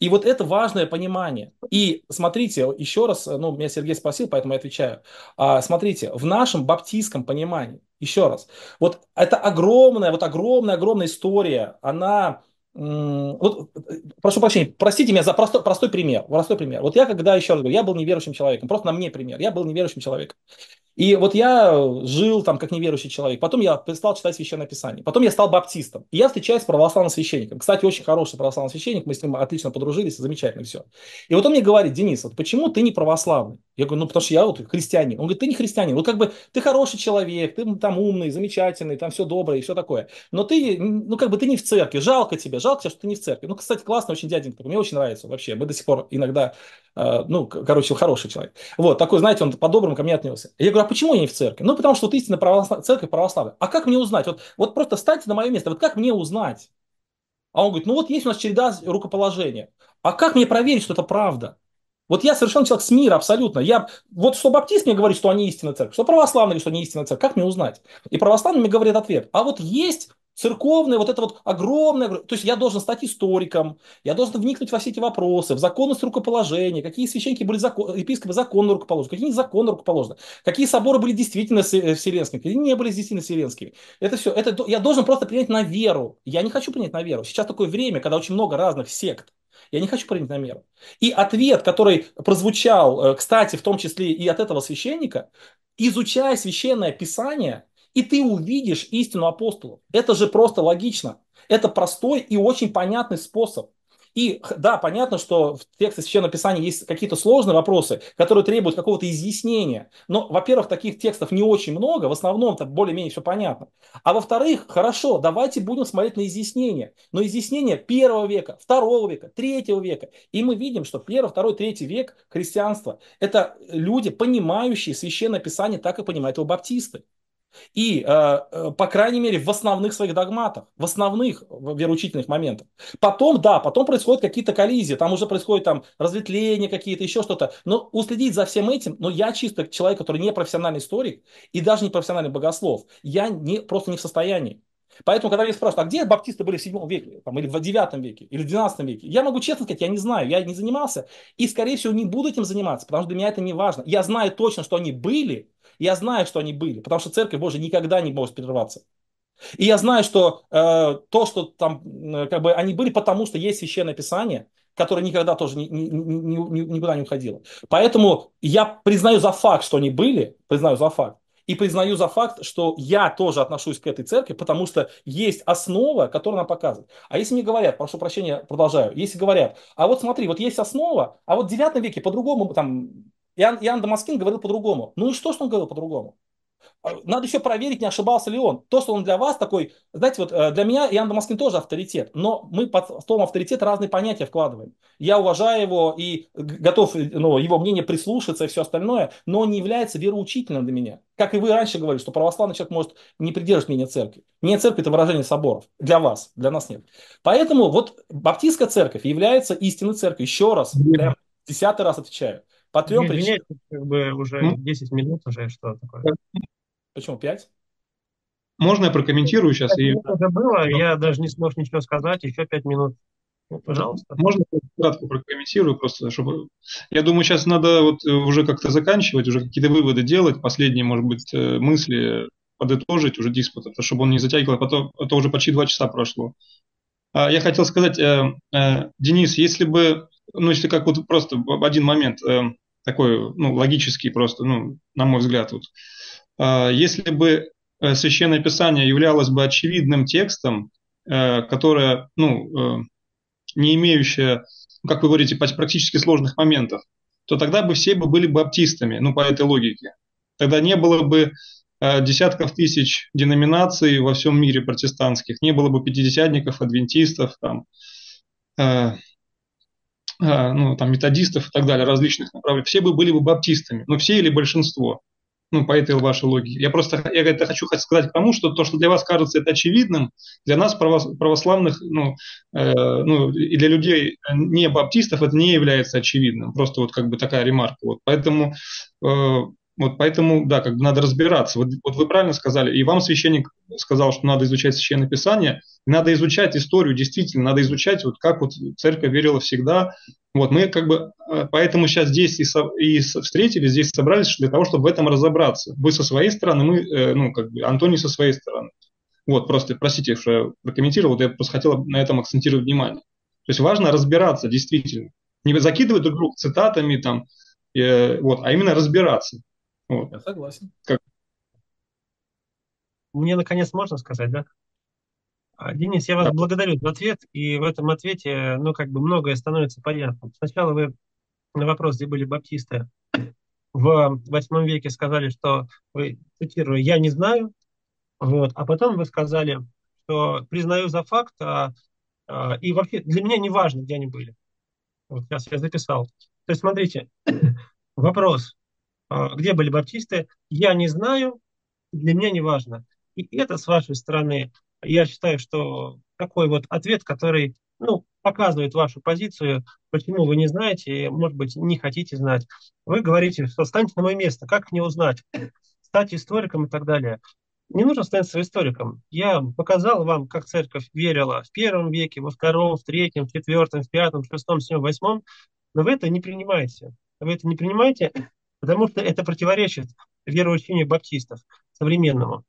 И вот это важное понимание. И смотрите, еще раз, ну, меня Сергей спросил, поэтому я отвечаю. А, смотрите, в нашем баптистском понимании, еще раз, вот это огромная, вот огромная, огромная история, она вот, прошу прощения, простите меня за простой, простой пример. Простой пример. Вот я когда, еще раз говорю, я был неверующим человеком, просто на мне пример, я был неверующим человеком. И вот я жил там как неверующий человек, потом я стал читать Священное Писание, потом я стал баптистом, и я встречаюсь с православным священником. Кстати, очень хороший православный священник, мы с ним отлично подружились, замечательно все. И вот он мне говорит, Денис, вот почему ты не православный? Я говорю, ну потому что я вот христианин. Он говорит, ты не христианин, вот как бы ты хороший человек, ты там умный, замечательный, там все доброе и все такое, но ты, ну как бы ты не в церкви, жалко тебя, жалко тебя, что ты не в церкви. Ну, кстати, классный очень дяденька, мне очень нравится вообще. Мы до сих пор иногда, э, ну, короче, хороший человек. Вот, такой, знаете, он по-доброму ко мне отнесся. Я говорю, а почему я не в церкви? Ну, потому что вот истинно православ... церковь православная. А как мне узнать? Вот, вот просто встаньте на мое место, вот как мне узнать? А он говорит, ну вот есть у нас череда рукоположения. А как мне проверить, что это правда? Вот я совершенно человек с мира абсолютно. Я, вот что баптист мне говорит, что они истинная церковь, что православный говорит, что они истинная церковь, как мне узнать? И православный мне говорит ответ. А вот есть церковное, вот это вот огромное, то есть я должен стать историком, я должен вникнуть во все эти вопросы, в законность рукоположения, какие священники были закон, епископы законно рукоположены, какие незаконно рукоположены, какие соборы были действительно э, вселенскими, какие не были действительно вселенскими. Это все, это я должен просто принять на веру. Я не хочу принять на веру. Сейчас такое время, когда очень много разных сект, я не хочу принять на меру. И ответ, который прозвучал, э, кстати, в том числе и от этого священника, изучая священное писание, и ты увидишь истину апостолов. Это же просто логично. Это простой и очень понятный способ. И да, понятно, что в тексте Священного Писания есть какие-то сложные вопросы, которые требуют какого-то изъяснения. Но, во-первых, таких текстов не очень много, в основном это более-менее все понятно. А во-вторых, хорошо, давайте будем смотреть на изъяснение. Но изъяснение первого века, второго века, третьего века. И мы видим, что первый, второй, третий век христианства – это люди, понимающие Священное Писание так и понимают его баптисты. И, э, э, по крайней мере, в основных своих догматах, в основных вероучительных моментах. Потом, да, потом происходят какие-то коллизии, там уже происходит там разветвления какие-то, еще что-то. Но уследить за всем этим, но я чисто человек, который не профессиональный историк и даже не профессиональный богослов, я не, просто не в состоянии. Поэтому, когда меня спрашивают, а где баптисты были в 7 веке, там, или в 9 веке, или в 12 веке, я могу честно сказать, я не знаю, я не занимался, и, скорее всего, не буду этим заниматься, потому что для меня это не важно. Я знаю точно, что они были, я знаю, что они были, потому что Церковь Божия никогда не может прерваться. И я знаю, что э, то, что там, э, как бы они были, потому что есть священное писание, которое никогда тоже ни, ни, ни, ни, никуда не уходило. Поэтому я признаю за факт, что они были, признаю за факт, и признаю за факт, что я тоже отношусь к этой церкви, потому что есть основа, которая нам показывает. А если мне говорят, прошу прощения, продолжаю, если говорят, а вот смотри, вот есть основа, а вот в 9 веке по-другому там Иоанн, Иоанн Дамаскин говорил по-другому. Ну и что, что он говорил по-другому? А, надо еще проверить, не ошибался ли он. То, что он для вас такой, знаете, вот э, для меня Иоанн Дамаскин тоже авторитет, но мы под словом авторитет разные понятия вкладываем. Я уважаю его и готов ну, его мнение прислушаться и все остальное, но он не является вероучительным для меня. Как и вы раньше говорили, что православный человек может не придерживать мнения церкви. Мнение церкви – это выражение соборов. Для вас, для нас нет. Поэтому вот баптистская церковь является истинной церковью. Еще раз, прям десятый раз отвечаю – по трем причинам. как бы уже 10 минут уже, что такое. Почему 5? Можно я прокомментирую сейчас? И... Это было, я даже не смог ничего сказать, еще 5 минут. Ну, пожалуйста. Можно я кратко прокомментирую просто, чтобы... Я думаю, сейчас надо вот уже как-то заканчивать, уже какие-то выводы делать, последние, может быть, э, мысли подытожить уже диспут, чтобы он не затягивал, а потом, это уже почти два часа прошло. А, я хотел сказать, э, э, Денис, если бы, ну, если как вот просто один момент, такой, ну, логический просто, ну, на мой взгляд. Вот. А, если бы э, Священное Писание являлось бы очевидным текстом, э, которое, ну, э, не имеющее, ну, как вы говорите, практически сложных моментов, то тогда бы все бы были баптистами, ну, по этой логике. Тогда не было бы десятков тысяч деноминаций во всем мире протестантских, не было бы пятидесятников, адвентистов, там, ну, там, методистов и так далее, различных направлений, все бы были бы баптистами, ну, все или большинство, ну, по этой вашей логике. Я просто я это хочу сказать к тому, что то, что для вас кажется это очевидным, для нас, православных, ну, э, ну и для людей не баптистов, это не является очевидным. Просто вот как бы такая ремарка. Вот. Поэтому э, вот поэтому, да, как бы надо разбираться. Вот, вот вы правильно сказали, и вам священник сказал, что надо изучать Священное Писание, надо изучать историю, действительно, надо изучать, вот как вот церковь верила всегда. Вот мы как бы э, поэтому сейчас здесь и, со, и встретились, здесь собрались для того, чтобы в этом разобраться. Вы со своей стороны, мы, э, ну, как бы, Антоний со своей стороны. Вот, просто, простите, что я прокомментировал, я просто хотел на этом акцентировать внимание. То есть важно разбираться, действительно. Не закидывать друг друга цитатами, там, э, вот, а именно разбираться. Вот. Я согласен. Как? Мне наконец можно сказать, да? А, Денис, я вас да. благодарю за ответ, и в этом ответе, ну, как бы многое становится понятным. Сначала вы на вопрос, где были баптисты, в восьмом веке сказали, что, вы, цитирую, «я не знаю», вот, а потом вы сказали, что признаю за факт, а А, и вообще для меня не важно, где они были. Вот сейчас я записал. То есть, смотрите, вопрос, где были баптисты, я не знаю, для меня не важно. И это с вашей стороны, я считаю, что такой вот ответ, который ну, показывает вашу позицию, почему вы не знаете, может быть, не хотите знать. Вы говорите, что станьте на мое место, как мне узнать, стать историком и так далее. Не нужно становиться историком. Я показал вам, как церковь верила в первом веке, во втором, в третьем, в четвертом, в пятом, в шестом, в седьмом, восьмом, но вы это не принимаете. Вы это не принимаете, потому что это противоречит вероучению баптистов современному.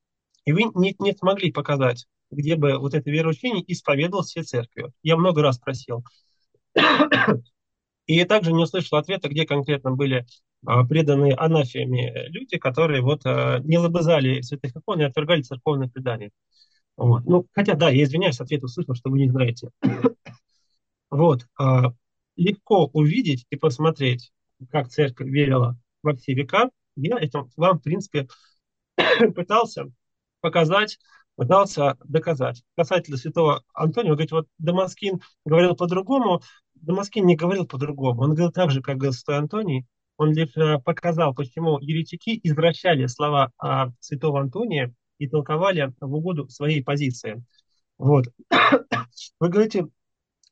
И вы не, не смогли показать, где бы вот это вероучение исповедовалось всей церкви. Я много раз просил. И также не услышал ответа, где конкретно были а, преданные анафиями люди, которые вот а, не лобызали святых икон и отвергали церковное предание. Вот. Ну, хотя, да, я извиняюсь, ответ услышал, что вы не знаете. вот. А, легко увидеть и посмотреть, как церковь верила во все века. Я это вам, в принципе, пытался показать, пытался доказать. Касательно святого Антония, вы говорите, вот Дамаскин говорил по-другому, Дамаскин не говорил по-другому. Он говорил так же, как говорил святой Антоний. Он лишь э, показал, почему еретики извращали слова а, святого Антония и толковали в угоду своей позиции. Вот. Вы говорите,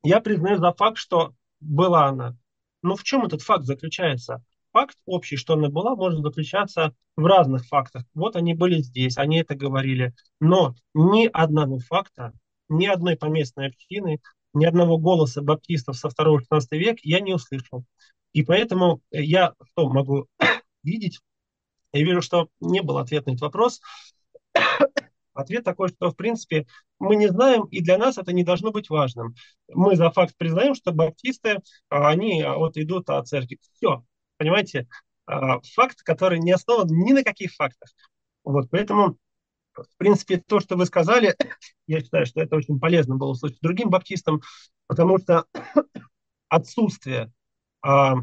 я признаю за факт, что была она. Но в чем этот факт заключается? Факт общий, что она была, может заключаться в разных фактах. Вот они были здесь, они это говорили. Но ни одного факта, ни одной поместной общины, ни одного голоса баптистов со 2-16 века я не услышал. И поэтому я что могу видеть? Я вижу, что не был ответ на этот вопрос. Ответ такой, что, в принципе, мы не знаем, и для нас это не должно быть важным. Мы за факт признаем, что баптисты, а, они а, вот идут от церкви. Все, понимаете? А, факт, который не основан ни на каких фактах. Вот, поэтому, в принципе, то, что вы сказали, я считаю, что это очень полезно было услышать другим баптистам, потому что отсутствие а,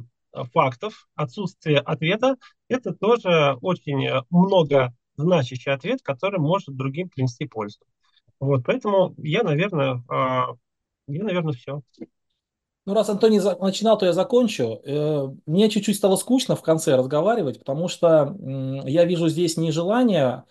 фактов, отсутствие ответа, это тоже очень много значащий ответ, который может другим принести пользу. Вот, поэтому я, наверное, а, я, наверное, все. Ну, раз Антоний начинал, то я закончу. Э, мне чуть-чуть стало скучно в конце разговаривать, потому что я вижу здесь не желание,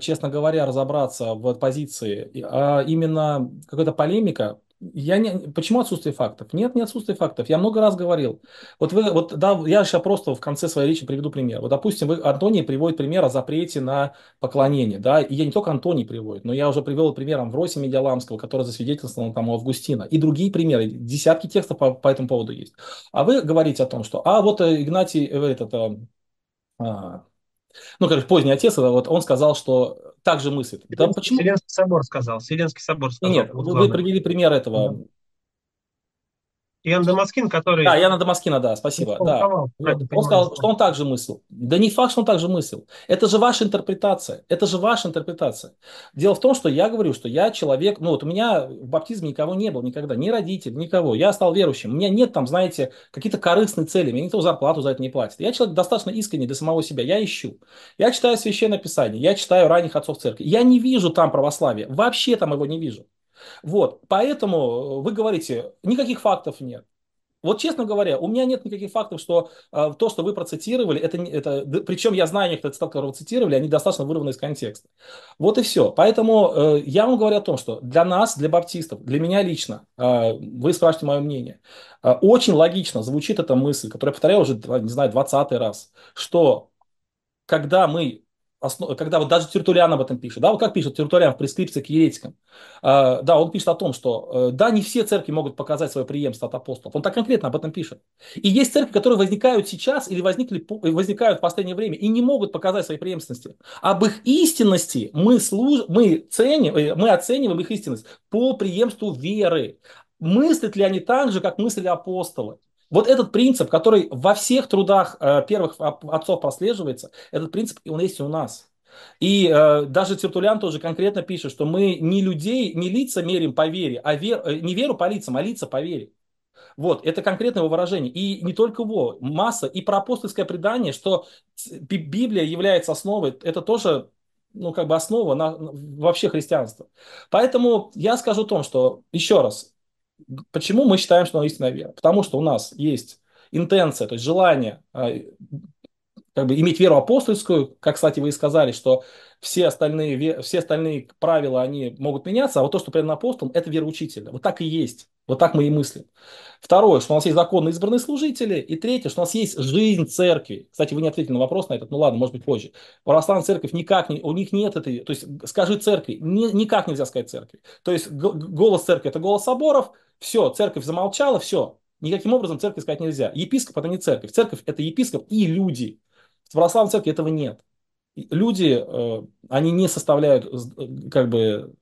честно говоря, разобраться в позиции, а именно какая-то полемика, я не, почему отсутствие фактов? Нет, не отсутствие фактов. Я много раз говорил. Вот вы, вот да, я сейчас просто в конце своей речи приведу пример. Вот, допустим, вы, Антоний приводит пример о запрете на поклонение, да, и я не только Антоний приводит, но я уже привел пример Амвросия Медиаламского, который засвидетельствовал там у Августина, и другие примеры, десятки текстов по, по этому поводу есть. А вы говорите о том, что, а вот э, Игнатий, э, этот, а, ну, короче, поздний отец, вот он сказал, что так же мыслит. Да почему? Вселенский собор сказал. Вселенский собор сказал. Нет, вот вы привели пример этого. Иоанн Дамаскин, который... Да, Иоанна Дамаскина, да, спасибо. Да. Он сказал, что он также мыслил. Да не факт, что он также мыслил. Это же ваша интерпретация. Это же ваша интерпретация. Дело в том, что я говорю, что я человек... Ну вот у меня в баптизме никого не было никогда. Ни родителей, никого. Я стал верующим. У меня нет там, знаете, какие-то корыстные цели. Мне никто зарплату за это не платит. Я человек достаточно искренний для самого себя. Я ищу. Я читаю Священное Писание. Я читаю ранних отцов церкви. Я не вижу там православия. Вообще там его не вижу. Вот, поэтому вы говорите, никаких фактов нет. Вот честно говоря, у меня нет никаких фактов, что э, то, что вы процитировали, это, это причем я знаю некоторые цитаты, которые вы цитировали, они достаточно вырваны из контекста. Вот и все. Поэтому э, я вам говорю о том, что для нас, для баптистов, для меня лично, э, вы спрашиваете мое мнение, э, очень логично звучит эта мысль, которую я повторяю уже, не знаю, 20 раз, что когда мы основ... когда вот даже Тертулян об этом пишет, да, вот как пишет Тертулян в прескрипции к еретикам, э, да, он пишет о том, что, э, да, не все церкви могут показать свое преемство от апостолов, он так конкретно об этом пишет. И есть церкви, которые возникают сейчас или возникли, возникают в последнее время и не могут показать своей преемственности. Об их истинности мы, служ... мы, ценим, э, мы оцениваем их истинность по преемству веры. Мыслят ли они так же, как мыслили апостолы? Вот этот принцип, который во всех трудах э, первых отцов прослеживается, этот принцип, он есть у нас. И э, даже Тертулян тоже конкретно пишет, что мы не людей, не лица мерим по вере, а вер, э, не веру по лицам, а лица по вере. Вот, это конкретное его выражение. И не только его, масса. И про апостольское предание, что Библия является основой, это тоже ну, как бы основа на, вообще христианства. Поэтому я скажу о том, что, еще раз, почему мы считаем, что она истинная вера? Потому что у нас есть интенция, то есть желание а, как бы иметь веру апостольскую, как, кстати, вы и сказали, что все остальные, все остальные правила, они могут меняться, а вот то, что предано апостолом, это вера учителя. Вот так и есть. Вот так мы и мыслим. Второе, что у нас есть законно избранные служители. И третье, что у нас есть жизнь церкви. Кстати, вы не ответили на вопрос на этот, ну ладно, может быть позже. Православная церковь никак не, у них нет этой, то есть скажи церкви, ни, никак нельзя сказать церкви. То есть голос церкви это голос соборов, все, церковь замолчала, все. Никаким образом церковь сказать нельзя. Епископ это не церковь. Церковь это епископ и люди. В православной церкви этого нет. Люди, э, они не составляют э, как бы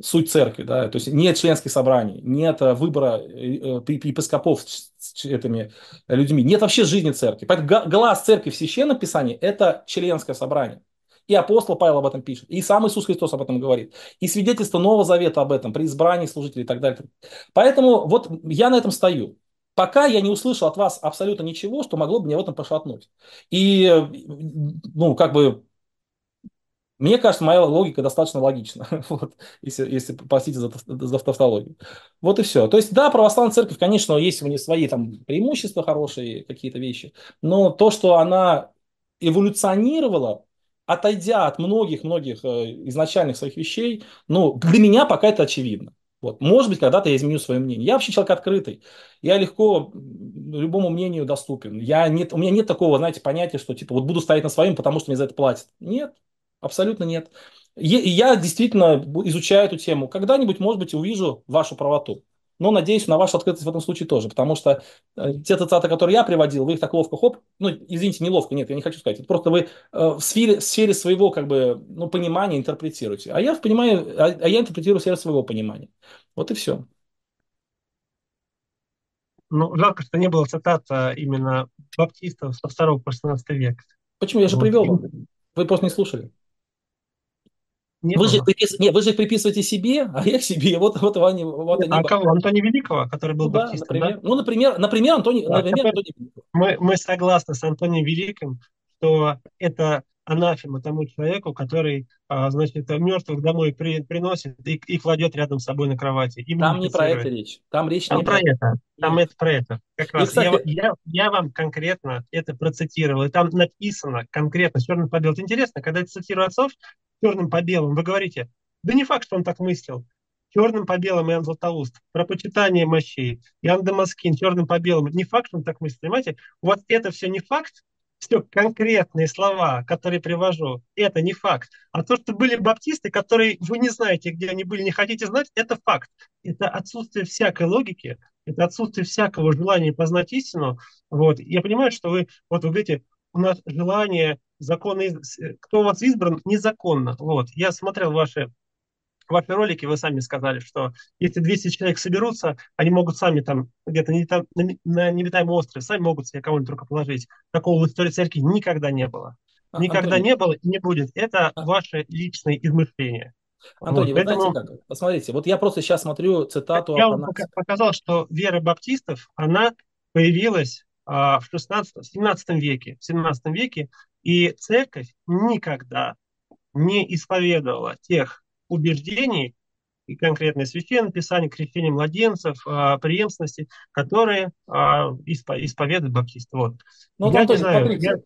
суть церкви, да, то есть нет членских собраний, нет э, выбора епископов с этими людьми, нет вообще жизни церкви. Поэтому глаз церкви в Священном Писании – это членское собрание. И апостол Павел об этом пишет, и сам Иисус Христос об этом говорит, и свидетельство Нового Завета об этом, при избрании служителей и так далее. Поэтому вот я на этом стою пока я не услышал от вас абсолютно ничего, что могло бы меня в этом пошатнуть. И, ну, как бы, мне кажется, моя логика достаточно логична, вот, если, если простите за, за тавтологию. Вот и все. То есть, да, православная церковь, конечно, есть у нее свои там преимущества хорошие, какие-то вещи, но то, что она эволюционировала, отойдя от многих-многих э, изначальных своих вещей, ну, для меня пока это очевидно. Вот. Может быть, когда-то я изменю свое мнение. Я вообще человек открытый. Я легко любому мнению доступен. Я нет, у меня нет такого, знаете, понятия, что типа вот буду стоять на своем, потому что мне за это платят. Нет, абсолютно нет. И я действительно изучаю эту тему. Когда-нибудь, может быть, увижу вашу правоту. Но надеюсь на вашу открытость в этом случае тоже, потому что э, те цитаты, которые я приводил, вы их так ловко, хоп, ну, извините, не ловко, нет, я не хочу сказать, это просто вы э, в сфере, в сфере своего, как бы, ну, понимания интерпретируете, а я, понимаю, а, а я интерпретирую в сфере своего понимания. Вот и все. Ну, жалко, что не было цитат а, именно баптистов со 2 по 16 век. Почему? Я же вот. привел. Вы просто не слушали. Не вы, же припис... не, вы же приписываете себе, а я себе. Вот, вот, вот, вот они... А кого? Антония Великого, который был ну, баптистом, да, например. Да? Ну, например, например, Антоний, да, например, Антоний Мы, мы согласны с Антонием Великим, что это анафема тому человеку, который, а, значит, мертвых домой при, приносит и, и кладет рядом с собой на кровати. И Там не про это речь. Там речь Там не про это. Там Нет. это про это. Как раз. кстати... я, я, я вам конкретно это процитировал. И там написано конкретно, черным по белому. интересно, когда я цитирую отцов, черным по белому, вы говорите, да не факт, что он так мыслил. Черным по белому Иоанн Златоуст, про почитание мощей, Иоанн Дамаскин, черным по белому. Не факт, что он так мыслит, понимаете? Вот это все не факт, все конкретные слова, которые привожу, это не факт. А то, что были баптисты, которые вы не знаете, где они были, не хотите знать, это факт. Это отсутствие всякой логики, это отсутствие всякого желания познать истину. Вот. Я понимаю, что вы, вот вы говорите, у нас желание законы, кто у вас избран незаконно. Вот. Я смотрел ваши, ваши ролики, вы сами сказали, что если 200 человек соберутся, они могут сами там где-то не там, на, на невитаемом острове, сами могут себе кого-нибудь только положить. Такого в истории церкви никогда не было. А, никогда Антоний, не было и не будет. Это а, ваши личные измышления. Антоний, вот, вы поэтому... знаете как? Посмотрите, вот я просто сейчас смотрю цитату. Я вам показал, что вера баптистов, она появилась а, в 16, 17 веке. В 17 веке и церковь никогда не исповедовала тех убеждений, и конкретное священное писание, крещение младенцев, э, преемственности, которые э, исповедуют баптисты. Вот. Ну, я Антон, не знаю, смотрите, я...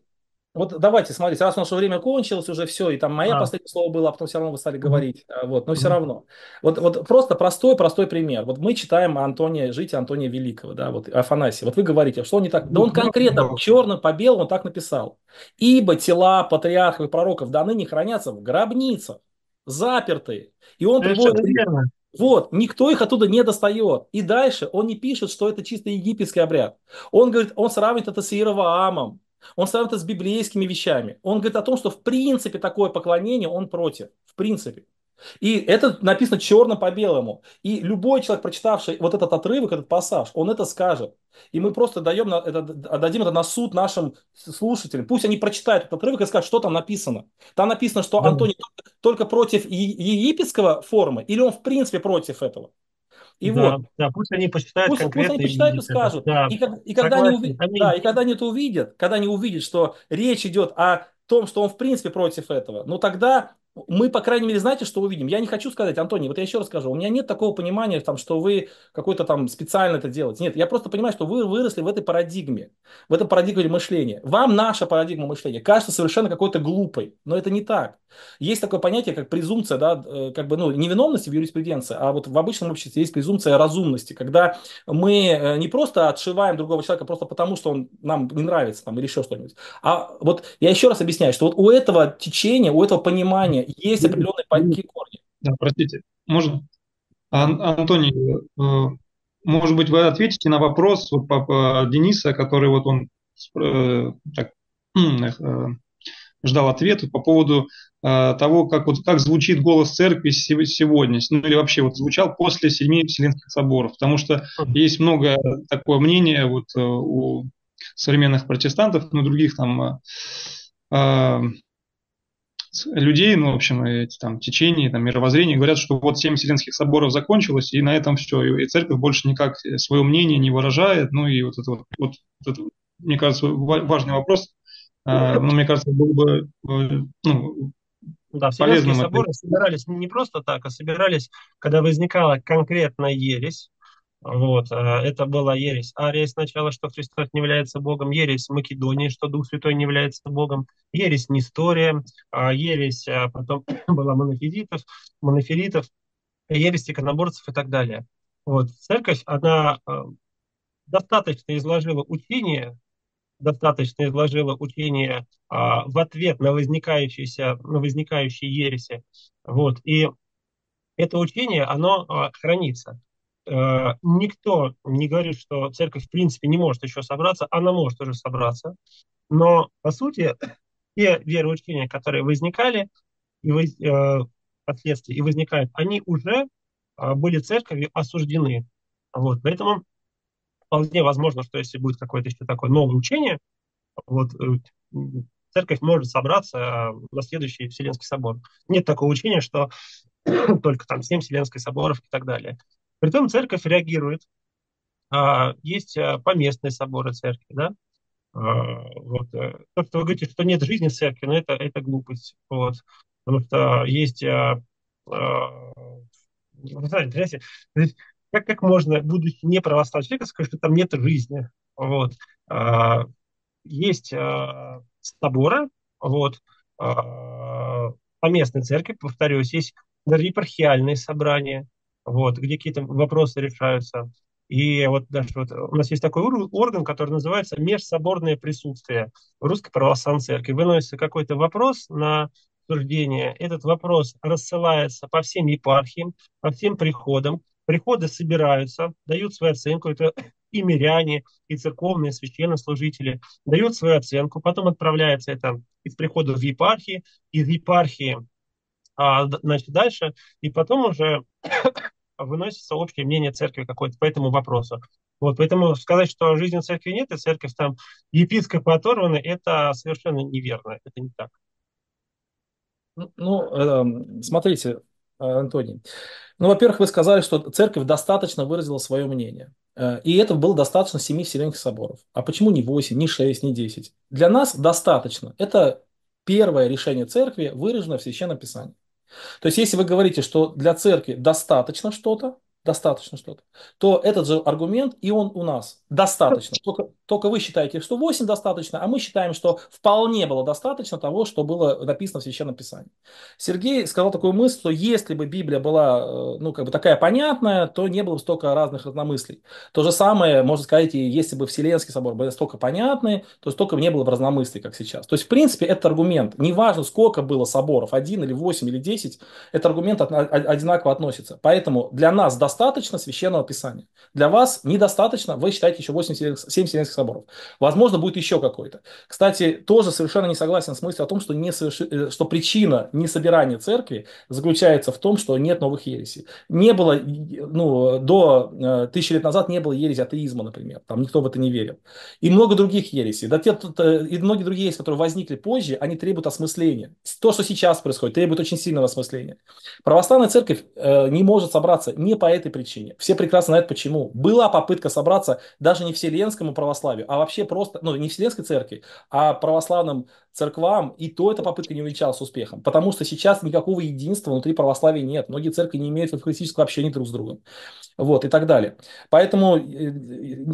Вот давайте, смотрите, раз наше время кончилось уже все, и там мое а. последнее слово было, а потом все равно вы стали говорить, mm-hmm. вот, но все равно. Вот, вот просто простой, простой пример. Вот мы читаем Антония, житие Антония Великого, да, вот Афанасия. Вот вы говорите, что он не так, да он конкретно черным по белому так написал. Ибо тела патриархов и пророков до ныне хранятся в гробницах, запертые. И он приводит... Верно. Вот, никто их оттуда не достает. И дальше он не пишет, что это чисто египетский обряд. Он говорит, он сравнивает это с Иеровоамом. Он сравнивает это с библейскими вещами. Он говорит о том, что в принципе такое поклонение он против. В принципе. И это написано черно по белому. И любой человек, прочитавший вот этот отрывок, этот пассаж, он это скажет. И мы просто даем это, отдадим это на суд нашим слушателям. Пусть они прочитают этот отрывок и скажут, что там написано. Там написано, что. Антоний только, только против египетского формы, или он в принципе против этого. И да, вот. Да, пусть они почитают пусть, пусть они почитают и скажут. Да. И, и, когда они увидят, да, и когда они это увидят, когда они увидят, что речь идет о том, что он в принципе против этого, ну тогда мы, по крайней мере, знаете, что увидим? Я не хочу сказать, Антоний, вот я еще раз скажу, у меня нет такого понимания, там, что вы какой-то там специально это делаете. Нет, я просто понимаю, что вы выросли в этой парадигме, в этом парадигме мышления. Вам наша парадигма мышления кажется совершенно какой-то глупой, но это не так. Есть такое понятие, как презумпция, да, э, как бы, ну, невиновности в юриспруденции, а вот в обычном обществе есть презумпция разумности, когда мы э, не просто отшиваем другого человека просто потому, что он нам не нравится там, или еще что-нибудь, а вот я еще раз объясняю, что вот у этого течения, у этого понимания есть определенные корни. Да, простите? Ан- Антоний, э, может быть, вы ответите на вопрос вот, по, Дениса, который вот он э, так, э, ждал ответа по поводу э, того, как, вот, как звучит голос церкви сегодня, ну или вообще вот звучал после семи Вселенских соборов, потому что есть много такое мнение вот у современных протестантов, ну других там э людей, ну, в общем, эти там течения, там, мировоззрения говорят, что вот семь Вселенских соборов закончилось, и на этом все, и церковь больше никак свое мнение не выражает, ну, и вот это вот, вот, вот это, мне кажется, важный вопрос, а, ну, мне кажется, было бы э, ну, да, Вселенские соборы собирались не просто так, а собирались, когда возникала конкретная ересь, вот, э, это была ересь Ария сначала, что Христос не является Богом, ересь Македонии, что Дух Святой не является Богом, ересь Нестория, а ересь а потом была монофизитов, монофилитов, ересь иконоборцев и так далее. Вот, церковь, она э, достаточно изложила учение, достаточно изложила учение а, в ответ на возникающиеся, на возникающие ереси. Вот, и это учение, оно а, хранится. Э, никто не говорит, что церковь в принципе не может еще собраться, она может уже собраться, но по сути те вероучения, которые возникали и воз, э, впоследствии и возникают, они уже э, были церковью осуждены. Вот, поэтому вполне возможно, что если будет какое-то еще такое новое учение, вот, э, церковь может собраться э, на следующий Вселенский собор. Нет такого учения, что только там семь Вселенских соборов и так далее. Притом церковь реагирует. А, есть а, поместные соборы церкви, да? А, вот. Э, то, что вы говорите, что нет жизни в церкви, но это, это глупость. Вот. Потому что есть... А, а, знаете, как, как можно, будучи не православным человеком, сказать, что там нет жизни? Вот. Есть а, соборы, вот, поместной церкви, повторюсь, есть даже епархиальные собрания, вот, где какие-то вопросы решаются. И вот даже вот у нас есть такой орган, который называется межсоборное присутствие в Русской Православной Церкви. Выносится какой-то вопрос на обсуждение. Этот вопрос рассылается по всем епархиям, по всем приходам. Приходы собираются, дают свою оценку. Это и миряне, и церковные священнослужители дают свою оценку. Потом отправляется это из прихода в епархии, из епархии а, значит, дальше, и потом уже выносится общее мнение церкви какое-то по этому вопросу. Вот, поэтому сказать, что жизни церкви нет, и церковь там епископы оторваны, это совершенно неверно, это не так. Ну, ну смотрите, Антоний, ну, во-первых, вы сказали, что церковь достаточно выразила свое мнение. Э, и это было достаточно семи Вселенских соборов. А почему не 8, не 6, не 10? Для нас достаточно. Это первое решение церкви, выраженное в Священном Писании. То есть, если вы говорите, что для церкви достаточно что-то, достаточно что-то, то этот же аргумент и он у нас достаточно. Только, только вы считаете, что 8 достаточно, а мы считаем, что вполне было достаточно того, что было написано в Священном Писании. Сергей сказал такую мысль, что если бы Библия была э, ну, как бы такая понятная, то не было бы столько разных разномыслий. То же самое, можно сказать, и если бы Вселенский собор был столько понятный, то столько бы не было бы разномыслий, как сейчас. То есть, в принципе, это аргумент. Неважно, сколько было соборов, один или восемь или десять, этот аргумент одинаково относится. Поэтому для нас достаточно достаточно священного писания. Для вас недостаточно, вы считаете еще 8, 7 Вселенских соборов. Возможно, будет еще какой-то. Кстати, тоже совершенно не согласен с мыслью о том, что, не соверш... Э, что причина несобирания церкви заключается в том, что нет новых ересей. Не было, ну, до э, тысячи лет назад не было ереси атеизма, например. Там никто в это не верил. И много других ересей. Да, те, э, и многие другие ереси, которые возникли позже, они требуют осмысления. То, что сейчас происходит, требует очень сильного осмысления. Православная церковь не может собраться не по этой причине. Все прекрасно знают почему. Была попытка собраться даже не Вселенскому православию, а вообще просто, ну, не Вселенской церкви, а православным церквам, и то эта попытка не увенчалась успехом. Потому что сейчас никакого единства внутри православия нет. Многие церкви не имеют эвхаристического общения друг с другом. Вот, и так далее. Поэтому э,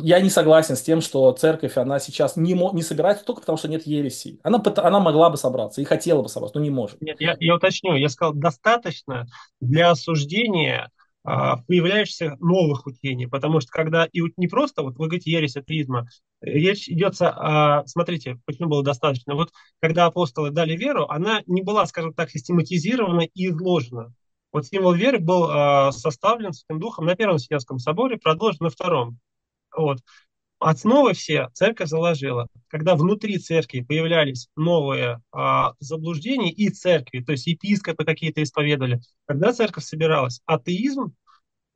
я не согласен с тем, что церковь, она сейчас не, не собирается только потому, что нет ереси. Она, она могла бы собраться и хотела бы собраться, но не может. Нет, я, я уточню. Я сказал, достаточно для осуждения а, появляющихся новых учений, потому что когда и не просто, вот вы говорите, ересь атеизма, речь идется о, смотрите, почему было достаточно, вот когда апостолы дали веру, она не была, скажем так, систематизирована и изложена. Вот символ веры был э, составлен Святым Духом на Первом Вселенском соборе, продолжен на Втором. Вот. Основы все церковь заложила. Когда внутри церкви появлялись новые а, заблуждения и церкви, то есть епископы какие-то исповедовали, когда церковь собиралась, атеизм,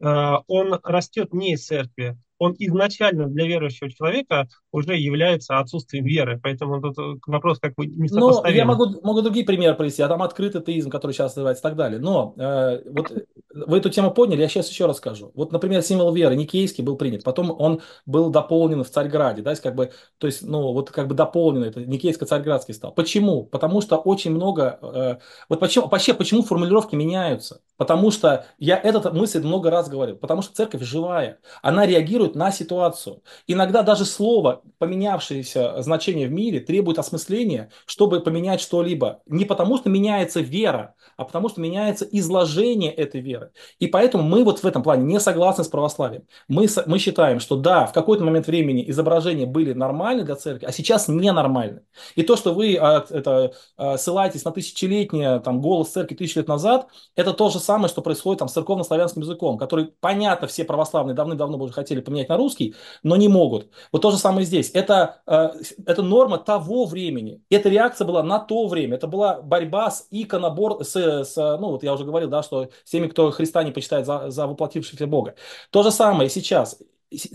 а, он растет не из церкви, он изначально для верующего человека уже является отсутствием веры. Поэтому тут э, вопрос как бы несопоставим. Ну, я могу, могу другие примеры привести, а там открытый атеизм, который сейчас называется и так далее. Но э, вот вы эту тему подняли, я сейчас еще расскажу. Вот, например, символ веры Никейский был принят, потом он был дополнен в Царьграде, да, как бы, то есть, ну, вот как бы дополнен, это Никейско-Царьградский стал. Почему? Потому что очень много, э, вот почему, вообще, почему формулировки меняются? Потому что я эту мысль много раз говорил, потому что церковь живая, она реагирует на ситуацию. Иногда даже слово, поменявшееся значение в мире, требует осмысления, чтобы поменять что-либо. Не потому что меняется вера, а потому что меняется изложение этой веры. И поэтому мы вот в этом плане не согласны с православием. Мы, мы считаем, что да, в какой-то момент времени изображения были нормальны для церкви, а сейчас ненормальны. И то, что вы а, это, а, ссылаетесь на тысячелетнее там, голос церкви тысячи лет назад, это то же самое, что происходит там с церковно-славянским языком, который, понятно, все православные давным-давно уже хотели поменять на русский, но не могут. Вот то же самое здесь. Это, э, это норма того времени. Эта реакция была на то время. Это была борьба с иконобор, с, с, ну вот я уже говорил, да, что с теми, кто Христа не почитает за, за воплотившегося Бога. То же самое сейчас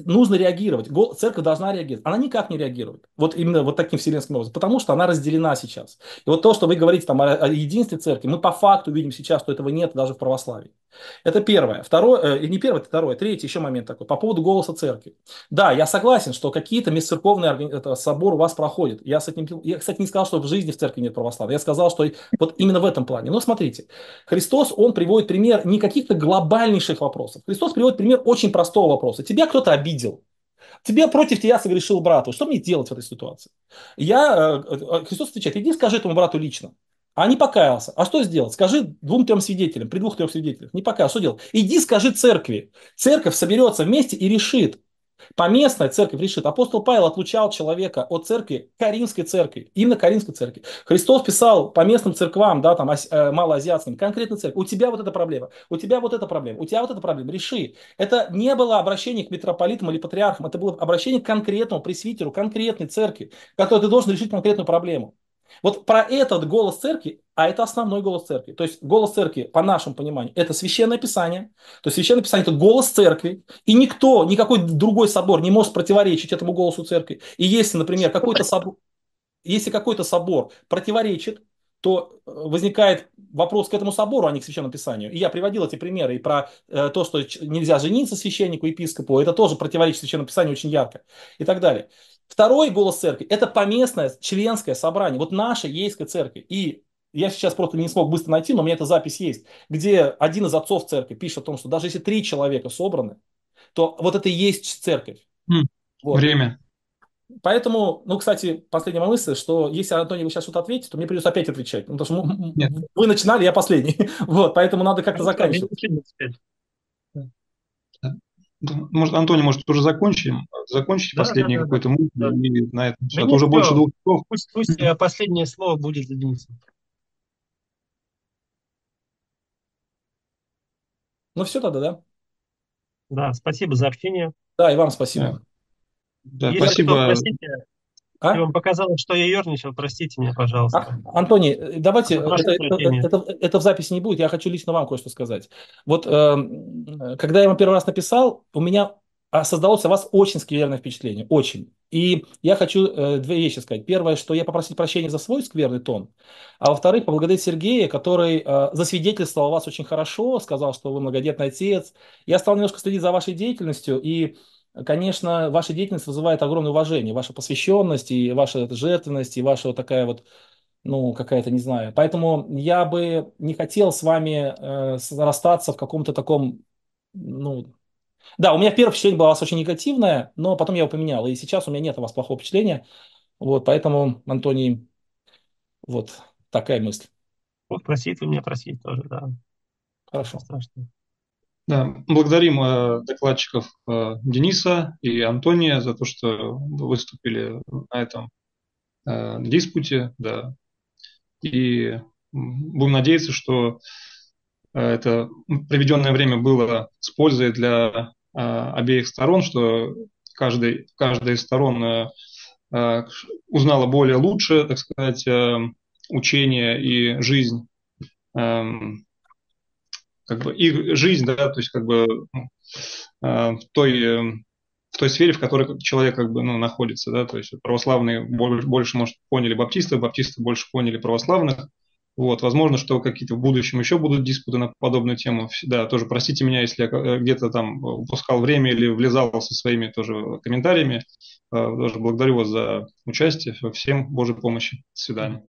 нужно реагировать. Церковь должна реагировать. Она никак не реагирует. Вот именно вот таким вселенским образом. Потому что она разделена сейчас. И вот то, что вы говорите там о единстве церкви, мы по факту видим сейчас, что этого нет даже в православии. Это первое. Второе, э, не первое, это второе. Третий еще момент такой. По поводу голоса церкви. Да, я согласен, что какие-то межцерковные это, соборы у вас проходят. Я, с этим, я, кстати, не сказал, что в жизни в церкви нет православия. Я сказал, что вот именно в этом плане. Но смотрите, Христос, он приводит пример не каких-то глобальнейших вопросов. Христос приводит пример очень простого вопроса. Тебя кто-то обидел. Тебе против тебя согрешил брат. Что мне делать в этой ситуации? Я, э, э, Христос отвечает, иди скажи этому брату лично. А не покаялся. А что сделать? Скажи двум-трем свидетелям, при двух-трех свидетелях. Не покаялся. Что делать? Иди скажи церкви. Церковь соберется вместе и решит. Поместная церковь решит. Апостол Павел отлучал человека от церкви, Каринской церкви, именно Каринской церкви. Христос писал по местным церквам, да, там, э, малоазиатским, конкретно церковь. У тебя вот эта проблема, у тебя вот эта проблема, у тебя вот эта проблема, реши. Это не было обращение к митрополитам или патриархам, это было обращение к конкретному пресвитеру, конкретной церкви, которой ты должен решить конкретную проблему. Вот про этот голос церкви, а это основной голос церкви. То есть голос церкви, по нашему пониманию, это священное писание. То есть священное писание – это голос церкви. И никто, никакой другой собор не может противоречить этому голосу церкви. И если, например, какой-то собор, если какой-то собор противоречит, то э, возникает вопрос к этому собору, а не к священному писанию. И я приводил эти примеры и про э, то, что нельзя жениться священнику, епископу, это тоже противоречит священному писанию очень ярко и так далее. Второй голос церкви – это поместное членское собрание. Вот наша ейская церковь. И я сейчас просто не смог быстро найти, но у меня эта запись есть, где один из отцов церкви пишет о том, что даже если три человека собраны, то вот это и есть церковь. Mm, вот. Время. Поэтому, ну, кстати, последняя мысль, что если, Антоний, вы сейчас что-то ответите, то мне придется опять отвечать. Ну, потому что Нет. вы начинали, я последний. вот, поэтому надо как-то заканчивать. Может, Антоний, может, уже закончим? Закончить да, последний да, какой-то мысль да. и на этом. Да а уже больше двух часов. Пусть, пусть э, последнее слово будет за Денисом. Ну все тогда, да? Да, спасибо за общение. Да, и вам спасибо. Да, да спасибо. Что, простите, а? Вам показалось, что я ерничал, простите меня, пожалуйста. А, Антоний, давайте, это, это, это, это в записи не будет, я хочу лично вам кое-что сказать. Вот э, когда я вам первый раз написал, у меня а создалось о вас очень скверное впечатление, очень. И я хочу э, две вещи сказать. Первое, что я попросил прощения за свой скверный тон, а во-вторых, поблагодарить Сергея, который э, засвидетельствовал вас очень хорошо, сказал, что вы многодетный отец. Я стал немножко следить за вашей деятельностью, и, конечно, ваша деятельность вызывает огромное уважение, ваша посвященность, и ваша жертвенность, и ваша вот такая вот ну, какая-то, не знаю. Поэтому я бы не хотел с вами э, расстаться в каком-то таком, ну, да, у меня первое впечатление было у вас очень негативное, но потом я его поменял, и сейчас у меня нет у вас плохого впечатления. Вот, поэтому, Антоний, вот такая мысль. Вот просить вы меня просить тоже, да. Хорошо. Страшно. Да, благодарим э, докладчиков э, Дениса и Антония за то, что выступили на этом э, диспуте, да. И будем надеяться, что э, это проведенное время было с пользой для Э, обеих сторон, что каждый, каждая из сторон э, э, узнала более лучше, так сказать, учение и жизнь, эм, как бы их жизнь, да, то есть как бы ну, в той в той сфере, в которой человек как бы ну, находится, да, то есть православные больше, больше, может, поняли баптисты, баптисты больше поняли православных, вот, возможно, что какие-то в будущем еще будут диспуты на подобную тему. Да, тоже простите меня, если я э, где-то там упускал время или влезал со своими тоже комментариями. Э, тоже благодарю вас за участие. Всем Божьей помощи. До свидания.